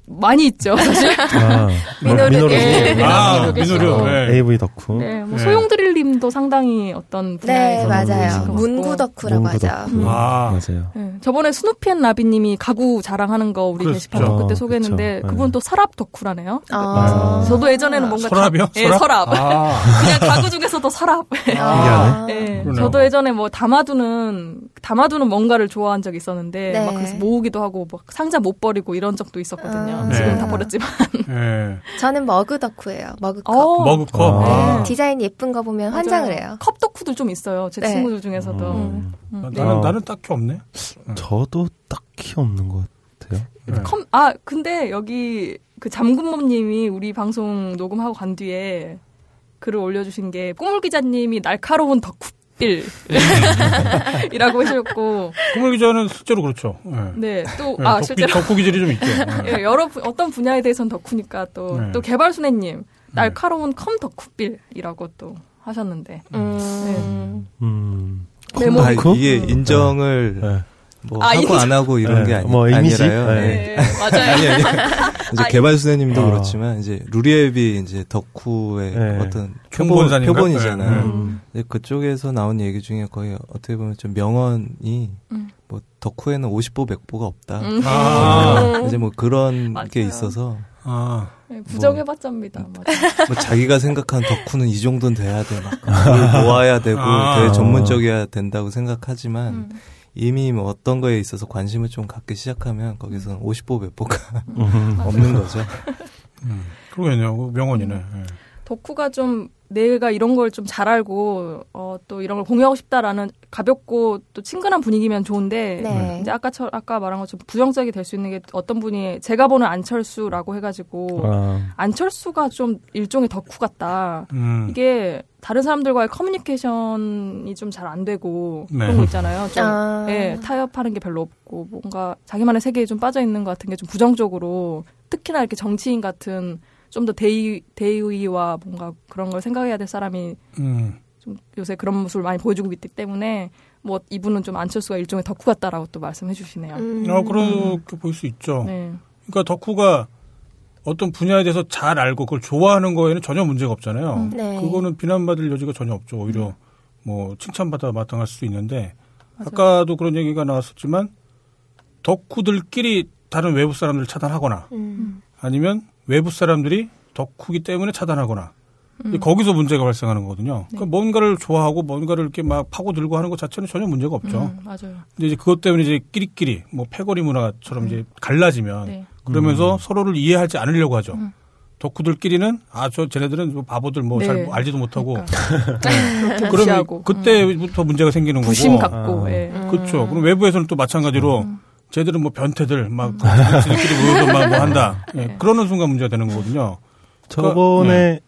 많이 있죠, 사실. 아, 민호르. 민호르. 예, 아, 민호르 계시고. 민호르. 네. AV 덕후. 네, 뭐 네. 소용드릴님도 상당히 어떤 분야에 네, 맞아요. 문구 덕후라고 문구 하죠. 덕후. 아. 맞아요. 네, 저번에 스누피앤 라비님이 가구 자랑하는 거 우리 그렇죠. 게시판에 그때 어, 소개했는데 그쵸. 그분 또 서랍 덕후라네요. 아. 저도 예전에는 뭔가 서랍이요? 다- 예, 서랍. 아. (laughs) 그냥 가구 중에서도 서랍. 신기하네. 네, 그러네요. 저도 예전에 뭐 담아두는 담아두는 뭔가를 좋아한 적이 있었는데 네. 막 그래서 모으기도 하고 막 상자 못 버리고 이런 적도 있었거든요. 아. 지금 네. 다 버렸지만. 예. 저는 머그 덕후예요. 머그컵. 어, 머그컵. 아. 네. 디자인 예쁜 거 보면 환장을 해요. 컵 덕후들 좀 있어요. 제 네. 친구들 중에서도. 음. 음, 나- 네. 나는 어. 나는 딱히 없네. 저도 딱히 없는 것 같아요. 네. 컴, 아, 근데 여기 그 잠군모님이 우리 방송 녹음하고 간 뒤에 글을 올려주신 게 꼬물 기자님이 날카로운 덕후 빌 (laughs) 이라고 하셨고 꾸물 기자는 실제로 그렇죠. 예. 네또 예, 아 덕후, 실제로 덕후 기질이 좀 있죠. (laughs) 예. 예, 여러 분- 어떤 분야에 대해서는 덕후니까 또 네. 또 개발순애님 날카로운 컴 덕후빌이라고 또 하셨는데 음. 음. 네, 뭐- 아, 덕후? 이게 인정을 네. 뭐 아, 하고. 안 하고 이런 네, 게 아니, 뭐 이미지? 아니라요. 네. 네. 네, 맞아요. 아니 아니. (laughs) 이제 아, 개발수님도 어. 그렇지만 이제 루리앱이 이제 덕후의 네. 어떤? 표본, 이잖아요 네, 네. 음. 그쪽에서 나온 얘기 중에 거의 어떻게 보면 좀 명언이 음. 뭐 덕후에는 50보 100보가 없다. 음. 아. 이제 뭐 그런 맞아요. 게 있어서 아. 네, 부정해봤자입니다. 맞아요. 뭐 자기가 생각한 덕후는 이 정도는 돼야 돼. 막 그걸 모아야 되고 아. 되게 전문적이어야 된다고 생각하지만 음. 이미 뭐 어떤 거에 있어서 관심을 좀 갖기 시작하면 거기서는 50보 100보가 음. (laughs) 없는 거죠. 음. 그러겠네요. 그 명언이네. 예. 덕후가 좀 내가 이런 걸 좀 잘 알고 어, 또 이런 걸 공유하고 싶다라는 가볍고 또 친근한 분위기면 좋은데 네. 이제 아까 처, 아까 말한 것처럼 부정적이 될 수 있는 게 어떤 분이 제가 보는 안철수라고 해가지고 아, 안철수가 좀 일종의 덕후 같다. 음. 이게 다른 사람들과의 커뮤니케이션이 좀 잘 안 되고 네. 그런 거 있잖아요. 좀 아. 예, 타협하는 게 별로 없고 뭔가 자기만의 세계에 좀 빠져 있는 것 같은 게 좀 부정적으로 특히나 이렇게 정치인 같은 좀 더 대의 대의와 뭔가 그런 걸 생각해야 될 사람이 음. 좀 요새 그런 모습을 많이 보여주고 있기 때문에 뭐 이분은 좀 안철수가 일종의 덕후 같다라고 또 말씀해 주시네요. 음. 아, 그렇게 볼 수 있죠. 네. 그러니까 덕후가 어떤 분야에 대해서 잘 알고 그걸 좋아하는 거에는 전혀 문제가 없잖아요. 음. 네. 그거는 비난받을 여지가 전혀 없죠. 오히려 뭐 칭찬받아 마땅할 수 있는데 아까도 그런 얘기가 나왔었지만 덕후들끼리 다른 외부 사람들을 차단하거나 음. 아니면 외부 사람들이 덕후기 때문에 차단하거나 음. 거기서 문제가 발생하는 거거든요. 그러니까 뭔가를 좋아하고 뭔가를 이렇게 막 파고들고 하는 것 자체는 전혀 문제가 없죠. 음, 맞아요. 근데 이제 그것 때문에 이제 끼리끼리 뭐 패거리 문화처럼 이제 갈라지면 네. 그러면서 서로를 이해하지 않으려고 하죠. 음. 덕후들끼리는 아 저 쟤네들은 뭐 바보들 뭐잘 네. 알지도 못하고 (laughs) 그렇게 그러면 무시하고 음. 그때부터 문제가 생기는 부심 거고. 갖고 아. 예. 그렇죠. 그럼 외부에서는 또 마찬가지로 음. 쟤들은 뭐 변태들 막 지들끼리 모여서 막 뭐 한다. 예, 네. 그러는 순간 문제가 되는 거거든요. 저번에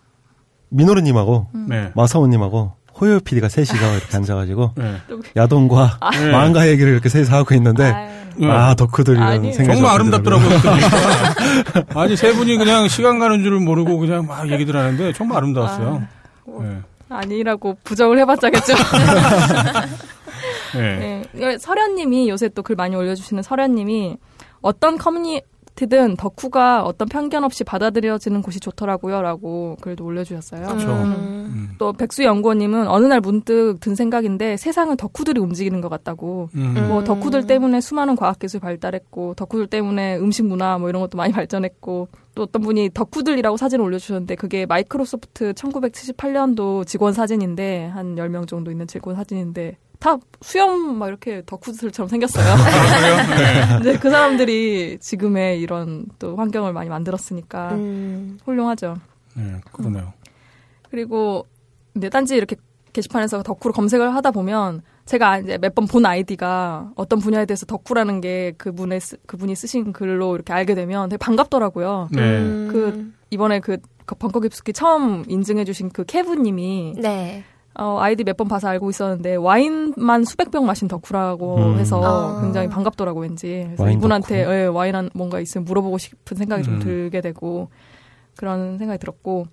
민호르님하고 네. 마사오님하고 호요 PD가 셋이서 이렇게 앉아가지고 네. 야동과 네. 망가 얘기를 이렇게 셋이서 하고 있는데 아유. 네. 아 덕후들 이런 아니에요. 생각이 정말 좀 아름답더라고요. (laughs) 아니 세 분이 그냥 시간 가는 줄을 모르고 그냥 막 얘기들 하는데 정말 아름다웠어요. 뭐. 네. 아니라고 부정을 해봤자겠죠. (laughs) 네. 네. 설현님이 요새 또 글 많이 올려주시는 설현님이 어떤 커뮤니티든 덕후가 어떤 편견 없이 받아들여지는 곳이 좋더라고요라고 글도 올려주셨어요. 그렇죠. 음. 음. 또 백수 연구원님은 어느 날 문득 든 생각인데 세상은 덕후들이 움직이는 것 같다고. 음. 뭐 덕후들 때문에 수많은 과학기술 발달했고 덕후들 때문에 음식 문화 뭐 이런 것도 많이 (laughs) 발전했고 또 어떤 분이 덕후들이라고 사진을 올려주셨는데 그게 마이크로소프트 1978년도 직원 사진인데 한 10명 정도 있는 직원 사진인데 다 수염 막 이렇게 덕후들처럼 생겼어요. 이제 (laughs) 그 사람들이 지금의 이런 또 환경을 많이 만들었으니까 음. 훌륭하죠. 네, 그러네요. 그리고 이제 딴지 이렇게 게시판에서 덕후로 검색을 하다 보면 제가 이제 몇 번 본 아이디가 어떤 분야에 대해서 덕후라는 게 그분의 쓰- 그분이 쓰신 글로 이렇게 알게 되면 되게 반갑더라고요. 네. 음. 그 이번에 그 벙커 깊숙이 처음 인증해주신 그 케브님이 네. 어, 아이디 몇 번 봐서 알고 있었는데 와인만 수백 병 마신 덕후라고 음. 해서 아. 굉장히 반갑더라고 왠지 그래서 와인 이분한테 덕후? 예, 와인 한 뭔가 있으면 물어보고 싶은 생각이 좀 음. 들게 되고 그런 생각이 들었고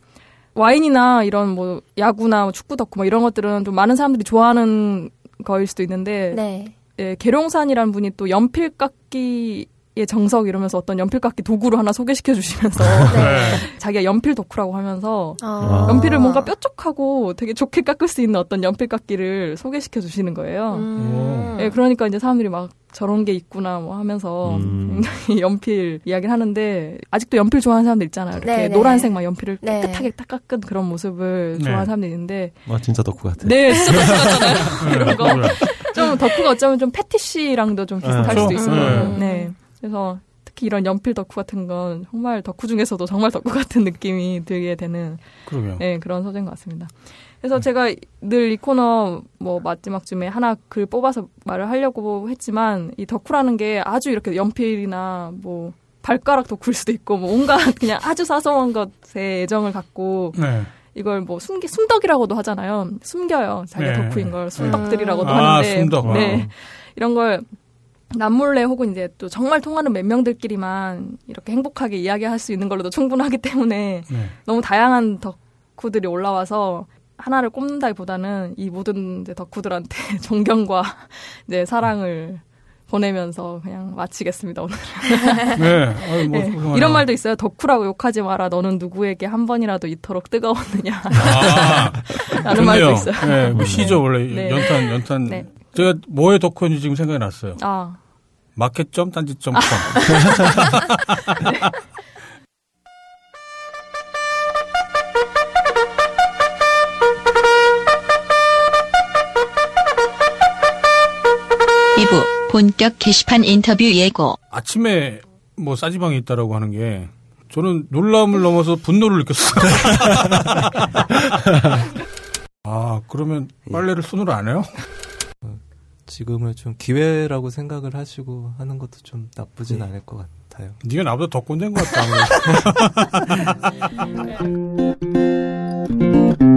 와인이나 이런 뭐 야구나 뭐 축구 덕후 뭐 이런 것들은 좀 많은 사람들이 좋아하는 거일 수도 있는데 네. 예, 계룡산이라는 분이 또 연필 깎기 연필 의 정석 이러면서 어떤 연필깎이 도구를 하나 소개시켜 주시면서 (laughs) 자기가 연필 덕후라고 하면서 아. 연필을 뭔가 뾰족하고 되게 좋게 깎을 수 있는 어떤 연필깎이를 소개시켜 주시는 거예요. 음. 예, 그러니까 이제 사람들이 막 저런 게 있구나 뭐 하면서 음. 굉장히 (laughs) 연필 이야기를 하는데 아직도 연필 좋아하는 사람들 있잖아요. 이렇게 네, 네. 노란색 막 연필을 네. 깨끗하게 딱 깎은 그런 모습을 네. 좋아하는 사람들이 있는데 아, 진짜 덕후 같아. 네, 진짜 덕후 같잖아요. (laughs) 이런 거. 좀 덕후가 어쩌면 좀 패티시랑도 좀 비슷할 네. 수도. 있어요. 네. 네. 그래서 특히 이런 연필 덕후 같은 건 정말 덕후 중에서도 정말 덕후 같은 느낌이 들게 되는 그러게요. 네, 그런 소재인 것 같습니다. 그래서 제가 늘 이 코너 뭐 마지막쯤에 하나 글 뽑아서 말을 하려고 했지만 이 덕후라는 게 아주 이렇게 연필이나 뭐 발가락 덕후일 수도 있고 뭐 온갖 (laughs) 그냥 아주 사소한 것에 애정을 갖고 네. 이걸 뭐 숨기 숨덕이라고도 하잖아요. 숨겨요. 자기 네. 덕후인 걸 숨덕들이라고도 아, 하는데 숨덕. 네. 이런 걸 남몰래 혹은 이제 또 정말 통하는 몇 명들끼리만 이렇게 행복하게 이야기할 수 있는 걸로도 충분하기 때문에 네. 너무 다양한 덕후들이 올라와서 하나를 꼽는다기보다는 이 모든 덕후들한테 (laughs) 존경과 이제 사랑을 보내면서 그냥 마치겠습니다 오늘. (laughs) 네. 아유, 뭐, 네. 이런 말도 있어요. 덕후라고 욕하지 마라. 너는 누구에게 한 번이라도 이토록 뜨거웠느냐. 아, (laughs) 라는 말도 좋네요. 있어요. 네, 뭐 시죠 원래 네. 연탄 연탄. 네. 제가 뭐에 덕후인지 지금 생각이 났어요. 아, 마켓점 딴지점 컴. (laughs) 이부 본격 게시판 인터뷰 예고. 아침에 뭐 싸지방이 있다라고 하는 게 저는 놀라움을 넘어서 분노를 느꼈어요. (laughs) 아 그러면 빨래를 손으로 안 해요? 지금은 좀 기회라고 생각을 하시고 하는 것도 좀 나쁘진 않을 것 같아요. 네가 나보다 더 꼰대인 것 같다. (laughs) (laughs) (laughs)